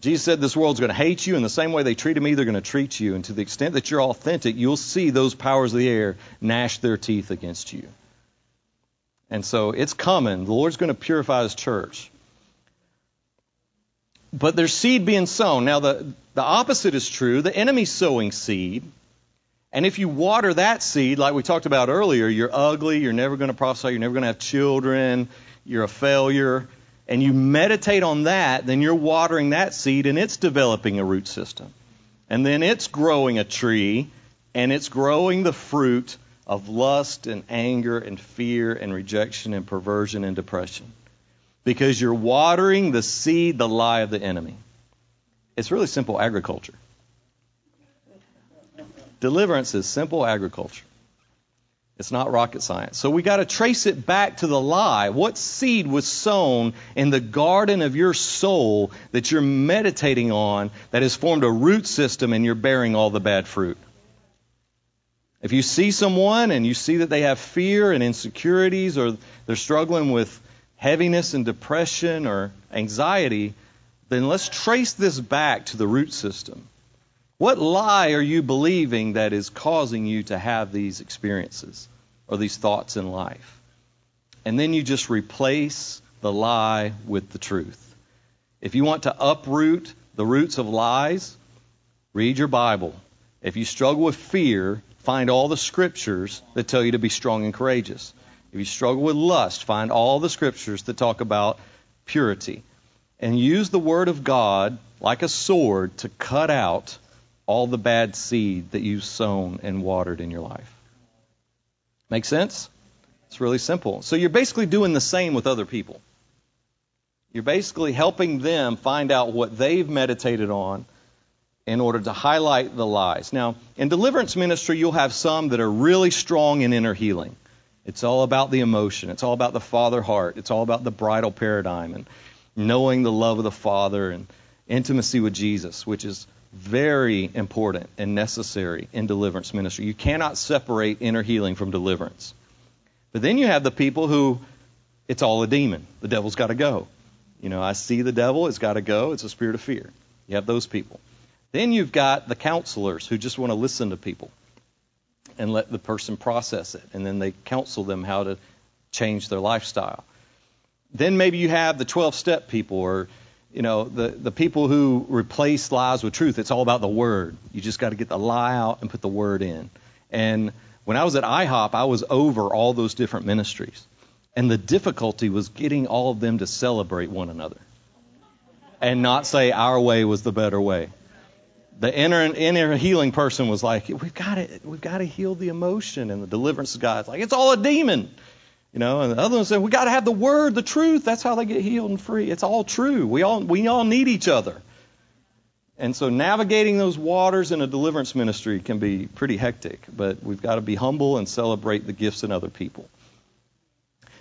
Jesus said this world's going to hate you, and the same way they treated me, they're going to treat you. And to the extent that you're authentic, you'll see those powers of the air gnash their teeth against you. And so it's coming. The Lord's going to purify His church. But there's seed being sown. Now, the, the opposite is true. The enemy's sowing seed. And if you water that seed, like we talked about earlier, you're ugly, you're never going to prophesy, you're never going to have children, you're a failure, and you meditate on that, then you're watering that seed and it's developing a root system. And then it's growing a tree and it's growing the fruit of lust and anger and fear and rejection and perversion and depression. Because you're watering the seed, the lie of the enemy. It's really simple agriculture. Deliverance is simple agriculture. It's not rocket science. So we got to trace it back to the lie. What seed was sown in the garden of your soul that you're meditating on that has formed a root system and you're bearing all the bad fruit? If you see someone and you see that they have fear and insecurities or they're struggling with heaviness and depression or anxiety, then let's trace this back to the root system. What lie are you believing that is causing you to have these experiences or these thoughts in life? And then you just replace the lie with the truth. If you want to uproot the roots of lies, read your Bible. If you struggle with fear, find all the scriptures that tell you to be strong and courageous. If you struggle with lust, find all the scriptures that talk about purity. And use the Word of God like a sword to cut out all the bad seed that you've sown and watered in your life. Make sense? It's really simple. So you're basically doing the same with other people. You're basically helping them find out what they've meditated on in order to highlight the lies. Now, in deliverance ministry, you'll have some that are really strong in inner healing. It's all about the emotion. It's all about the father heart. It's all about the bridal paradigm and knowing the love of the Father and intimacy with Jesus, which is very important and necessary in deliverance ministry. You cannot separate inner healing from deliverance. But then you have the people who it's all a demon. The devil's got to go. You know, I see the devil, it's got to go. It's a spirit of fear. You have those people. Then you've got the counselors who just want to listen to people and let the person process it. And then they counsel them how to change their lifestyle. Then maybe you have the 12 step people or you know, the, the people who replace lies with truth, it's all about the word. You just got to get the lie out and put the word in. And when I was at IHOP, I was over all those different ministries. And the difficulty was getting all of them to celebrate one another and not say our way was the better way. The inner, inner healing person was like, we've got to, we've got to heal the emotion. And the deliverance guy's like, it's all a demon. You know, and the other one said, we got to have the word, the truth. That's how they get healed and free. It's all true. We all, we all need each other. And so navigating those waters in a deliverance ministry can be pretty hectic, but we've got to be humble and celebrate the gifts in other people.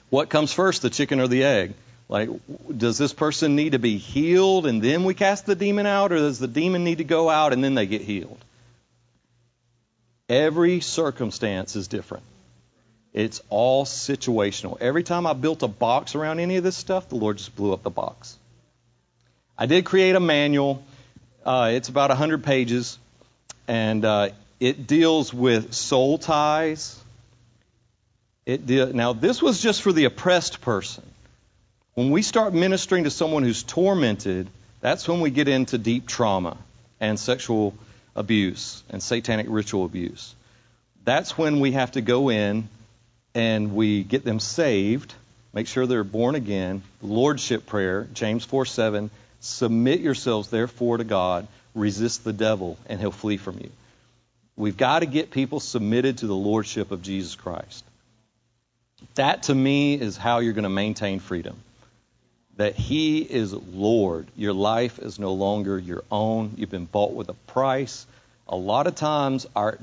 What comes first, the chicken or the egg? Like, does this person need to be healed and then we cast the demon out, or does the demon need to go out and then they get healed? Every circumstance is different. It's all situational. Every time I built a box around any of this stuff, the Lord just blew up the box. I did create a manual. Uh, it's about 100 pages, and uh, it deals with soul ties. It de- now, this was just for the oppressed person. When we start ministering to someone who's tormented, that's when we get into deep trauma and sexual abuse and satanic ritual abuse. That's when we have to go in and we get them saved, make sure they're born again. Lordship prayer, James 4 7, submit yourselves therefore to God, resist the devil, and he'll flee from you. We've got to get people submitted to the Lordship of Jesus Christ. That to me is how you're going to maintain freedom. That He is Lord. Your life is no longer your own. You've been bought with a price. A lot of times, our,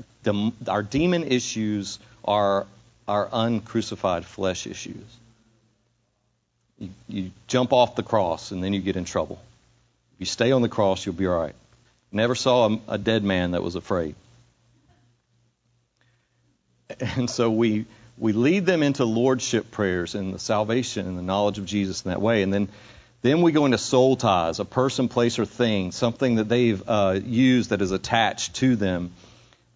our demon issues are our uncrucified flesh issues. You, you jump off the cross and then you get in trouble. If you stay on the cross, you'll be all right. Never saw a, a dead man that was afraid. And so we we lead them into lordship prayers and the salvation and the knowledge of Jesus in that way. And then, then we go into soul ties, a person, place, or thing, something that they've uh, used that is attached to them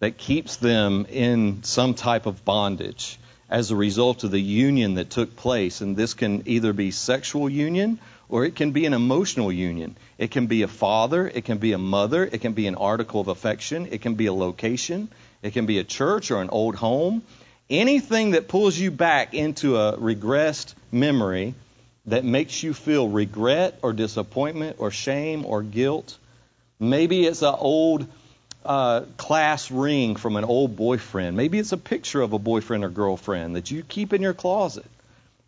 that keeps them in some type of bondage as a result of the union that took place. And this can either be sexual union or it can be an emotional union. It can be a father, it can be a mother, it can be an article of affection, it can be a location, it can be a church or an old home. Anything that pulls you back into a regressed memory that makes you feel regret or disappointment or shame or guilt. Maybe it's an old uh, class ring from an old boyfriend. Maybe it's a picture of a boyfriend or girlfriend that you keep in your closet.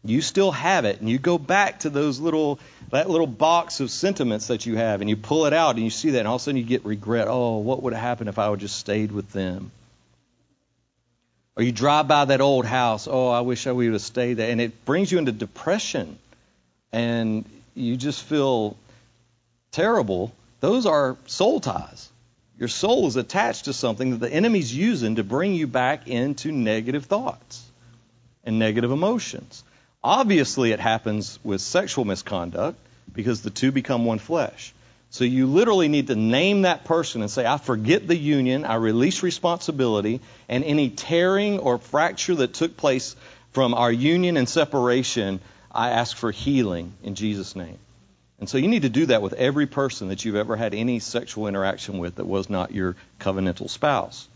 You still have it, and you go back to those little that little box of sentiments that you have, and you pull it out, and you see that, and all of a sudden you get regret. Oh, what would have happened if I would just stayed with them? Or you drive by that old house, oh, I wish I would have stayed there. And it brings you into depression. And you just feel terrible. Those are soul ties. Your soul is attached to something that the enemy's using to bring you back into negative thoughts and negative emotions. Obviously, it happens with sexual misconduct because the two become one flesh. So you literally need to name that person and say, I forget the union, I release responsibility, and any tearing or fracture that took place from our union and separation, I ask for healing in Jesus' name. And so you need to do that with every person that you've ever had any sexual interaction with that was not your covenantal spouse.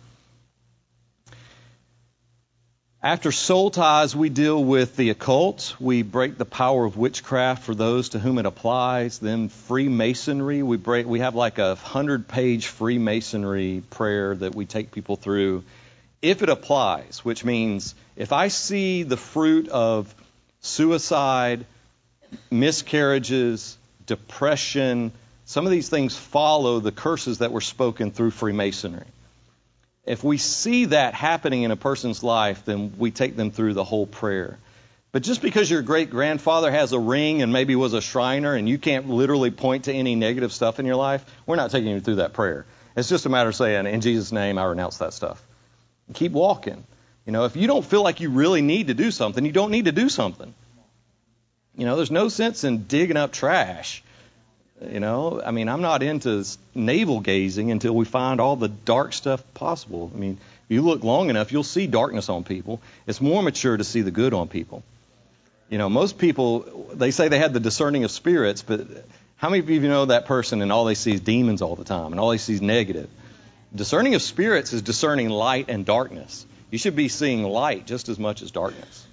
After soul ties, we deal with the occult. We break the power of witchcraft for those to whom it applies. Then Freemasonry, we break. We have like a hundred-page Freemasonry prayer that we take people through, if it applies. Which means if I see the fruit of suicide, miscarriages, depression, some of these things follow the curses that were spoken through Freemasonry if we see that happening in a person's life, then we take them through the whole prayer. But just because your great grandfather has a ring and maybe was a Shriner and you can't literally point to any negative stuff in your life, we're not taking you through that prayer. It's just a matter of saying, in Jesus' name, I renounce that stuff. Keep walking. You know, if you don't feel like you really need to do something, you don't need to do something. You know, there's no sense in digging up trash. You know, I mean, I'm not into navel gazing until we find all the dark stuff possible. I mean, if you look long enough, you'll see darkness on people. It's more mature to see the good on people. You know, most people, they say they had the discerning of spirits, but how many of you know that person and all they see is demons all the time and all they see is negative? Discerning of spirits is discerning light and darkness. You should be seeing light just as much as darkness.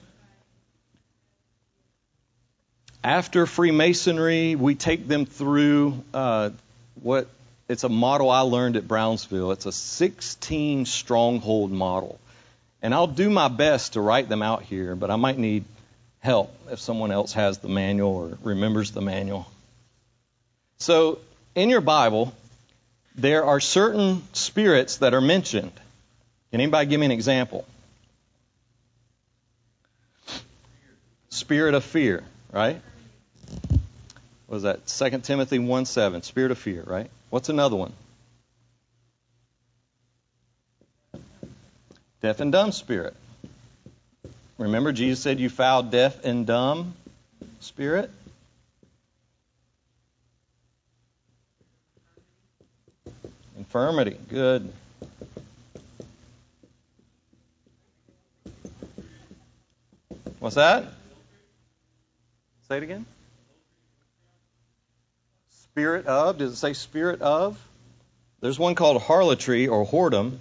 After Freemasonry, we take them through uh, what it's a model I learned at Brownsville. It's a 16 stronghold model. And I'll do my best to write them out here, but I might need help if someone else has the manual or remembers the manual. So, in your Bible, there are certain spirits that are mentioned. Can anybody give me an example? Spirit of fear, right? was that 2 Timothy 1 7, spirit of fear, right? What's another one? Deaf and dumb spirit. Remember, Jesus said, You foul, deaf, and dumb spirit? infirmity. Good. What's that? Say it again. Spirit of. Does it say spirit of? There's one called harlotry or whoredom.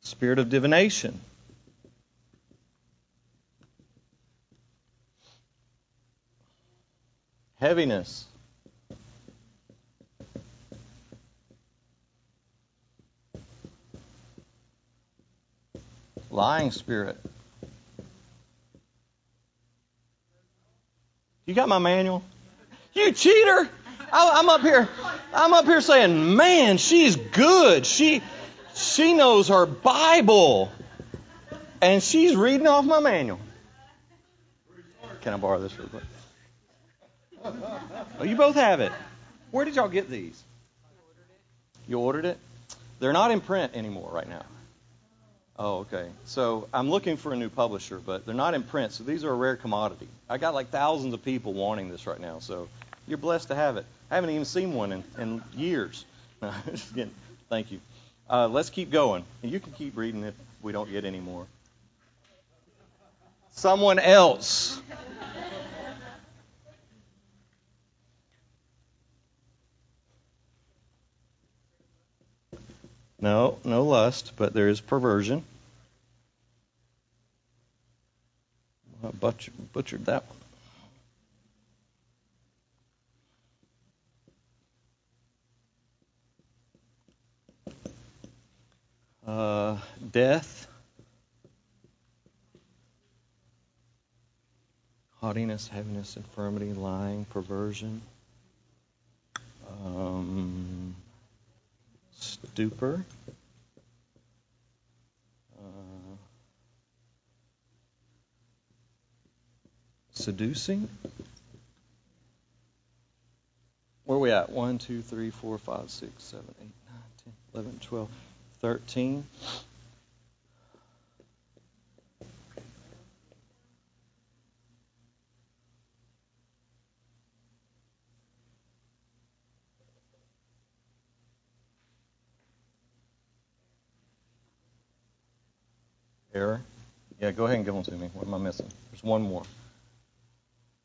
Spirit of divination. Heaviness. Lying spirit. You got my manual? You cheater! I, I'm up here. I'm up here saying, man, she's good. She she knows her Bible, and she's reading off my manual. Can I borrow this real quick? Oh, you both have it. Where did y'all get these? You ordered it? They're not in print anymore right now. Oh, okay. So I'm looking for a new publisher, but they're not in print, so these are a rare commodity. I got like thousands of people wanting this right now, so you're blessed to have it. I haven't even seen one in, in years. Thank you. Uh, let's keep going. You can keep reading if we don't get any more. Someone else. No, no lust, but there is perversion. I butchered, butchered that one. Uh, death, haughtiness, heaviness, infirmity, lying, perversion, um, stupor, uh, seducing. Where are we at? 1, 2, 3, 4, 5, 6, 7, 8, 9, 10, 11, 12, 13. Error? Yeah, go ahead and give them to me. What am I missing? There's one more.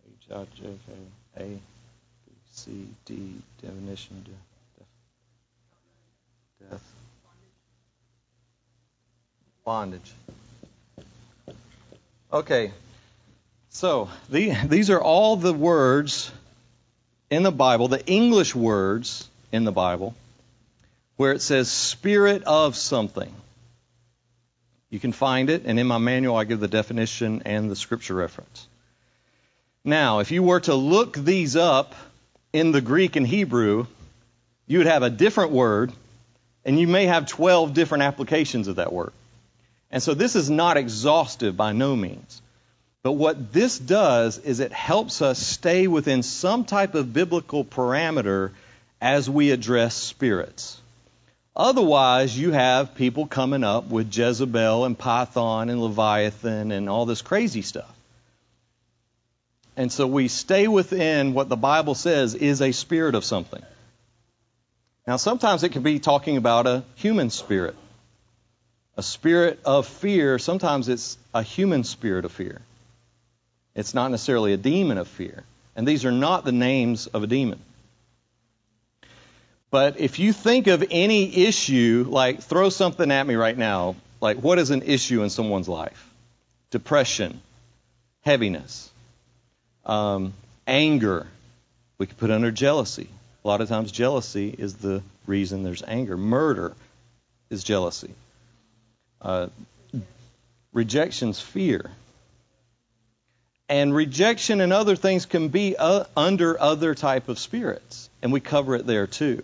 H I J K A B C D definition death. Death. Bondage. Okay. So the, these are all the words in the Bible, the English words in the Bible, where it says spirit of something. You can find it, and in my manual, I give the definition and the scripture reference. Now, if you were to look these up in the Greek and Hebrew, you would have a different word, and you may have 12 different applications of that word. And so this is not exhaustive by no means. But what this does is it helps us stay within some type of biblical parameter as we address spirits. Otherwise, you have people coming up with Jezebel and Python and Leviathan and all this crazy stuff. And so we stay within what the Bible says is a spirit of something. Now, sometimes it can be talking about a human spirit. A spirit of fear, sometimes it's a human spirit of fear. It's not necessarily a demon of fear. And these are not the names of a demon. But if you think of any issue, like throw something at me right now, like what is an issue in someone's life? Depression, heaviness, um, anger. We could put under jealousy. A lot of times, jealousy is the reason there's anger. Murder is jealousy. Uh, rejection's fear. And rejection and other things can be uh, under other type of spirits, and we cover it there too.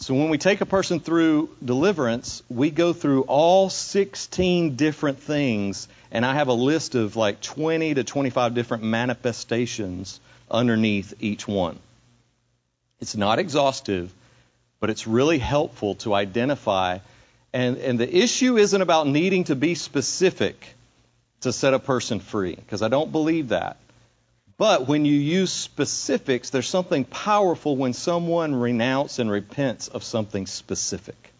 So when we take a person through deliverance, we go through all 16 different things, and I have a list of like 20 to 25 different manifestations underneath each one. It's not exhaustive, but it's really helpful to identify. And, and the issue isn't about needing to be specific to set a person free, because I don't believe that. But when you use specifics, there's something powerful when someone renounces and repents of something specific.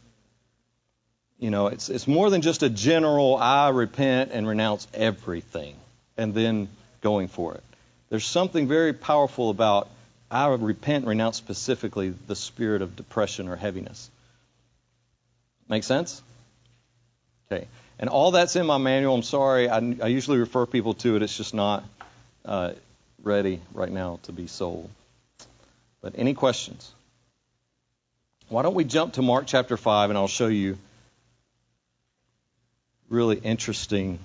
You know, it's, it's more than just a general, I repent and renounce everything, and then going for it. There's something very powerful about I repent and renounce specifically the spirit of depression or heaviness. Make sense? Okay. And all that's in my manual. I'm sorry. I, I usually refer people to it. It's just not uh, ready right now to be sold. But any questions? Why don't we jump to Mark chapter 5 and I'll show you really interesting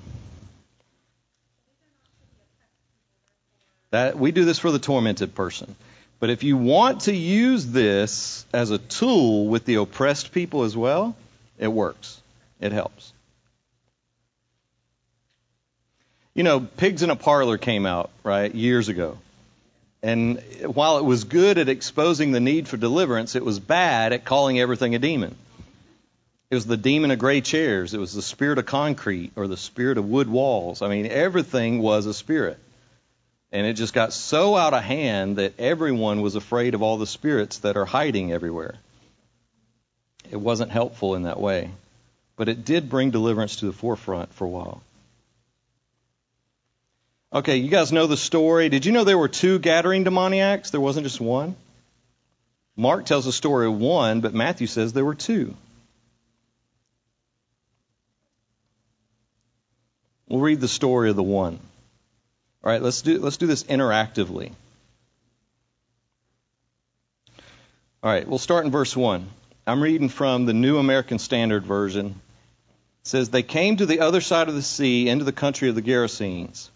that we do this for the tormented person. But if you want to use this as a tool with the oppressed people as well, it works. It helps. You know, Pigs in a Parlor came out, right, years ago. And while it was good at exposing the need for deliverance, it was bad at calling everything a demon. It was the demon of gray chairs. It was the spirit of concrete or the spirit of wood walls. I mean, everything was a spirit. And it just got so out of hand that everyone was afraid of all the spirits that are hiding everywhere. It wasn't helpful in that way. But it did bring deliverance to the forefront for a while. Okay, you guys know the story. Did you know there were two Gadarene demoniacs? There wasn't just one? Mark tells the story of one, but Matthew says there were two. We'll read the story of the one. All right, let's do let's do this interactively. All right, we'll start in verse 1. I'm reading from the New American Standard Version. It says, They came to the other side of the sea into the country of the Gerasenes.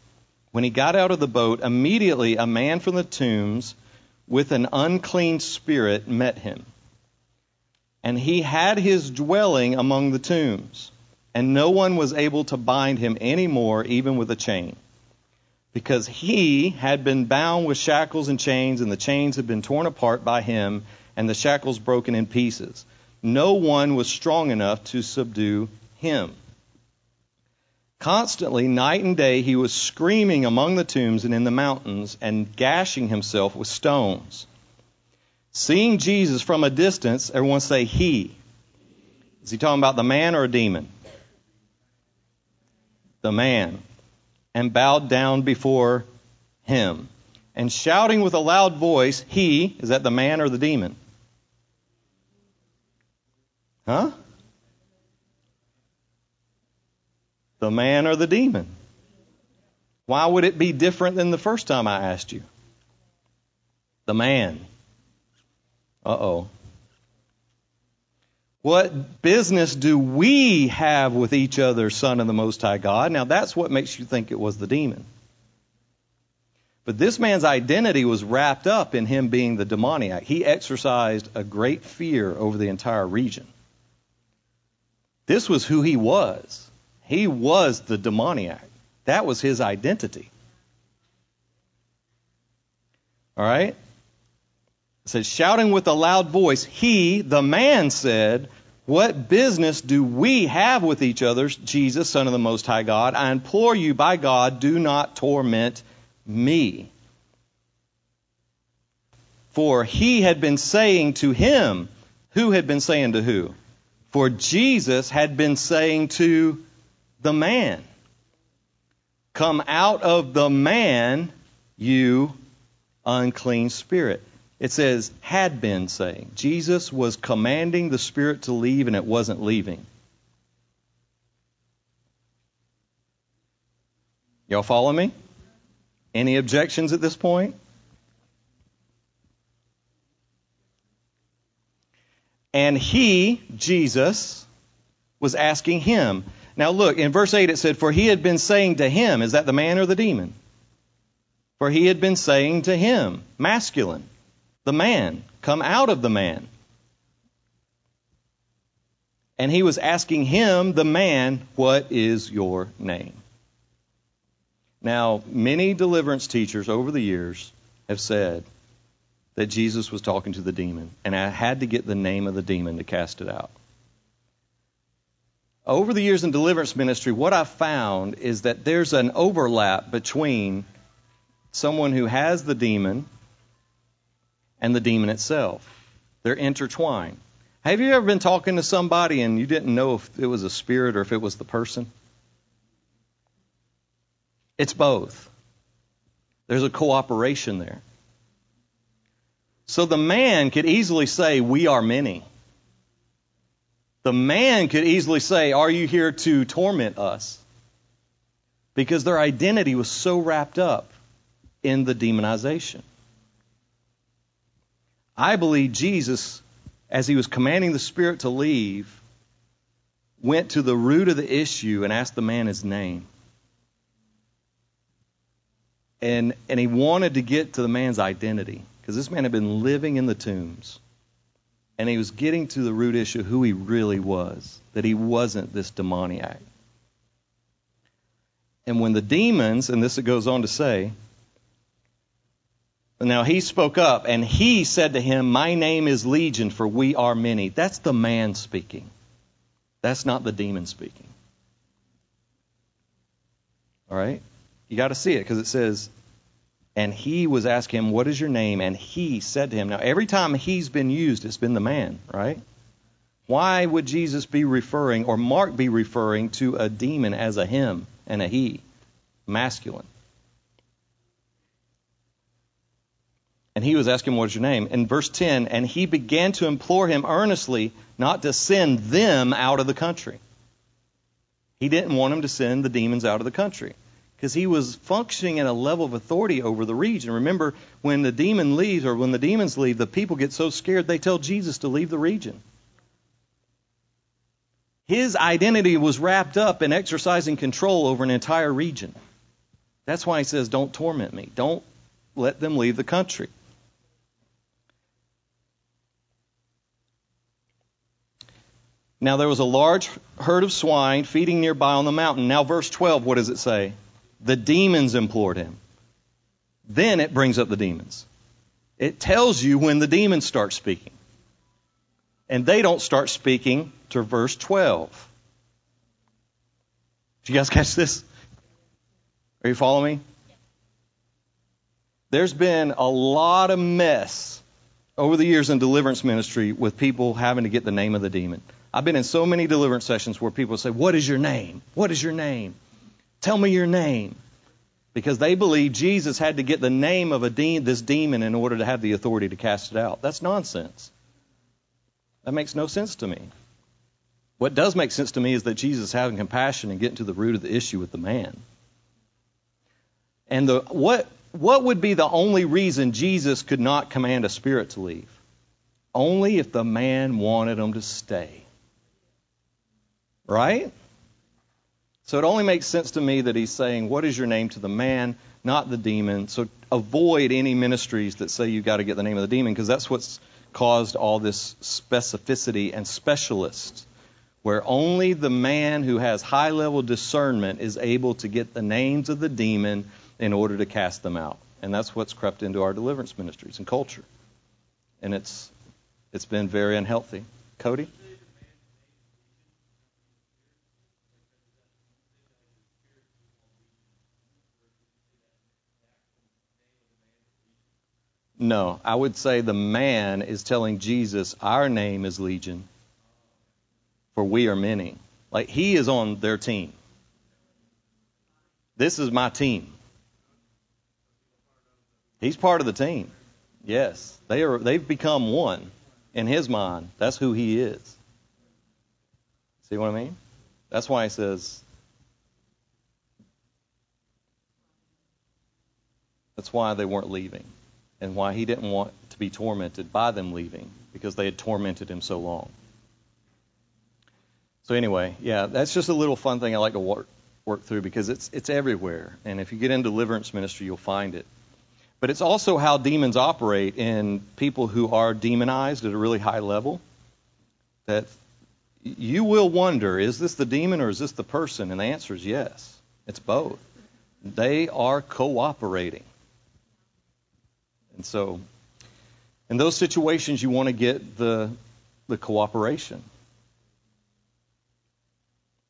When he got out of the boat, immediately a man from the tombs with an unclean spirit met him. And he had his dwelling among the tombs, and no one was able to bind him any more, even with a chain. Because he had been bound with shackles and chains, and the chains had been torn apart by him, and the shackles broken in pieces. No one was strong enough to subdue him. Constantly, night and day, he was screaming among the tombs and in the mountains and gashing himself with stones. Seeing Jesus from a distance, everyone say, He. Is he talking about the man or a demon? The man. And bowed down before him. And shouting with a loud voice, He, is that the man or the demon? Huh? The man or the demon? Why would it be different than the first time I asked you? The man. Uh oh. What business do we have with each other, Son of the Most High God? Now that's what makes you think it was the demon. But this man's identity was wrapped up in him being the demoniac. He exercised a great fear over the entire region. This was who he was. He was the demoniac. That was his identity. All right? It says, shouting with a loud voice, he, the man, said, What business do we have with each other, Jesus, Son of the Most High God? I implore you, by God, do not torment me. For he had been saying to him, who had been saying to who? For Jesus had been saying to the man. Come out of the man, you unclean spirit. It says, had been saying. Jesus was commanding the spirit to leave and it wasn't leaving. Y'all follow me? Any objections at this point? And he, Jesus, was asking him. Now look, in verse 8 it said, For he had been saying to him, is that the man or the demon? For he had been saying to him, masculine, the man, come out of the man. And he was asking him, the man, what is your name? Now, many deliverance teachers over the years have said that Jesus was talking to the demon, and I had to get the name of the demon to cast it out. Over the years in deliverance ministry, what I've found is that there's an overlap between someone who has the demon and the demon itself. They're intertwined. Have you ever been talking to somebody and you didn't know if it was a spirit or if it was the person? It's both. There's a cooperation there. So the man could easily say, We are many. The man could easily say, Are you here to torment us? Because their identity was so wrapped up in the demonization. I believe Jesus, as he was commanding the spirit to leave, went to the root of the issue and asked the man his name. And, and he wanted to get to the man's identity because this man had been living in the tombs. And he was getting to the root issue of who he really was, that he wasn't this demoniac. And when the demons, and this it goes on to say, now he spoke up and he said to him, My name is Legion, for we are many. That's the man speaking. That's not the demon speaking. All right? You got to see it because it says, and he was asking him, What is your name? And he said to him, Now, every time he's been used, it's been the man, right? Why would Jesus be referring, or Mark be referring to a demon as a him and a he, masculine? And he was asking, What is your name? In verse 10, and he began to implore him earnestly not to send them out of the country. He didn't want him to send the demons out of the country because he was functioning at a level of authority over the region. Remember, when the demon leaves or when the demons leave, the people get so scared they tell Jesus to leave the region. His identity was wrapped up in exercising control over an entire region. That's why he says, Don't torment me. Don't let them leave the country. Now there was a large herd of swine feeding nearby on the mountain. Now, verse 12, what does it say? The demons implored him. Then it brings up the demons. It tells you when the demons start speaking. And they don't start speaking to verse 12. Did you guys catch this? Are you following me? There's been a lot of mess over the years in deliverance ministry with people having to get the name of the demon. I've been in so many deliverance sessions where people say, What is your name? What is your name? Tell me your name. Because they believe Jesus had to get the name of de- this demon in order to have the authority to cast it out. That's nonsense. That makes no sense to me. What does make sense to me is that Jesus is having compassion and getting to the root of the issue with the man. And the, what, what would be the only reason Jesus could not command a spirit to leave? Only if the man wanted him to stay. Right? So it only makes sense to me that he's saying, What is your name to the man, not the demon? So avoid any ministries that say you've got to get the name of the demon, because that's what's caused all this specificity and specialist, where only the man who has high level discernment is able to get the names of the demon in order to cast them out. And that's what's crept into our deliverance ministries and culture. And it's it's been very unhealthy. Cody? No, I would say the man is telling Jesus, Our name is Legion, for we are many. Like he is on their team. This is my team. He's part of the team. Yes. They are they've become one in his mind. That's who he is. See what I mean? That's why he says That's why they weren't leaving and why he didn't want to be tormented by them leaving because they had tormented him so long. So anyway, yeah, that's just a little fun thing I like to work, work through because it's it's everywhere, and if you get into deliverance ministry, you'll find it. But it's also how demons operate in people who are demonized at a really high level. That you will wonder, is this the demon or is this the person? And the answer is yes. It's both. They are cooperating. And so, in those situations, you want to get the, the cooperation.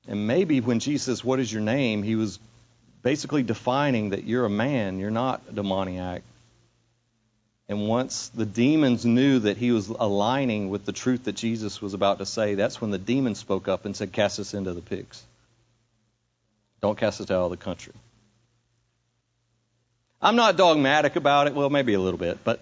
And maybe when Jesus says, What is your name? he was basically defining that you're a man, you're not a demoniac. And once the demons knew that he was aligning with the truth that Jesus was about to say, that's when the demons spoke up and said, Cast us into the pigs. Don't cast us out of the country. I'm not dogmatic about it. Well, maybe a little bit. But,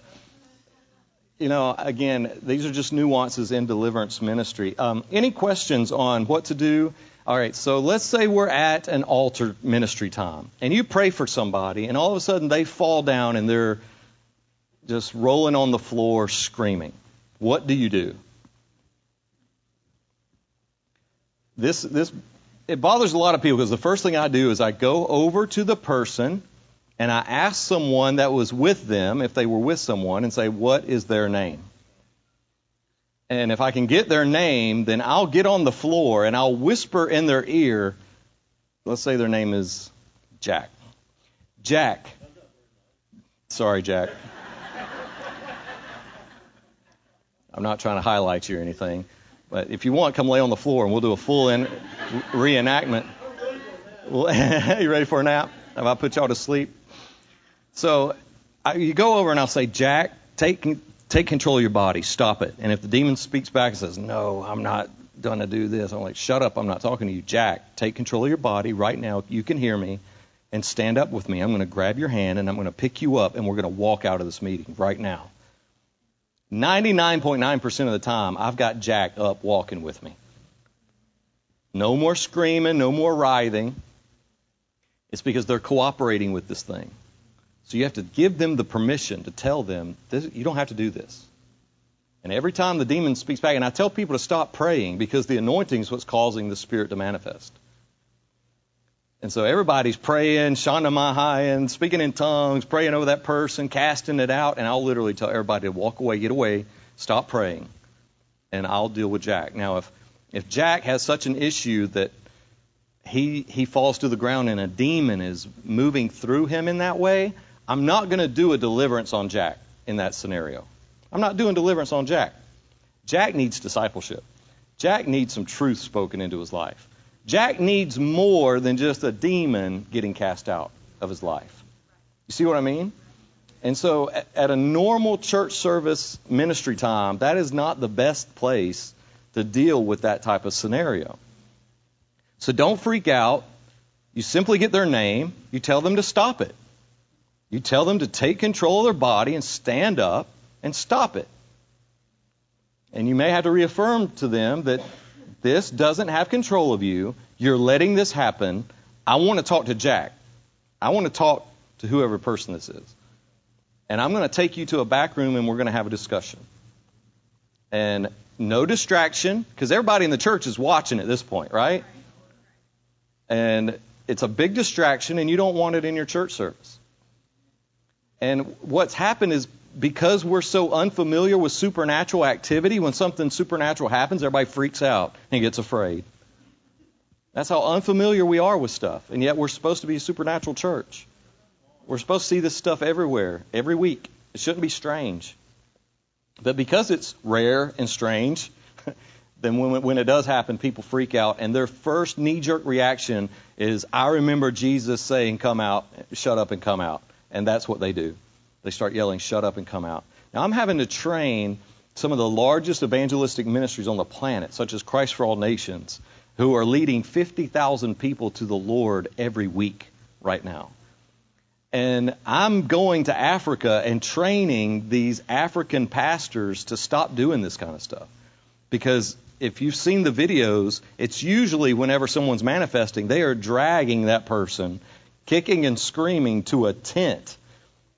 you know, again, these are just nuances in deliverance ministry. Um, any questions on what to do? All right, so let's say we're at an altar ministry time, and you pray for somebody, and all of a sudden they fall down and they're just rolling on the floor screaming. What do you do? This, this, it bothers a lot of people because the first thing I do is I go over to the person and I ask someone that was with them, if they were with someone, and say, What is their name? And if I can get their name, then I'll get on the floor and I'll whisper in their ear. Let's say their name is Jack. Jack. Sorry, Jack. I'm not trying to highlight you or anything. But if you want, come lay on the floor and we'll do a full in, reenactment. you ready for a nap? Have I put y'all to sleep? So I, you go over and I'll say, Jack, take take control of your body. Stop it. And if the demon speaks back and says, No, I'm not going to do this, I'm like, Shut up. I'm not talking to you. Jack, take control of your body right now. You can hear me. And stand up with me. I'm going to grab your hand and I'm going to pick you up and we're going to walk out of this meeting right now. 99.9% of the time, I've got Jack up walking with me. No more screaming, no more writhing. It's because they're cooperating with this thing. So you have to give them the permission to tell them, you don't have to do this. And every time the demon speaks back, and I tell people to stop praying because the anointing is what's causing the spirit to manifest. And so everybody's praying, Mahayan, speaking in tongues, praying over that person, casting it out, and I'll literally tell everybody to walk away, get away, stop praying, and I'll deal with Jack. Now, if if Jack has such an issue that he he falls to the ground and a demon is moving through him in that way, I'm not going to do a deliverance on Jack in that scenario. I'm not doing deliverance on Jack. Jack needs discipleship. Jack needs some truth spoken into his life. Jack needs more than just a demon getting cast out of his life. You see what I mean? And so at a normal church service ministry time, that is not the best place to deal with that type of scenario. So don't freak out. You simply get their name, you tell them to stop it. You tell them to take control of their body and stand up and stop it. And you may have to reaffirm to them that this doesn't have control of you. You're letting this happen. I want to talk to Jack. I want to talk to whoever person this is. And I'm going to take you to a back room and we're going to have a discussion. And no distraction, because everybody in the church is watching at this point, right? And it's a big distraction, and you don't want it in your church service. And what's happened is because we're so unfamiliar with supernatural activity, when something supernatural happens, everybody freaks out and gets afraid. That's how unfamiliar we are with stuff. And yet we're supposed to be a supernatural church. We're supposed to see this stuff everywhere, every week. It shouldn't be strange. But because it's rare and strange, then when, when it does happen, people freak out. And their first knee jerk reaction is, I remember Jesus saying, Come out, shut up and come out. And that's what they do. They start yelling, Shut up and come out. Now, I'm having to train some of the largest evangelistic ministries on the planet, such as Christ for All Nations, who are leading 50,000 people to the Lord every week right now. And I'm going to Africa and training these African pastors to stop doing this kind of stuff. Because if you've seen the videos, it's usually whenever someone's manifesting, they are dragging that person kicking and screaming to a tent.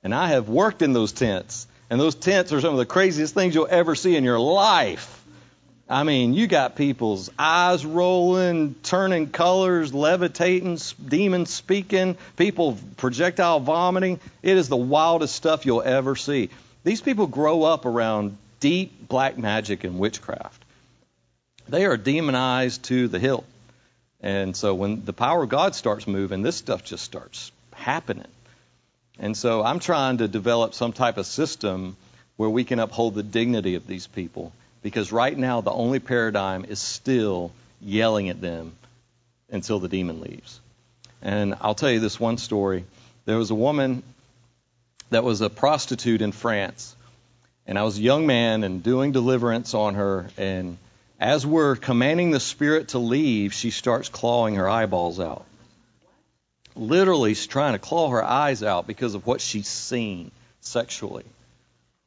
And I have worked in those tents. And those tents are some of the craziest things you'll ever see in your life. I mean, you got people's eyes rolling, turning colors, levitating, demons speaking, people projectile vomiting. It is the wildest stuff you'll ever see. These people grow up around deep black magic and witchcraft. They are demonized to the hilt. And so when the power of God starts moving, this stuff just starts happening. And so I'm trying to develop some type of system where we can uphold the dignity of these people. Because right now, the only paradigm is still yelling at them until the demon leaves. And I'll tell you this one story. There was a woman that was a prostitute in France. And I was a young man and doing deliverance on her. And as we're commanding the spirit to leave, she starts clawing her eyeballs out. Literally, she's trying to claw her eyes out because of what she's seen sexually.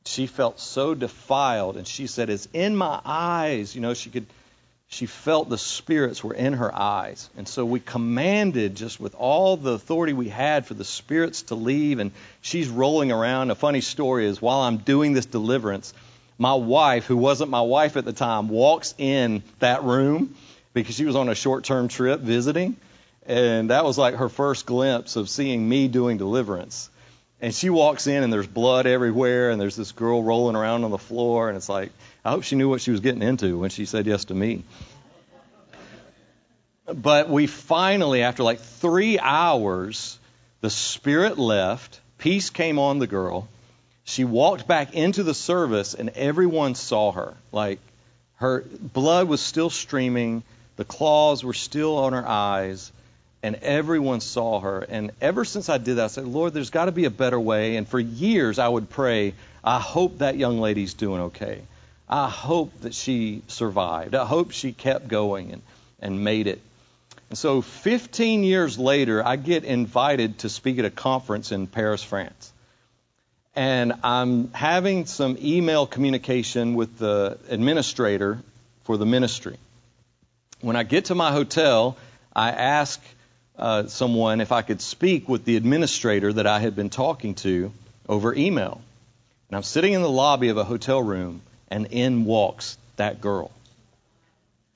She felt so defiled, and she said, It's in my eyes. You know, she could she felt the spirits were in her eyes. And so we commanded, just with all the authority we had, for the spirits to leave. And she's rolling around. A funny story is while I'm doing this deliverance, my wife, who wasn't my wife at the time, walks in that room because she was on a short term trip visiting. And that was like her first glimpse of seeing me doing deliverance. And she walks in, and there's blood everywhere, and there's this girl rolling around on the floor. And it's like, I hope she knew what she was getting into when she said yes to me. But we finally, after like three hours, the spirit left, peace came on the girl. She walked back into the service, and everyone saw her. Like, her blood was still streaming, the claws were still on her eyes and everyone saw her. And ever since I did that, I said, Lord, there's got to be a better way. And for years, I would pray, I hope that young lady's doing okay. I hope that she survived. I hope she kept going and, and made it. And so 15 years later, I get invited to speak at a conference in Paris, France. And I'm having some email communication with the administrator for the ministry. When I get to my hotel, I ask uh, someone if I could speak with the administrator that I had been talking to over email. And I'm sitting in the lobby of a hotel room, and in walks that girl.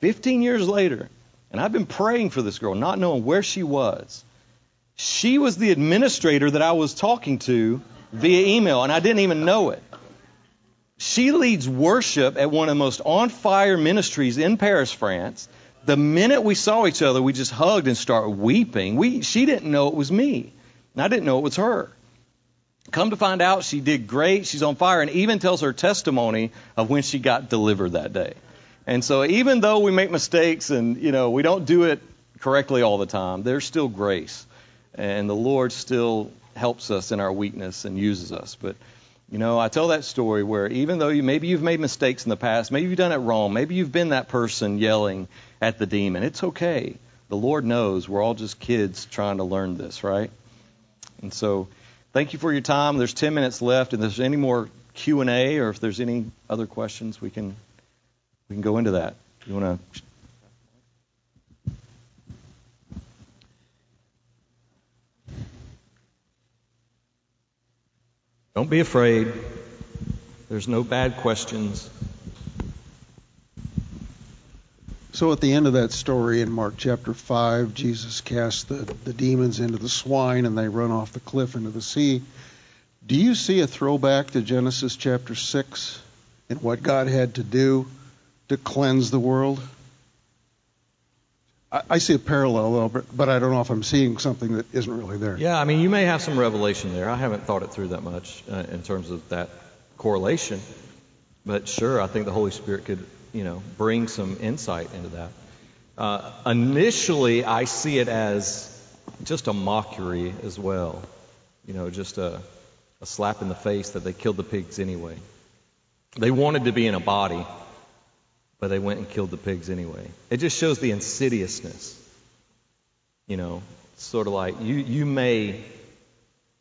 15 years later, and I've been praying for this girl, not knowing where she was. She was the administrator that I was talking to via email, and I didn't even know it. She leads worship at one of the most on fire ministries in Paris, France the minute we saw each other, we just hugged and started weeping. We, she didn't know it was me, and I didn't know it was her. Come to find out, she did great. She's on fire, and even tells her testimony of when she got delivered that day. And so, even though we make mistakes and you know we don't do it correctly all the time, there's still grace, and the Lord still helps us in our weakness and uses us. But you know, I tell that story where even though you maybe you've made mistakes in the past, maybe you've done it wrong, maybe you've been that person yelling at the demon. It's okay. The Lord knows we're all just kids trying to learn this, right? And so, thank you for your time. There's 10 minutes left, and if there's any more Q and A, or if there's any other questions, we can we can go into that. You want to? Don't be afraid. There's no bad questions. So at the end of that story in Mark chapter 5, Jesus casts the, the demons into the swine and they run off the cliff into the sea. Do you see a throwback to Genesis chapter 6 and what God had to do to cleanse the world? I, see a parallel, but I don't know if I'm seeing something that isn't really there. Yeah, I mean, you may have some revelation there. I haven't thought it through that much uh, in terms of that correlation. But sure, I think the Holy Spirit could you know, bring some insight into that. Uh, initially, I see it as just a mockery as well. You know, just a, a slap in the face that they killed the pigs anyway. They wanted to be in a body, but they went and killed the pigs anyway. It just shows the insidiousness. You know, sort of like you, you may.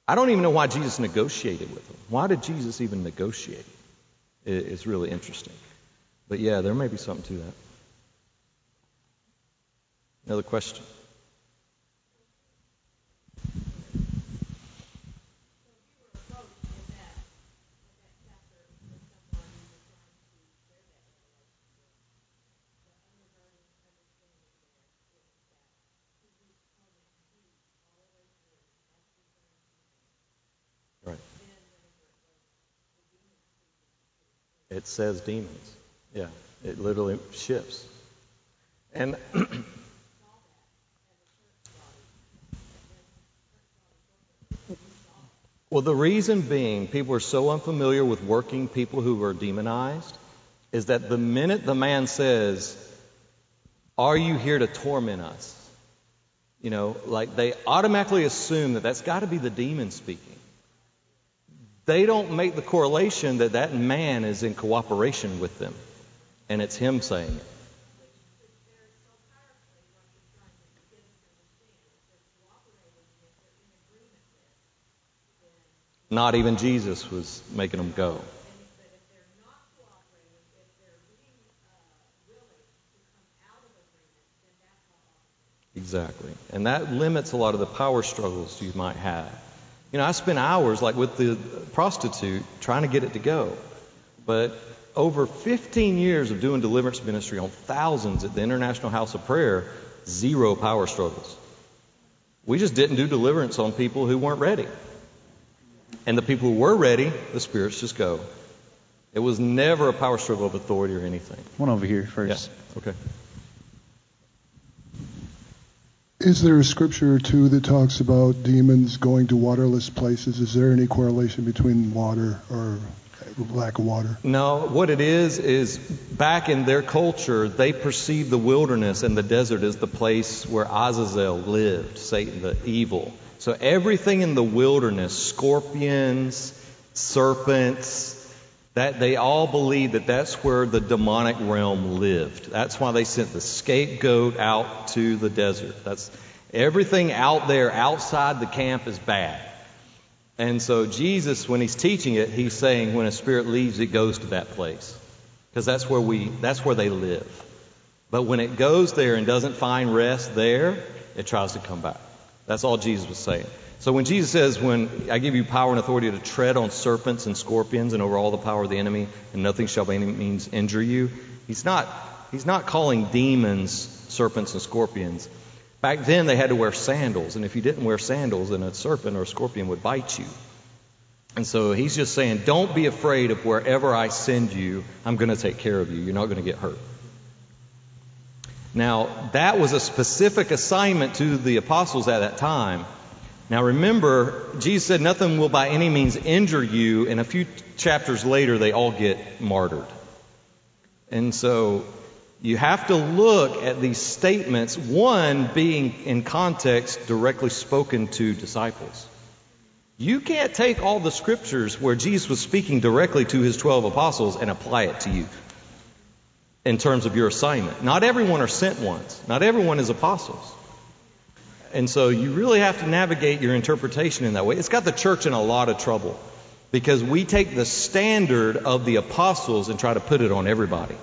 I don't even know why Jesus negotiated with them. Why did Jesus even negotiate? It, it's really interesting. But yeah, there may be something to that. Another question? It says demons. Yeah, it literally shifts. And well, the reason being, people are so unfamiliar with working people who are demonized, is that the minute the man says, Are you here to torment us? You know, like they automatically assume that that's got to be the demon speaking. They don't make the correlation that that man is in cooperation with them and it's him saying it. Not even Jesus was making them go. Exactly. And that limits a lot of the power struggles you might have. You know, I spent hours, like with the prostitute, trying to get it to go. But over 15 years of doing deliverance ministry on thousands at the International House of Prayer, zero power struggles. We just didn't do deliverance on people who weren't ready. And the people who were ready, the spirits just go. It was never a power struggle of authority or anything. One over here first. Yeah. Okay. Is there a scripture or two that talks about demons going to waterless places? Is there any correlation between water or lack of water? No, what it is is back in their culture, they perceived the wilderness and the desert as the place where Azazel lived, Satan, the evil. So everything in the wilderness, scorpions, serpents, that they all believed that that's where the demonic realm lived. That's why they sent the scapegoat out to the desert. That's everything out there outside the camp is bad. And so Jesus, when he's teaching it, he's saying when a spirit leaves, it goes to that place. Because that's where we that's where they live. But when it goes there and doesn't find rest there, it tries to come back. That's all Jesus was saying. So when Jesus says, When I give you power and authority to tread on serpents and scorpions and over all the power of the enemy, and nothing shall by any means injure you, he's not, he's not calling demons serpents and scorpions. Back then, they had to wear sandals, and if you didn't wear sandals, then a serpent or a scorpion would bite you. And so he's just saying, Don't be afraid of wherever I send you, I'm going to take care of you. You're not going to get hurt. Now, that was a specific assignment to the apostles at that time. Now remember, Jesus said, Nothing will by any means injure you, and a few chapters later, they all get martyred. And so you have to look at these statements, one being in context directly spoken to disciples. You can't take all the scriptures where Jesus was speaking directly to his 12 apostles and apply it to you in terms of your assignment. Not everyone are sent ones, not everyone is apostles. And so you really have to navigate your interpretation in that way. It's got the church in a lot of trouble because we take the standard of the apostles and try to put it on everybody.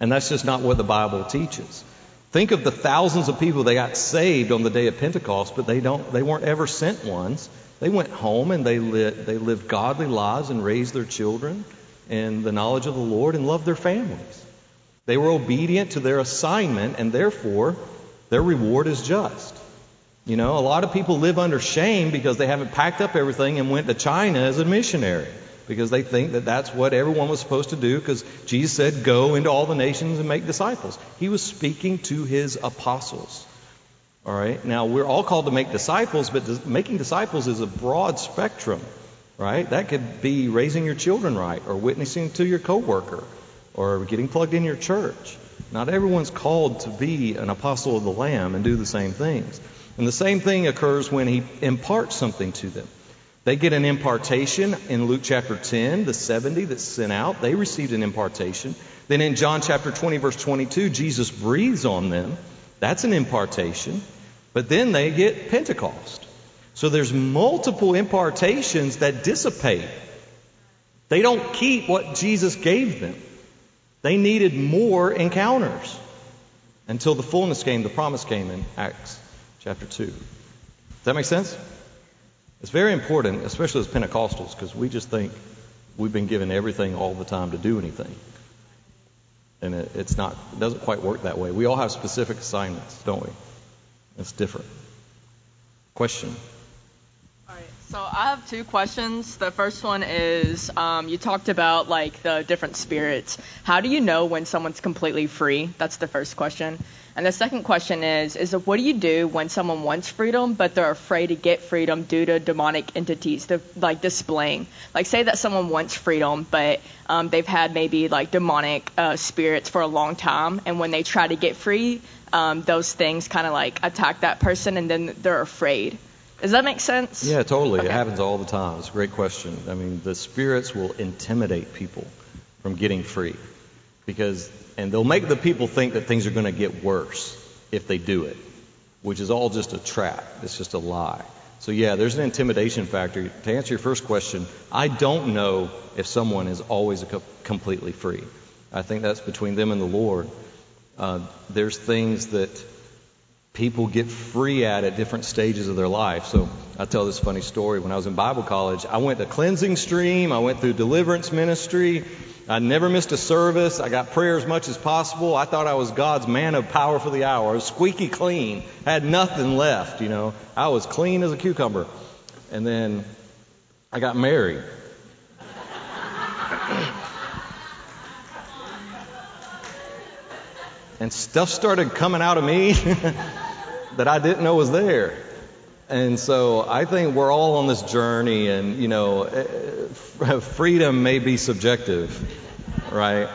And that's just not what the Bible teaches. Think of the thousands of people that got saved on the day of Pentecost, but they don't they weren't ever sent ones. They went home and they lit, they lived godly lives and raised their children in the knowledge of the Lord and loved their families. They were obedient to their assignment and therefore their reward is just. You know, a lot of people live under shame because they haven't packed up everything and went to China as a missionary because they think that that's what everyone was supposed to do because Jesus said, Go into all the nations and make disciples. He was speaking to his apostles. All right? Now, we're all called to make disciples, but making disciples is a broad spectrum, right? That could be raising your children right or witnessing to your coworker or getting plugged in your church. Not everyone's called to be an apostle of the Lamb and do the same things. And the same thing occurs when he imparts something to them. They get an impartation in Luke chapter 10, the 70 that's sent out. They received an impartation. Then in John chapter 20, verse 22, Jesus breathes on them. That's an impartation. But then they get Pentecost. So there's multiple impartations that dissipate. They don't keep what Jesus gave them. They needed more encounters until the fullness came, the promise came in Acts chapter 2. Does that make sense? It's very important, especially as Pentecostals, because we just think we've been given everything all the time to do anything. And it, it's not, it doesn't quite work that way. We all have specific assignments, don't we? It's different. Question? So I have two questions. The first one is um, you talked about like the different spirits. How do you know when someone's completely free? That's the first question. And the second question is is what do you do when someone wants freedom but they're afraid to get freedom due to demonic entities like displaying? Like say that someone wants freedom but um, they've had maybe like demonic uh, spirits for a long time and when they try to get free, um, those things kind of like attack that person and then they're afraid. Does that make sense? Yeah, totally. Okay. It happens all the time. It's a great question. I mean, the spirits will intimidate people from getting free because, and they'll make the people think that things are going to get worse if they do it, which is all just a trap. It's just a lie. So yeah, there's an intimidation factor. To answer your first question, I don't know if someone is always completely free. I think that's between them and the Lord. Uh, there's things that people get free at at different stages of their life. So I tell this funny story. When I was in Bible college, I went to cleansing stream. I went through deliverance ministry. I never missed a service. I got prayer as much as possible. I thought I was God's man of power for the hour. I was squeaky clean. I had nothing left, you know. I was clean as a cucumber. And then I got married. and stuff started coming out of me that I didn't know was there. And so I think we're all on this journey, and you know, eh, freedom may be subjective, right?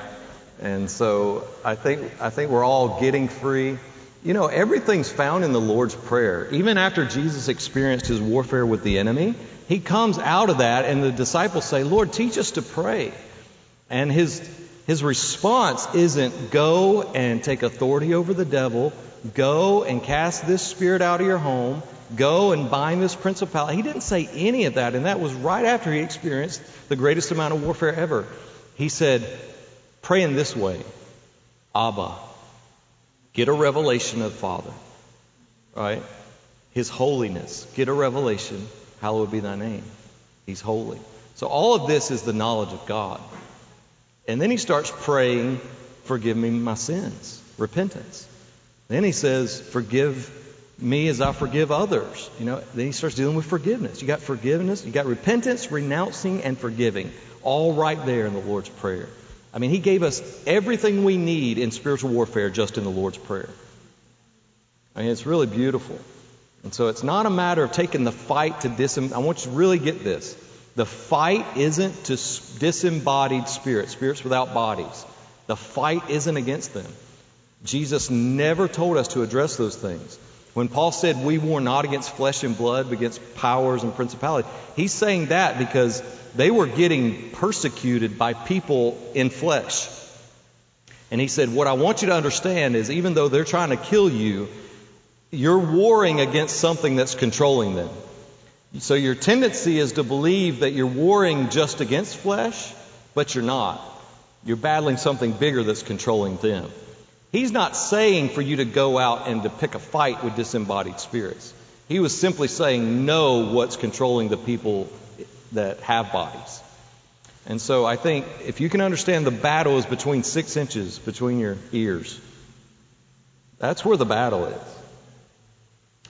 And so I think I think we're all getting free. You know, everything's found in the Lord's prayer. Even after Jesus experienced his warfare with the enemy, he comes out of that, and the disciples say, "Lord, teach us to pray." And his his response isn't go and take authority over the devil, go and cast this spirit out of your home, go and bind this principality. He didn't say any of that, and that was right after he experienced the greatest amount of warfare ever. He said, pray in this way Abba, get a revelation of the Father, right? His holiness, get a revelation, hallowed be thy name. He's holy. So all of this is the knowledge of God. And then he starts praying, Forgive me my sins, repentance. Then he says, Forgive me as I forgive others. You know, then he starts dealing with forgiveness. You got forgiveness, you got repentance, renouncing, and forgiving, all right there in the Lord's Prayer. I mean, he gave us everything we need in spiritual warfare just in the Lord's Prayer. I mean, it's really beautiful. And so it's not a matter of taking the fight to disem. I want you to really get this. The fight isn't to disembodied spirits, spirits without bodies. The fight isn't against them. Jesus never told us to address those things. When Paul said we war not against flesh and blood, but against powers and principalities, he's saying that because they were getting persecuted by people in flesh. And he said, What I want you to understand is even though they're trying to kill you, you're warring against something that's controlling them. So your tendency is to believe that you're warring just against flesh, but you're not. You're battling something bigger that's controlling them. He's not saying for you to go out and to pick a fight with disembodied spirits. He was simply saying, know what's controlling the people that have bodies. And so I think if you can understand the battle is between six inches between your ears, that's where the battle is.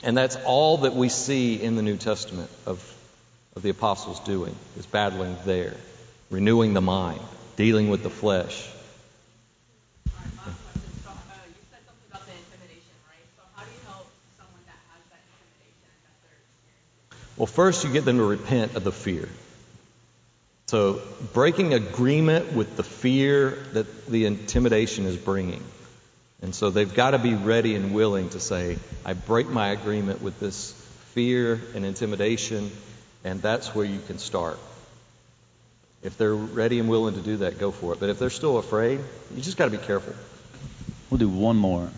And that's all that we see in the New Testament of, of the apostles doing, is battling there, renewing the mind, dealing with the flesh. Well, first you get them to repent of the fear. So, breaking agreement with the fear that the intimidation is bringing. And so they've got to be ready and willing to say, I break my agreement with this fear and intimidation, and that's where you can start. If they're ready and willing to do that, go for it. But if they're still afraid, you just got to be careful. We'll do one more.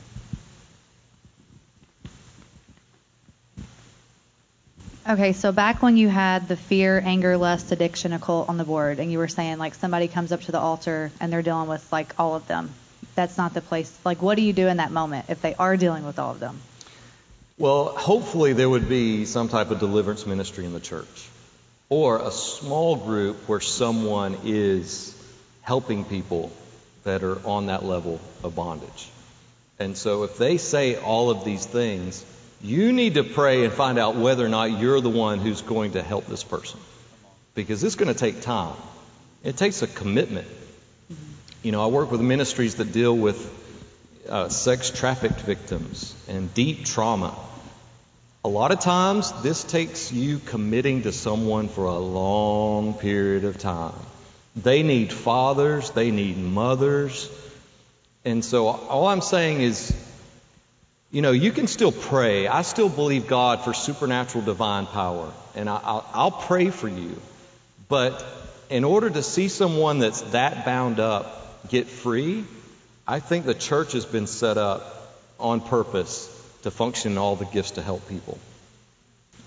Okay, so back when you had the fear, anger, lust, addiction, occult on the board, and you were saying like somebody comes up to the altar and they're dealing with like all of them that's not the place. Like, what do you do in that moment if they are dealing with all of them? Well, hopefully there would be some type of deliverance ministry in the church or a small group where someone is helping people that are on that level of bondage. And so if they say all of these things, You need to pray and find out whether or not you're the one who's going to help this person. Because it's going to take time. It takes a commitment. You know, I work with ministries that deal with uh, sex trafficked victims and deep trauma. A lot of times, this takes you committing to someone for a long period of time. They need fathers, they need mothers. And so, all I'm saying is, you know, you can still pray. I still believe God for supernatural divine power, and I, will I'll pray for you. But in order to see someone that's that bound up get free, I think the church has been set up on purpose to function all the gifts to help people.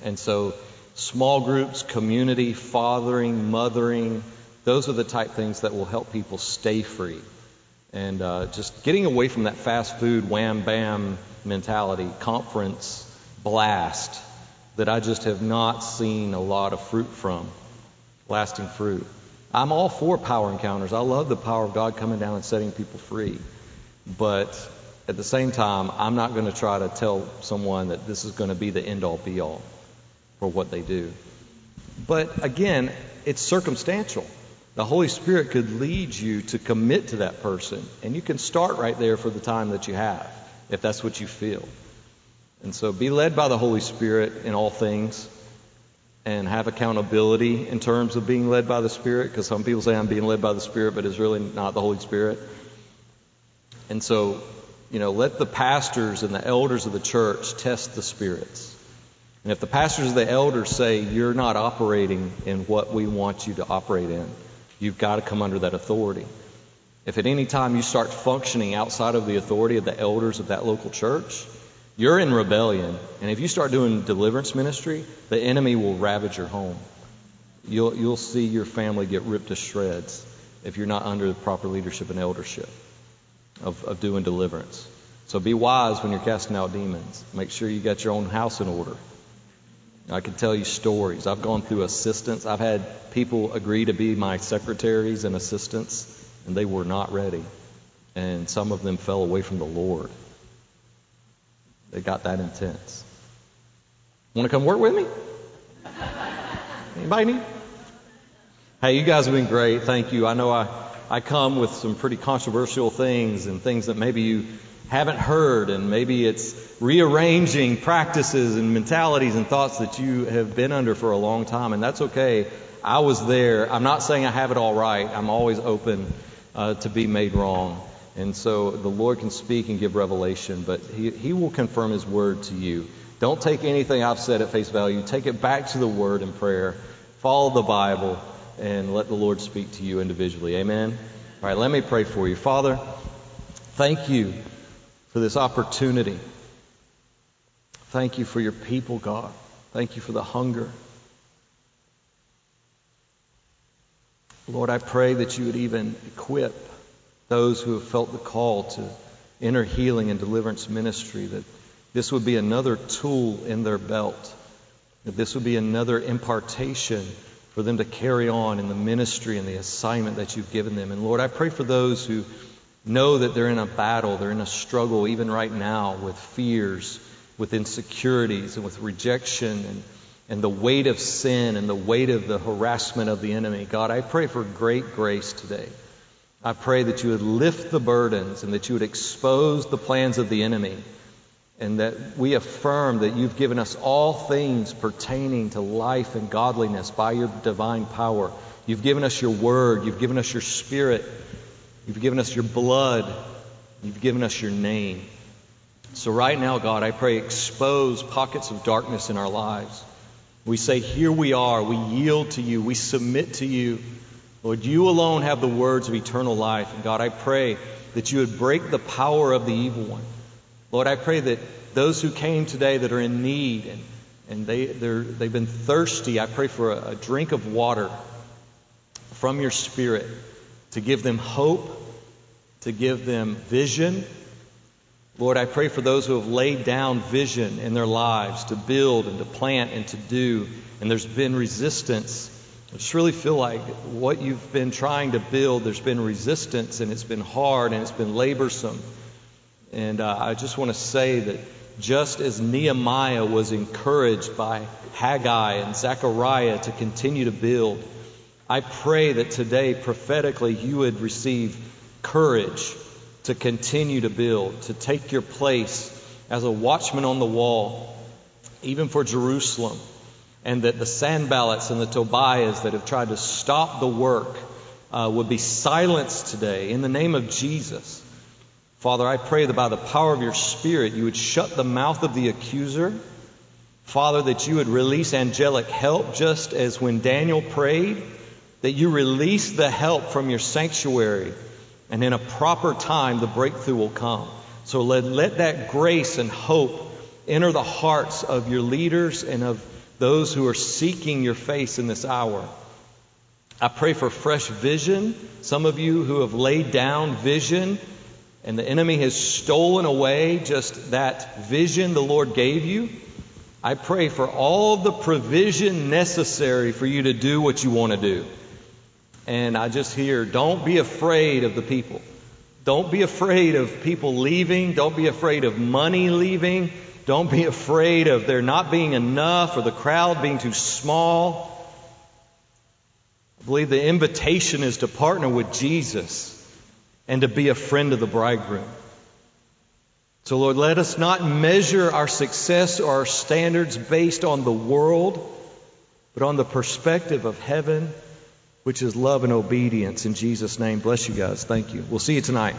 And so, small groups, community, fathering, mothering, those are the type things that will help people stay free. And uh, just getting away from that fast food, wham bam mentality, conference, blast, that I just have not seen a lot of fruit from, lasting fruit. I'm all for power encounters. I love the power of God coming down and setting people free. But at the same time, I'm not going to try to tell someone that this is going to be the end all be all for what they do. But again, it's circumstantial. The Holy Spirit could lead you to commit to that person, and you can start right there for the time that you have, if that's what you feel. And so be led by the Holy Spirit in all things and have accountability in terms of being led by the Spirit, because some people say I'm being led by the Spirit, but it's really not the Holy Spirit. And so, you know, let the pastors and the elders of the church test the spirits. And if the pastors and the elders say you're not operating in what we want you to operate in, you've got to come under that authority. If at any time you start functioning outside of the authority of the elders of that local church, you're in rebellion. And if you start doing deliverance ministry, the enemy will ravage your home. You'll, you'll see your family get ripped to shreds if you're not under the proper leadership and eldership of, of doing deliverance. So be wise when you're casting out demons. Make sure you got your own house in order. I can tell you stories. I've gone through assistants. I've had people agree to be my secretaries and assistants, and they were not ready. And some of them fell away from the Lord. They got that intense. Want to come work with me? Anybody need? Hey, you guys have been great. Thank you. I know I, I come with some pretty controversial things and things that maybe you haven't heard, and maybe it's rearranging practices and mentalities and thoughts that you have been under for a long time, and that's okay. I was there. I'm not saying I have it all right. I'm always open uh, to be made wrong. And so the Lord can speak and give revelation, but he, he will confirm His word to you. Don't take anything I've said at face value. Take it back to the Word in prayer. Follow the Bible and let the Lord speak to you individually. Amen? All right, let me pray for you. Father, thank you for this opportunity. Thank you for your people, God. Thank you for the hunger. Lord, I pray that you would even equip those who have felt the call to inner healing and deliverance ministry, that this would be another tool in their belt, that this would be another impartation for them to carry on in the ministry and the assignment that you've given them. And Lord, I pray for those who know that they're in a battle, they're in a struggle even right now with fears, with insecurities, and with rejection and, and the weight of sin and the weight of the harassment of the enemy. God, I pray for great grace today. I pray that you would lift the burdens and that you would expose the plans of the enemy and that we affirm that you've given us all things pertaining to life and godliness by your divine power. You've given us your word, you've given us your spirit, You've given us your blood. You've given us your name. So, right now, God, I pray expose pockets of darkness in our lives. We say, Here we are. We yield to you. We submit to you. Lord, you alone have the words of eternal life. And God, I pray that you would break the power of the evil one. Lord, I pray that those who came today that are in need and, and they, they've been thirsty, I pray for a, a drink of water from your Spirit to give them hope, to give them vision. Lord, I pray for those who have laid down vision in their lives to build and to plant and to do, and there's been resistance. I just really feel like what you've been trying to build, there's been resistance, and it's been hard and it's been laborsome. And uh, I just want to say that just as Nehemiah was encouraged by Haggai and Zechariah to continue to build. I pray that today, prophetically, you would receive courage to continue to build, to take your place as a watchman on the wall, even for Jerusalem, and that the Sanballats and the Tobiahs that have tried to stop the work uh, would be silenced today in the name of Jesus. Father, I pray that by the power of your Spirit, you would shut the mouth of the accuser. Father, that you would release angelic help just as when Daniel prayed, that you release the help from your sanctuary, and in a proper time, the breakthrough will come. So let, let that grace and hope enter the hearts of your leaders and of those who are seeking your face in this hour. I pray for fresh vision. Some of you who have laid down vision and the enemy has stolen away just that vision the Lord gave you. I pray for all the provision necessary for you to do what you want to do. And I just hear don't be afraid of the people. Don't be afraid of people leaving. Don't be afraid of money leaving. Don't be afraid of there not being enough or the crowd being too small. I believe the invitation is to partner with Jesus and to be a friend of the bridegroom. So, Lord, let us not measure our success or our standards based on the world, but on the perspective of heaven, which is love and obedience. In Jesus' name, bless you guys. Thank you. We'll see you tonight.